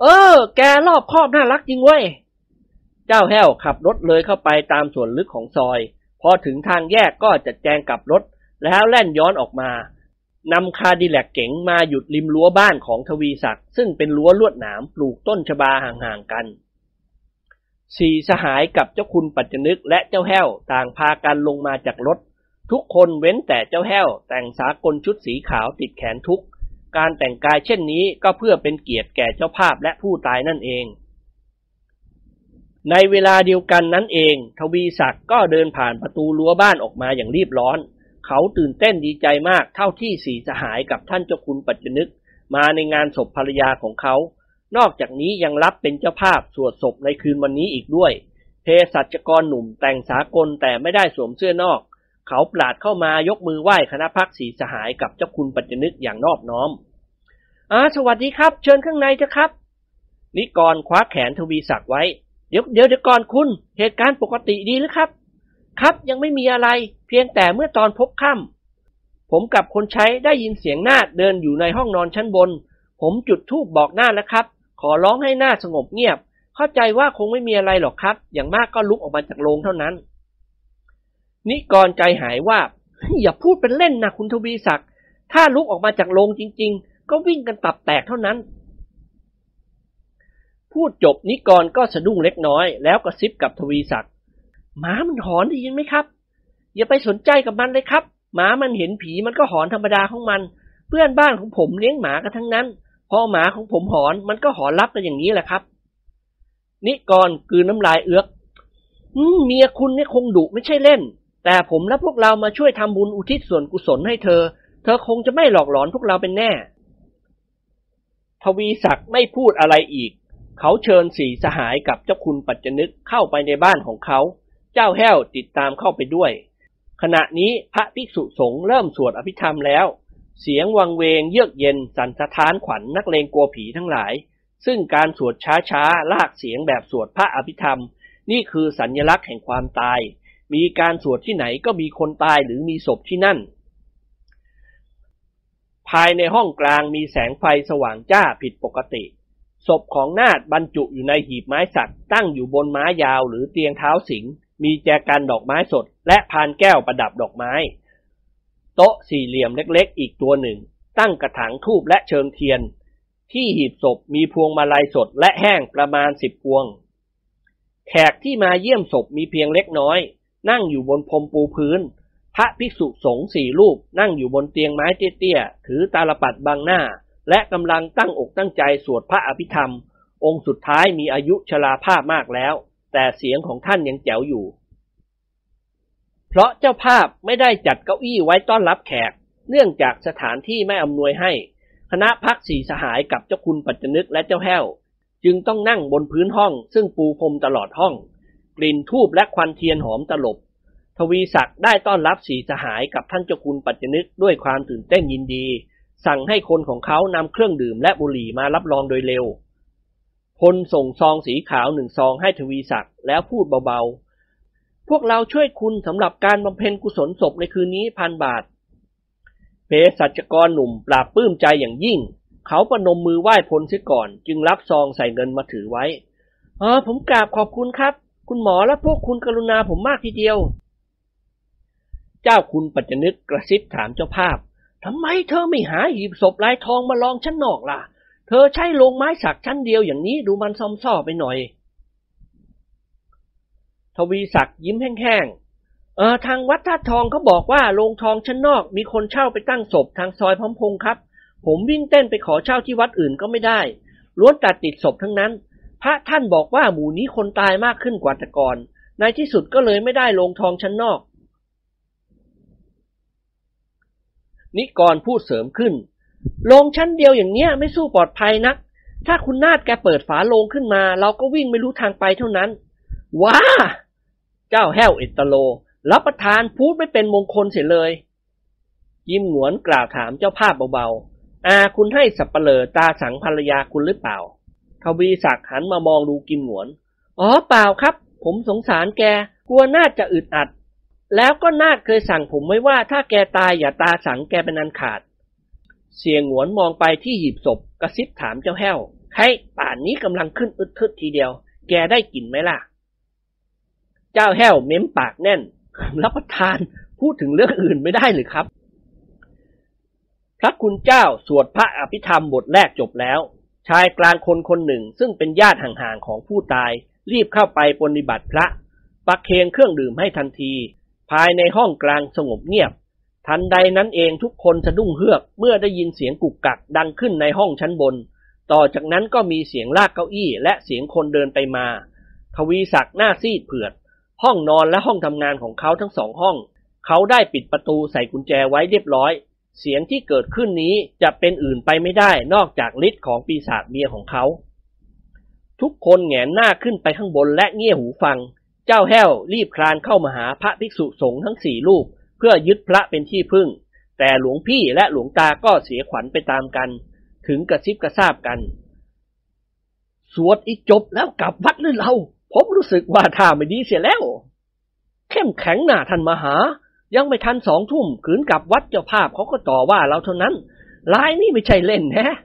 เออ แกรอบคอบน่ารักจริงเว้ย เจ้าแห้วขับรถเลยเข้าไปตามส่วนลึกของซอย พอถึงทางแยกก็จัดแจงกลับรถ แล้วแล่นย้อนออกมานำคาดิแลกเก๋งมาหยุดริมรั้วบ้านของทวีศักดิ์ซึ่งเป็นรั้วลวดหนามปลูกต้นชบาห่างๆกัน สี่สหายกับเจ้าคุณปัจจนึกและเจ้าแห้วต่างพากันลงมาจากรถ ทุกคนเว้นแต่เจ้าแห้ว แต่งสากลชุดสีขาวติดแขนทุก การแต่งกายเช่นนี้ก็เพื่อเป็นเกียรติแก่เจ้าภาพและผู้ตายนั่นเอง ในเวลาเดียวกันนั้นเอง ทวีศักดิ์ก็เดินผ่านประตูรั้วบ้านออกมาอย่างรีบร้อน เขาตื่นเต้นดีใจมากเท่าที่สีสหายกับท่านเจ้าคุณปัจจนึก มาในงานศพภรรยาของเขา นอกจากนี้ยังรับเป็นเจ้าภาพสวดศพในคืนวันนี้อีกด้วยเพสัชกรหนุ่มแต่งสากลแต่ไม่ได้สวมเสื้อนอก เขาปราดเข้ามายกมือไหว้คณะพักสีสหายกับเจ้าคุณปัจจนึกอย่างนอบน้อมอ่าสวัสดีครับ เชิญข้างในเถอะครับ นิกรคว้าแขนทวีศักดิ์ไว้ เดี๋ยวเดี๋ยวเดี๋ยวก่อนคุณ เหตุการณ์ปกติดีหรือครับ ครับยังไม่มีอะไร เพียงแต่เมื่อตอนพบค่ำผมกับคนใช้ได้ยินเสียงนาดเดินอยู่ในห้องนอนชั้นบน ผมจุดธูปบอกนาดแล้วครับ ขอร้องให้นาดสงบเงียบ เข้าใจว่าคงไม่มีอะไรหรอกครับ อย่างมากก็ลุกออกมาจากโรงเท่านั้น นิกรใจหายว่าอย่าพูดเป็นเล่นนะคุณทวีศักดิ์ถ้าลุกออกมาจากโรงจริง ๆ ก็วิ่งกันตับแตกเท่านั้น พูดจบนิกรก็สะดุ้งเล็กน้อย แล้วก็ซิบกับทวีศักดิ์หมามันหอนได้ยินไหมครับ อย่าไปสนใจกับมันเลยครับ หมามันเห็นผีมันก็หอนธรรมดาของมัน เพื่อนบ้านของผมเลี้ยงหมากันทั้งนั้น พอหมาของผมหอนมันก็หอนรับกันอย่างนี้แหละครับ นิกรกืนน้ำลายเอือกเมียคุณเนี่ยคงดุไม่ใช่เล่น แต่ผมและพวกเรามาช่วยทำบุญอุทิศส่วนกุศลให้เธอ เธอคงจะไม่หลอกหลอนพวกเราเป็นแน่ ทวีศักดิ์ไม่พูดอะไรอีก เขาเชิญสี่สหายกับเจ้าคุณปัจจนึกเข้าไปในบ้านของเขา เจ้าแห้วติดตามเข้าไปด้วย ขณะนี้พระภิกษุสงฆ์เริ่มสวดอภิธรรมแล้ว เสียงวังเวงเยือกเย็นสั่นสะท้านขวัญนนักเลงกลัวผีทั้งหลาย ซึ่งการสวดช้าๆ ลากเสียงแบบสวดพระอภิธรรม นี่คือสัญญลักษณ์แห่งความตาย มีการสวดที่ไหนก็มีคนตายหรือมีศพที่นั่นภายในห้องกลางมีแสงไฟสว่างจ้าผิดปกติ ศพของนาดบรรจุอยู่ในหีบไม้สักตั้งอยู่บนม้ายาวหรือเตียงเท้าสิง มีแจกันดอกไม้สด และพานแก้วประดับดอกไม้ โต๊ะสี่เหลี่ยมเล็กๆ อีกตัวหนึ่ง ตั้งกระถางทูบและเชิงเทียน ที่หีบศพมีพวงมาลัยสดและแห้งประมาณสิบพวง แขกที่มาเยี่ยมศพมีเพียงเล็กน้อย นั่งอยู่บนพรมปูพื้น พระภิกษุสงฆ์สี่รูปนั่งอยู่บนเตียงไม้เตี้ยๆถือตาลปัดบังหน้า และกำลังตั้งอกตั้งใจสวดพระอภิธรรม องค์สุดท้ายมีอายุชราภาพมากแล้ว แต่เสียงของท่านยังแจ๋วอยู่ เพราะเจ้าภาพไม่ได้จัดเก้าอี้ไว้ต้อนรับแขก เนื่องจากสถานที่ไม่อำนวยให้ คณะพักสีสหายกับเจ้าคุณปัจจนึกและเจ้าแห้ว จึงต้องนั่งบนพื้นห้อง ซึ่งปูพรมตลอดห้อง กลิ่นทูบและควันเทียนหอมตลบทวีศักดิ์ได้ต้อนรับสีสหายกับท่านเจ้าคุณปัจจนึกด้วยความตื่นเต้นยินดี สั่งให้คนของเขานำเครื่องดื่มและบุหรี่มารับรองโดยเร็ว พลส่งซองสีขาวหนึ่งซองให้ทวีศักดิ์แล้วพูดเบาๆ พวกเราช่วยคุณสำหรับการบำเพ็ญกุศลศพในคืนนี้พันบาทเภสัชกรหนุ่มปราบปลื้มใจอย่างยิ่ง เขาประนมมือไหว้พลเสียก่อน จึงรับซองใส่เงินมาถือไว้เออผมกราบขอบคุณครับ คุณหมอและพวกคุณกรุณาผมมากทีเดียว เจ้าคุณปัจจนึกกระซิบถามเจ้าภาพ ทำไมเธอไม่หาหีบศพลายทองมาลองชั้นนอกล่ะ เธอใช้โลงไม้สักชั้นเดียวอย่างนี้ดูมันซอมซ่อไปหน่อย ทวีศักดิ์ยิ้มแห้งๆ เออทางวัดท่าทองเขาบอกว่าโรงทองชั้นนอกมีคนเช่าไปตั้งศพทางซอยพร้อมพงครับ ผมวิ่งเต้นไปขอเช่าที่วัดอื่นก็ไม่ได้ ล้วนตัดติดศพทั้งนั้น พระท่านบอกว่าหมู่นี้คนตายมากขึ้นกว่าแต่ก่อน ในที่สุดก็เลยไม่ได้โรงทองชั้นนอก นิกรพูดเสริมขึ้น โรงชั้นเดียวอย่างเนี้ยไม่สู้ปลอดภัยนัก ถ้าคุณนาดแกเปิดฝาโรงขึ้นมา เราก็วิ่งไม่รู้ทางไปเท่านั้น ว้า เจ้าแห้วเอตโล รับประทานพูดไม่เป็นมงคลเสียเลย ยิ้มหงวนกล่าวถามเจ้าภาพเบาๆ อาคุณให้สับเปลอตาสังภรรยาคุณหรือเปล่า ทวีศักดิ์หันมามองดูกิมหงวน อ๋อเปล่าครับ ผมสงสารแก กลัวนาดจะอึดอัด แล้วก็นาดเคยสั่งผมไว้ว่าถ้าแกตายอย่าตาสังแกเป็นอันขาด เสียงหวนมองไปที่หีบศพกระซิบถามเจ้าแห้วใครป่านนี้กำลังขึ้นอึดทึดทีเดียว แกได้กลิ่นไหมล่ะ เจ้าแห้วเม้มปากแน่นรับประทานพูดถึงเรื่องอื่นไม่ได้หรือครับ พระคุณเจ้าสวดพระอภิธรรมบทแรกจบแล้ว ชายกลางคนคนหนึ่งซึ่งเป็นญาติห่างๆของผู้ตาย รีบเข้าไปปฏิบัติพระ ปักเคนเครื่องดื่มให้ทันที ภายในห้องกลางสงบเงียบ ทันใดนั้นเองทุกคนสะดุ้งเฮือกเมื่อได้ยินเสียงกุกกักดังขึ้นในห้องชั้นบน ต่อจากนั้นก็มีเสียงลากเก้าอี้และเสียงคนเดินไปมา ทวีศักดิ์หน้าซีดเผือด ห้องนอนและห้องทำงานของเขาทั้งสองห้อง เขาได้ปิดประตูใส่กุญแจไว้เรียบร้อย เสียงที่เกิดขึ้นนี้จะเป็นอื่นไปไม่ได้นอกจากฤทธิ์ของปีศาจเมียของเขา ทุกคนแงนหน้าขึ้นไปข้างบนและเงี่ยหูฟัง เจ้าแห้วรีบคลานเข้ามาหาพระภิกษุสงฆ์ทั้งสี่รูป เพื่อยึดพระเป็นที่พึ่ง แต่หลวงพี่และหลวงตาก็เสียขวัญไปตามกัน ถึงกระซิบกระซาบกัน สวดอีกจบแล้วกลับวัดหรือเรา ผมรู้สึกว่าท่าไม่ดีเสียแล้ว เข้มแข็งหน้าท่านมหา ยังไม่ทันสองทุ่มขืนกลับวัดเจ้าภาพเขาก็ต่อว่าเราเท่านั้นลายนี่ไม่ใช่เล่นแฮะ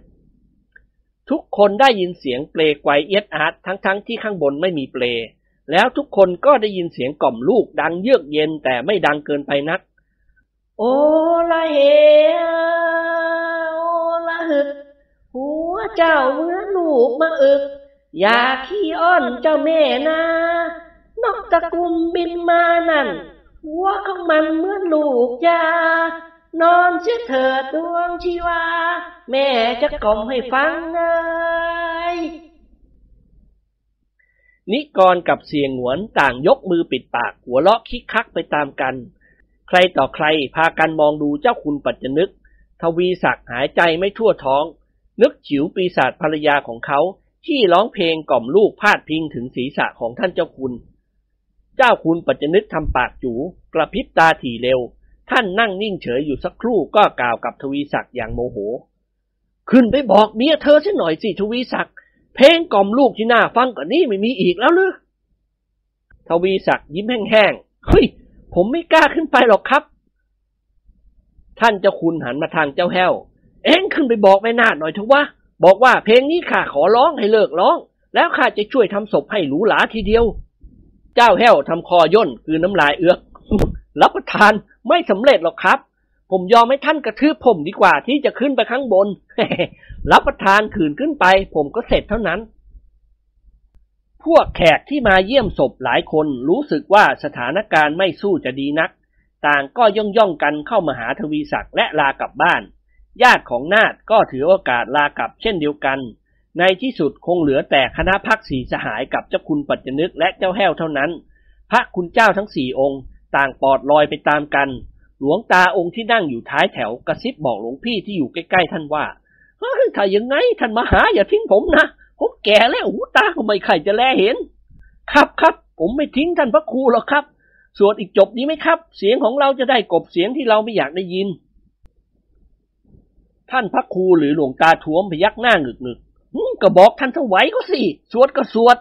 ทุกคนได้ยินเสียงเปลไกวเอียดอาร์ตทั้งๆทที่ข้างบนไม่มีเปล แล้วทุกคนก็ได้ยินเสียงกล่อมลูกดังเยือกเย็นแต่ไม่ดังเกินไปนัก โอละเฮโอละหึกหัวเจ้าเหมือนลูกมาอึก อย่าขี้อ้อนเจ้าแม่นะนกตะกุมบินมานั่น หัวของมันเหมือนลูกยานอนเสียเถิดดวงชีวา แม่จะกล่อมให้ฟังเลย นิกรกับเสียงหวนต่างยกมือปิดปาก หัวเราะคิกคักไปตามกัน ใครต่อใครพากันมองดูเจ้าคุณปัจจนึก ทวีศักดิ์หายใจไม่ทั่วท้อง นึกฉิวปีศาจภรรยาของเขาที่ร้องเพลงกล่อมลูกพาดพิงถึงศีรษะของท่านเจ้าคุณ เจ้าคุณปัจจนึกทำปากจูกระพริบตาถี่เร็ว ท่านนั่งนิ่งเฉยอยู่สักครู่ก็กล่าวกับทวีศักดิ์อย่างโมโห ขึ้นไปบอกเมียเธอสัหน่อยสิทวีศักดิ์ เพลงกล่อมลูกที่น่าฟังกว่านี้ไม่มีอีกแล้วหรือทวีศักดิ์ยิ้มแห้งๆ เฮ้ย ผมไม่กล้าขึ้นไปหรอกครับ ท่านเจ้าคุณหันมาทางเจ้าแห้ว เอ็งขึ้นไปบอกแม่นาดหน่อยเถอะว่า บอกว่าเพลงนี้ข้าขอร้องให้เลิกร้อง แล้วข้าจะช่วยทำศพให้หรูหราทีเดียว เจ้าแห้วทำคอย่นคือน้ำลายเอือกรับประทานไม่สำเร็จหรอกครับ ผมยอมให้ท่านกระทืบผมดีกว่าที่จะขึ้นไปข้างบน รับประทานขืนขึ้นไป ผมก็เสร็จเท่านั้น พวกแขกที่มาเยี่ยมศพหลายคนรู้สึกว่าสถานการณ์ไม่สู้จะดีนัก ต่างก็ย่องย่องกันเข้ามาหาทวีศักดิ์และลากลับบ้าน ญาติของนาดก็ถือโอกาสลากลับเช่นเดียวกัน ในที่สุดคงเหลือแต่คณะพักสีสหายกับเจ้าคุณปัจจนึกและเจ้าแห้วเท่านั้น พระคุณเจ้าทั้งสี่องค์ ต่างปลอดลอยไปตามกัน หลวงตาองค์ที่นั่งอยู่ท้ายแถวกระซิบบอกหลวงพี่ที่อยู่ใกล้ ๆ ท่านว่าถ้าอย่างไงท่านมาหาอย่าทิ้งผมนะ ผมแก่แล้วหูตาก็ไม่ใครจะแลเห็น ครับครับผมไม่ทิ้งท่านพระครูหรอกครับ สวดอีกจบนี้ไหมครับ เสียงของเราจะได้กบเสียงที่เราไม่อยากได้ยิน ท่านพระครูหรือหลวงตาท้วมพยักหน้าหงึกหงึกก็บอกท่านถวายก็สิ สวดก็สวด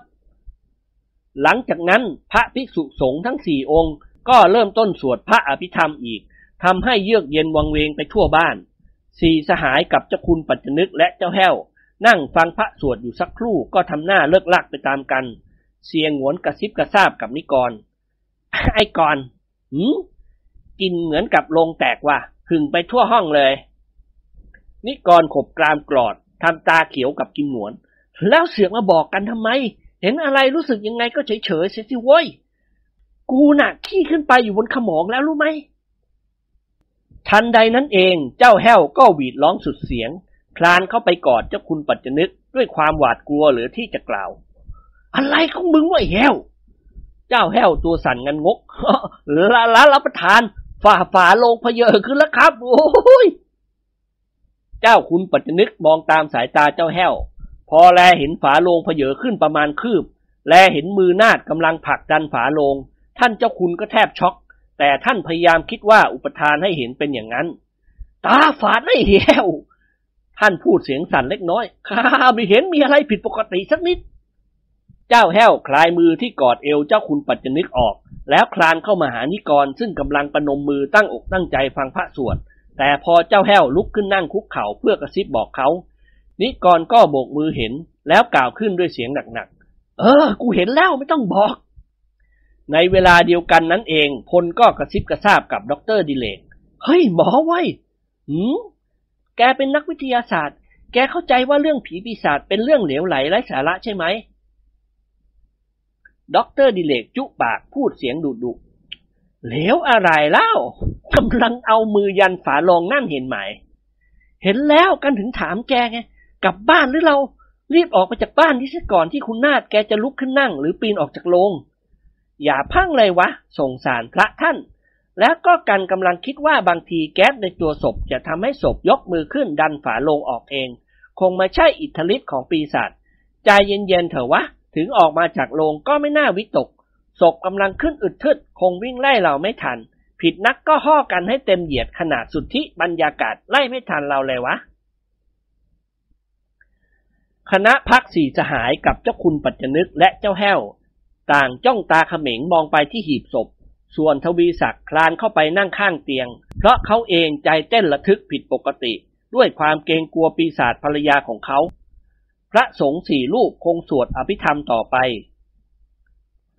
หลังจากนั้นพระภิกษุสงฆ์ทั้งสี่องค์ ก็เริ่มต้นสวดพระอภิธรรมอีก ทำให้เยือกเย็นวังเวงไปทั่วบ้าน สี่สหายกับเจ้าคุณปัจจนึกและเจ้าแห้ว นั่งฟังพระสวดอยู่สักครู่ก็ทำหน้าเลิกลักไปตามกัน เสียงหวนกระซิบกระซาบกับนิกร ไอ้กรหืมกินเหมือนกับลงแตกว่ะหึงไปทั่วห้องเลย นิกรขบกรามกรอดทำตาเขียวกับกิมหนวน แล้วเสือกมาบอกกันทำไม เห็นอะไรรู้สึกยังไงก็เฉยเฉยเสียสิเว้ย กูน่ะ ขี้ขึ้นไปอยู่บนขมองแล้วรู้ไหม ทันใดนั้นเองเจ้าแห้วก็หวีดร้องสุดเสียง คลานเข้าไปกอดเจ้าคุณปัจจนึกด้วยความหวาดกลัวเหลือที่จะกล่าว อะไรของมึงวะแห้ว เจ้าแห้วตัวสั่นงันงกละละรับประทาน ฝ่าฝาลงพเยอขึ้นแล้วครับ โอ้ยเจ้าคุณปัจจนึกมองตามสายตาเจ้าแห้ว พอแลเห็นฝาโลงพเยอขึ้นประมาณคืบ แลเห็นมือนาดกำลังผลักดันฝาโลง ท่านเจ้าคุณก็แทบช็อก แต่ท่านพยายามคิดว่าอุปทานให้เห็นเป็นอย่างนั้น ตาฝาดไม่แห้วท่านพูดเสียงสั่นเล็กน้อย ข้าไม่เห็นมีอะไรผิดปกติสักนิด เจ้าแห้วคลายมือที่กอดเอวเจ้าคุณปัจจนึกออก แล้วคลานเข้ามาหานิกร ซึ่งกำลังประนมมือตั้งอกตั้งใจฟังพระสวด แต่พอเจ้าแห้วลุกขึ้นนั่งคุกเข่าเพื่อกระซิบบอกเขา นิกรก็โบกมือเห็น แล้วกล่าวขึ้นด้วยเสียงหนักๆ เออ กูเห็นแล้วไม่ต้องบอก ในเวลาเดียวกันนั้นเอง พลก็กระซิบกระซาบกับดร.ดิเรกเฮ้ย หมอไว้หืมแกเป็นนักวิทยาศาสตร์ แกเข้าใจว่าเรื่องผีปีศาจเป็นเรื่องเหลวไหลไร้สาระใช่ไหมด็อกเตอร์ดิเรกจุปากพูดเสียงดุดุเหลวอะไรเล่ากำลังเอามือยันฝาโลงนั่นเห็นไหม เห็นแล้วกันถึงถามแกไง กลับบ้านหรือเรา รีบออกไปจากบ้านที่ซะก่อนที่คุณนาดแกจะลุกขึ้นนั่ง หรือปีนออกจากโรง อย่าพังเลยวะส่งสารพระท่าน แล้วก็กันกำลังคิดว่าบางทีแก๊สในตัวศพจะทำให้ศพยกมือขึ้นดันฝาโลงออกเอง คงไม่ใช่อิทธิฤทธิ์ของปีศาจใจเย็นๆเถอะวะ ถึงออกมาจากโรงก็ไม่น่าวิตกศพกำลังขึ้นอึดทึดคงวิ่งไล่เราไม่ทัน ผิดนักก็ห่อกันให้เต็มเหยียดขนาดสุดที่บรรยากาศไล่ไม่ทันเราเลยวะ คณะพักสี่สหายกับเจ้าคุณปัจจนึกและเจ้าแห้ว ต่างจ้องตาเขม็งมองไปที่หีบศพ ส่วนทวีศักดิ์คลานเข้าไปนั่งข้างเตียง เพราะเขาเองใจเต้นระทึกผิดปกติ ด้วยความเกรงกลัวปีศาจภรรยาของเขา พระสงฆ์สี่รูปคงสวดอภิธรรมต่อไป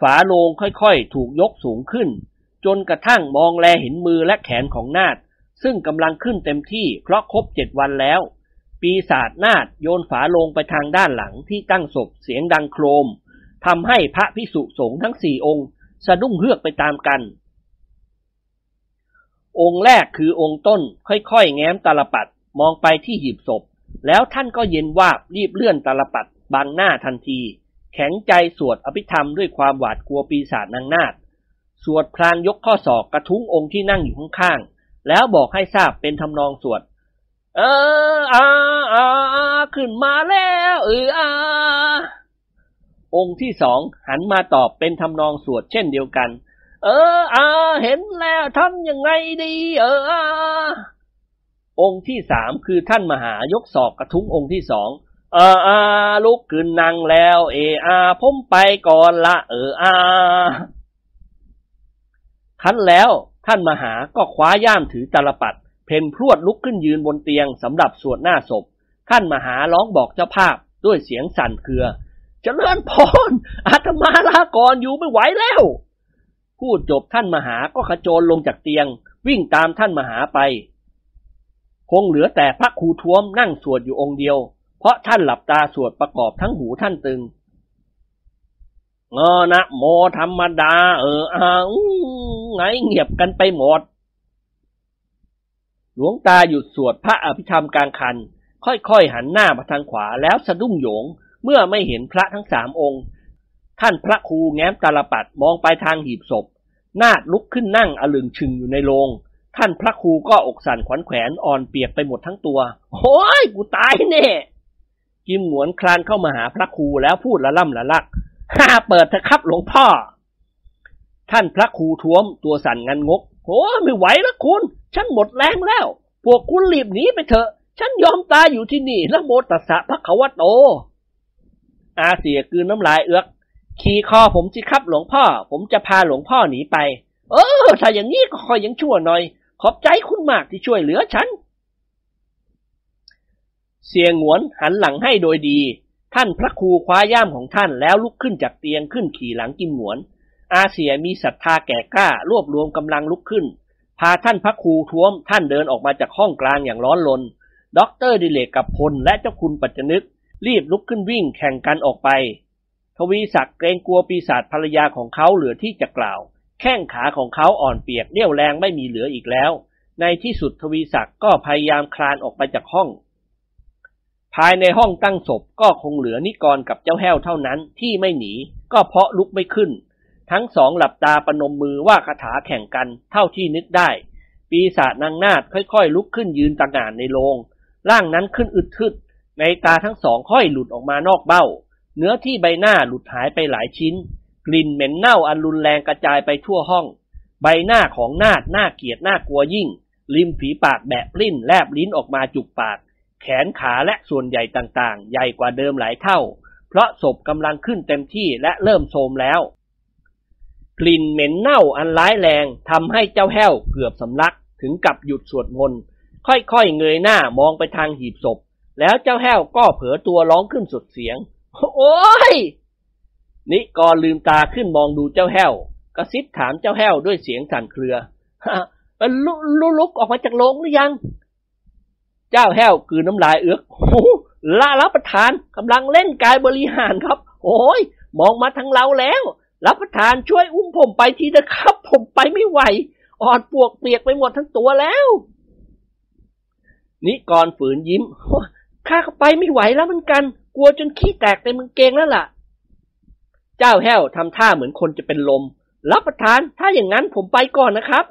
ฝาโลงค่อยๆ ถูกยกสูงขึ้น จนกระทั่งมองแลเห็นมือและแขนของนาดซึ่งกำลังขึ้นเต็มที่เพราะครบเจ็ดวันแล้ว ปีศาจนาดโยนฝาโลงไปทางด้านหลังที่ตั้งศพเสียงดังโครม ทำให้พระพิสุสงฆ์ทั้งสี่องค์สะดุ้งเฮือกไปตามกัน องค์แรกคือองค์ต้นค่อยๆ แง้มตาลปัดมองไปที่หีบศพ แล้วท่านก็เย็นวาบรีบเลื่อนตาลปัดบังหน้าทันที แข็งใจสวดอภิธรรมด้วยความหวาดกลัวปีศาจนางนาดสวดพลางยกข้อศอกกระทุ้งองค์ที่นั่งอยู่ข้างๆแล้วบอกให้ทราบเป็นทำนองสวดเอออาอาขึ้นมาแล้วเอออา องค์ที่สองหันมาตอบเป็นทำนองสวดเช่นเดียวกัน เอออาเห็นแล้วทำยังไงดี เอออาองค์ที่สามคือท่านมหายกศอกกระทุ้งองค์ที่สองเอออาลุกขึ้นนั่งแล้ว เออาผมไปก่อนละ เอออาคันแล้วท่านมหาก็คว้าย่ามถือตาลปัด เพนพรวดลุกขึ้นยืนบนเตียงสำหรับสวดหน้าศพ ท่านมหาร้องบอกเจ้าภาพด้วยเสียงสั่นเครือ เจริญพรอาตมาลาก่อนอยู่ไม่ไหวแล้ว พูดจบท่านมหาก็ขจรลงจากเตียง วิ่งตามท่านมหาไป คงเหลือแต่พระครูท้วมนั่งสวดอยู่องค์เดียว เพราะท่านหลับตาสวดประกอบทั้งหูท่านตึงเงอนะโมธรรมดา เอออาไงเงียบกันไปหมด หลวงตาหยุดสวดพระอภิธรรมกลางคัน ค่อยๆหันหน้ามาทางขวาแล้วสะดุ้งโยง เมื่อไม่เห็นพระทั้งสามองค์ ท่านพระครูแง้มตาลปัดมองไปทางหีบศพ นาดลุกขึ้นนั่งอลึงชึงอยู่ในโรงท่านพระครูก็อกสั่นขวัญแขวนอ่อนเปียกไปหมดทั้งตัวโอ้ยกูตายแน่กิมหงวนคลานเข้ามาหาพระครูแล้วพูดละล่ำละลักฮ่าเปิดเถอะครับหลวงพ่อ ท่านพระครูท้วมตัวสั่นงันงกโอ้ไม่ไหวแล้วคุณ ฉันหมดแรงแล้ว พวกคุณรีบหนีไปเถอะ ฉันยอมตายอยู่ที่นี่แล้วโมตัสสะพระขวโต อาเสียกืนน้ำลายเอือกขี่คอผมสิครับหลวงพ่อ ผมจะพาหลวงพ่อหนีไป เออ ถ้าอย่างนี้ก็คอยยังชั่วหน่อย ขอบใจคุณมากที่ช่วยเหลือฉัน เสี่ยหงวนหันหลังให้โดยดี ท่านพระครูคว้าย่ามของท่านแล้วลุกขึ้นจากเตียงขึ้นขี่หลังกิมหงวน อาเสี่ยมีศรัทธาแก่กล้ารวบรวมกำลังลุกขึ้น พาท่านพระครูท้วม ท่านเดินออกมาจากห้องกลางอย่างร้อนรนด็อกเตอร์ดิเรกกับพลและเจ้าคุณปัจจนึก รีบลุกขึ้นวิ่งแข่งกันออกไป ทวีศักดิ์เกรงกลัวปีศาจภรรยาของเขาเหลือที่จะกล่าว แข้งขาของเขาอ่อนเปียกเรี่ยวแรงไม่มีเหลืออีกแล้ว ในที่สุดทวีศักดิ์ก็พยายามคลานออกไปจากห้อง ภายในห้องตั้งศพก็คงเหลือนิกรกับเจ้าแห้วเท่านั้นที่ไม่หนี ก็เพราะลุกไม่ขึ้น ทั้งสองหลับตาปนมมือว่าคาถาแข่งกันเท่าที่นึกได้ ปีศาจนางนาดค่อยๆ ลุกขึ้นยืนตะงานในโรงร่างนั้นขึ้นอึดทึด ในตาทั้งสองค่อยหลุดออกมานอกเบ้า เนื้อที่ใบหน้าหลุดหายไปหลายชิ้น กลิ่นเหม็นเน่าอันรุนแรงกระจายไปทั่วห้อง ใบหน้าของนาดหน่าเกลียดหน่ากลัวยิ่ง ริมฝีปากแบะปลิ้นแลบลิ้นออกมาจุกปาก แขนขาและส่วนใหญ่ต่างๆ ใหญ่กว่าเดิมหลายเท่า เพราะศพกำลังขึ้นเต็มที่และเริ่มโทมแล้ว กลิ่นเหม็นเน่าอันร้ายแรงทำให้เจ้าแห้วเกือบสำลักถึงกับหยุดสวดมนต์ค่อยๆเงยหน้ามองไปทางหีบศพ แล้วเจ้าแห้วก็เผลอตัวร้องขึ้นสุดเสียง โอ้ย นิกรลืมตาขึ้นมองดูเจ้าแห้ว กระซิบถามเจ้าแห้วด้วยเสียงสั่นเครือลุลุกออกมาจากโรงหรือยัง เจ้าแห้วคือน้ำลายเอือกลารับประทานกำลังเล่นกายบริหารครับ โอ้ย มองมาทางเราแล้ว รับประทานช่วยอุ้มผมไปทีนะครับ ผมไปไม่ไหว อ่อนปวกเปียกไปหมดทั้งตัวแล้วนิกรฝืนยิ้ม ข้าก็ไปไม่ไหวแล้วเหมือนกัน กลัวจนขี้แตกเต็มมือเกงแล้วล่ะ เจ้าแห้วทำท่าเหมือนคนจะเป็นลม รับประทาน ถ้าอย่างนั้นผมไปก่อนนะครับ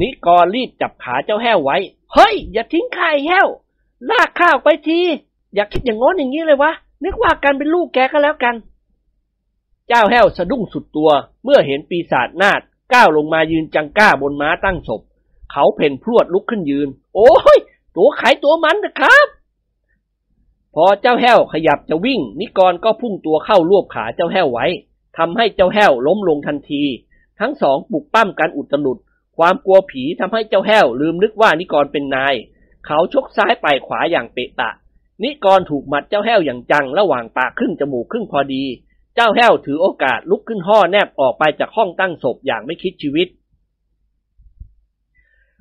นิกรรีบจับขาเจ้าแห้วไว้ เฮ้ย อย่าทิ้งข้าไอ้แห้ว ลากข้าวไปที อย่าคิดอย่างง้นอย่างนี้เลยวะ นึกว่ากันเป็นลูกแกก็แล้วกัน เจ้าแห้วสะดุ้งสุดตัว เมื่อเห็นปีศาจนาดก้าวลงมายืนจังก้าบนม้าตั้งศพ เขาเพ่นพรวดลุกขึ้นยืน โอ้ย ตัวไขตัวมันนะครับ พอเจ้าแห้วขยับจะวิ่ง นิกรก็พุ่งตัวเข้ารวบขาเจ้าแห้วไว้ทำให้เจ้าแห้วล้มลงทันที ทั้งสองปลุกปั้มกันอุตลุด ความกลัวผีทำให้เจ้าแห้วลืมนึกว่านิกรเป็นนาย เขาชกซ้ายไปขวาอย่างเปะตะ นิกรถูกหมัดเจ้าแห้วอย่างจังระหว่างปากครึ่งจมูกครึ่งพอดี เจ้าแห้วถือโอกาสลุกขึ้นห่อแนบออกไปจากห้องตั้งศพอย่างไม่คิดชีวิต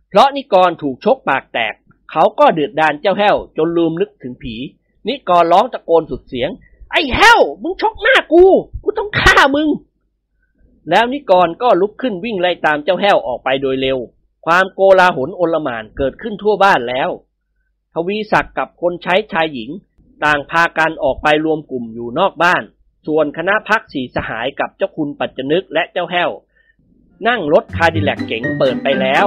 เพราะนิกรถูกชกปากแตก เขาก็เดือดดานเจ้าแห้วจนลืมนึกถึงผี นิกรร้องตะโกนสุดเสียง ไอ้แห้วมึงชกหน้ากูกูต้องฆ่ามึง แล้วนิกรก็ลุกขึ้นวิ่งไล่ตามเจ้าแห้วออกไปโดยเร็ว ความโกลาหลโอลมานเกิดขึ้นทั่วบ้านแล้ว ทวีศักดิ์กับคนใช้ชายหญิง ต่างพากันออกไปรวมกลุ่มอยู่นอกบ้าน ส่วนคณะพักสีสหายกับเจ้าคุณปัจจนึกและเจ้าแห้วนั่งรถคาดิแลกเก๋งเปิดไปแล้ว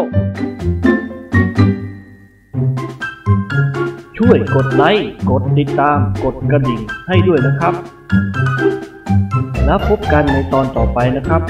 ช่วยกดไลค์ กดติดตาม กดกระดิ่งให้ด้วยนะครับ แล้วพบกันในตอนต่อไปนะครับ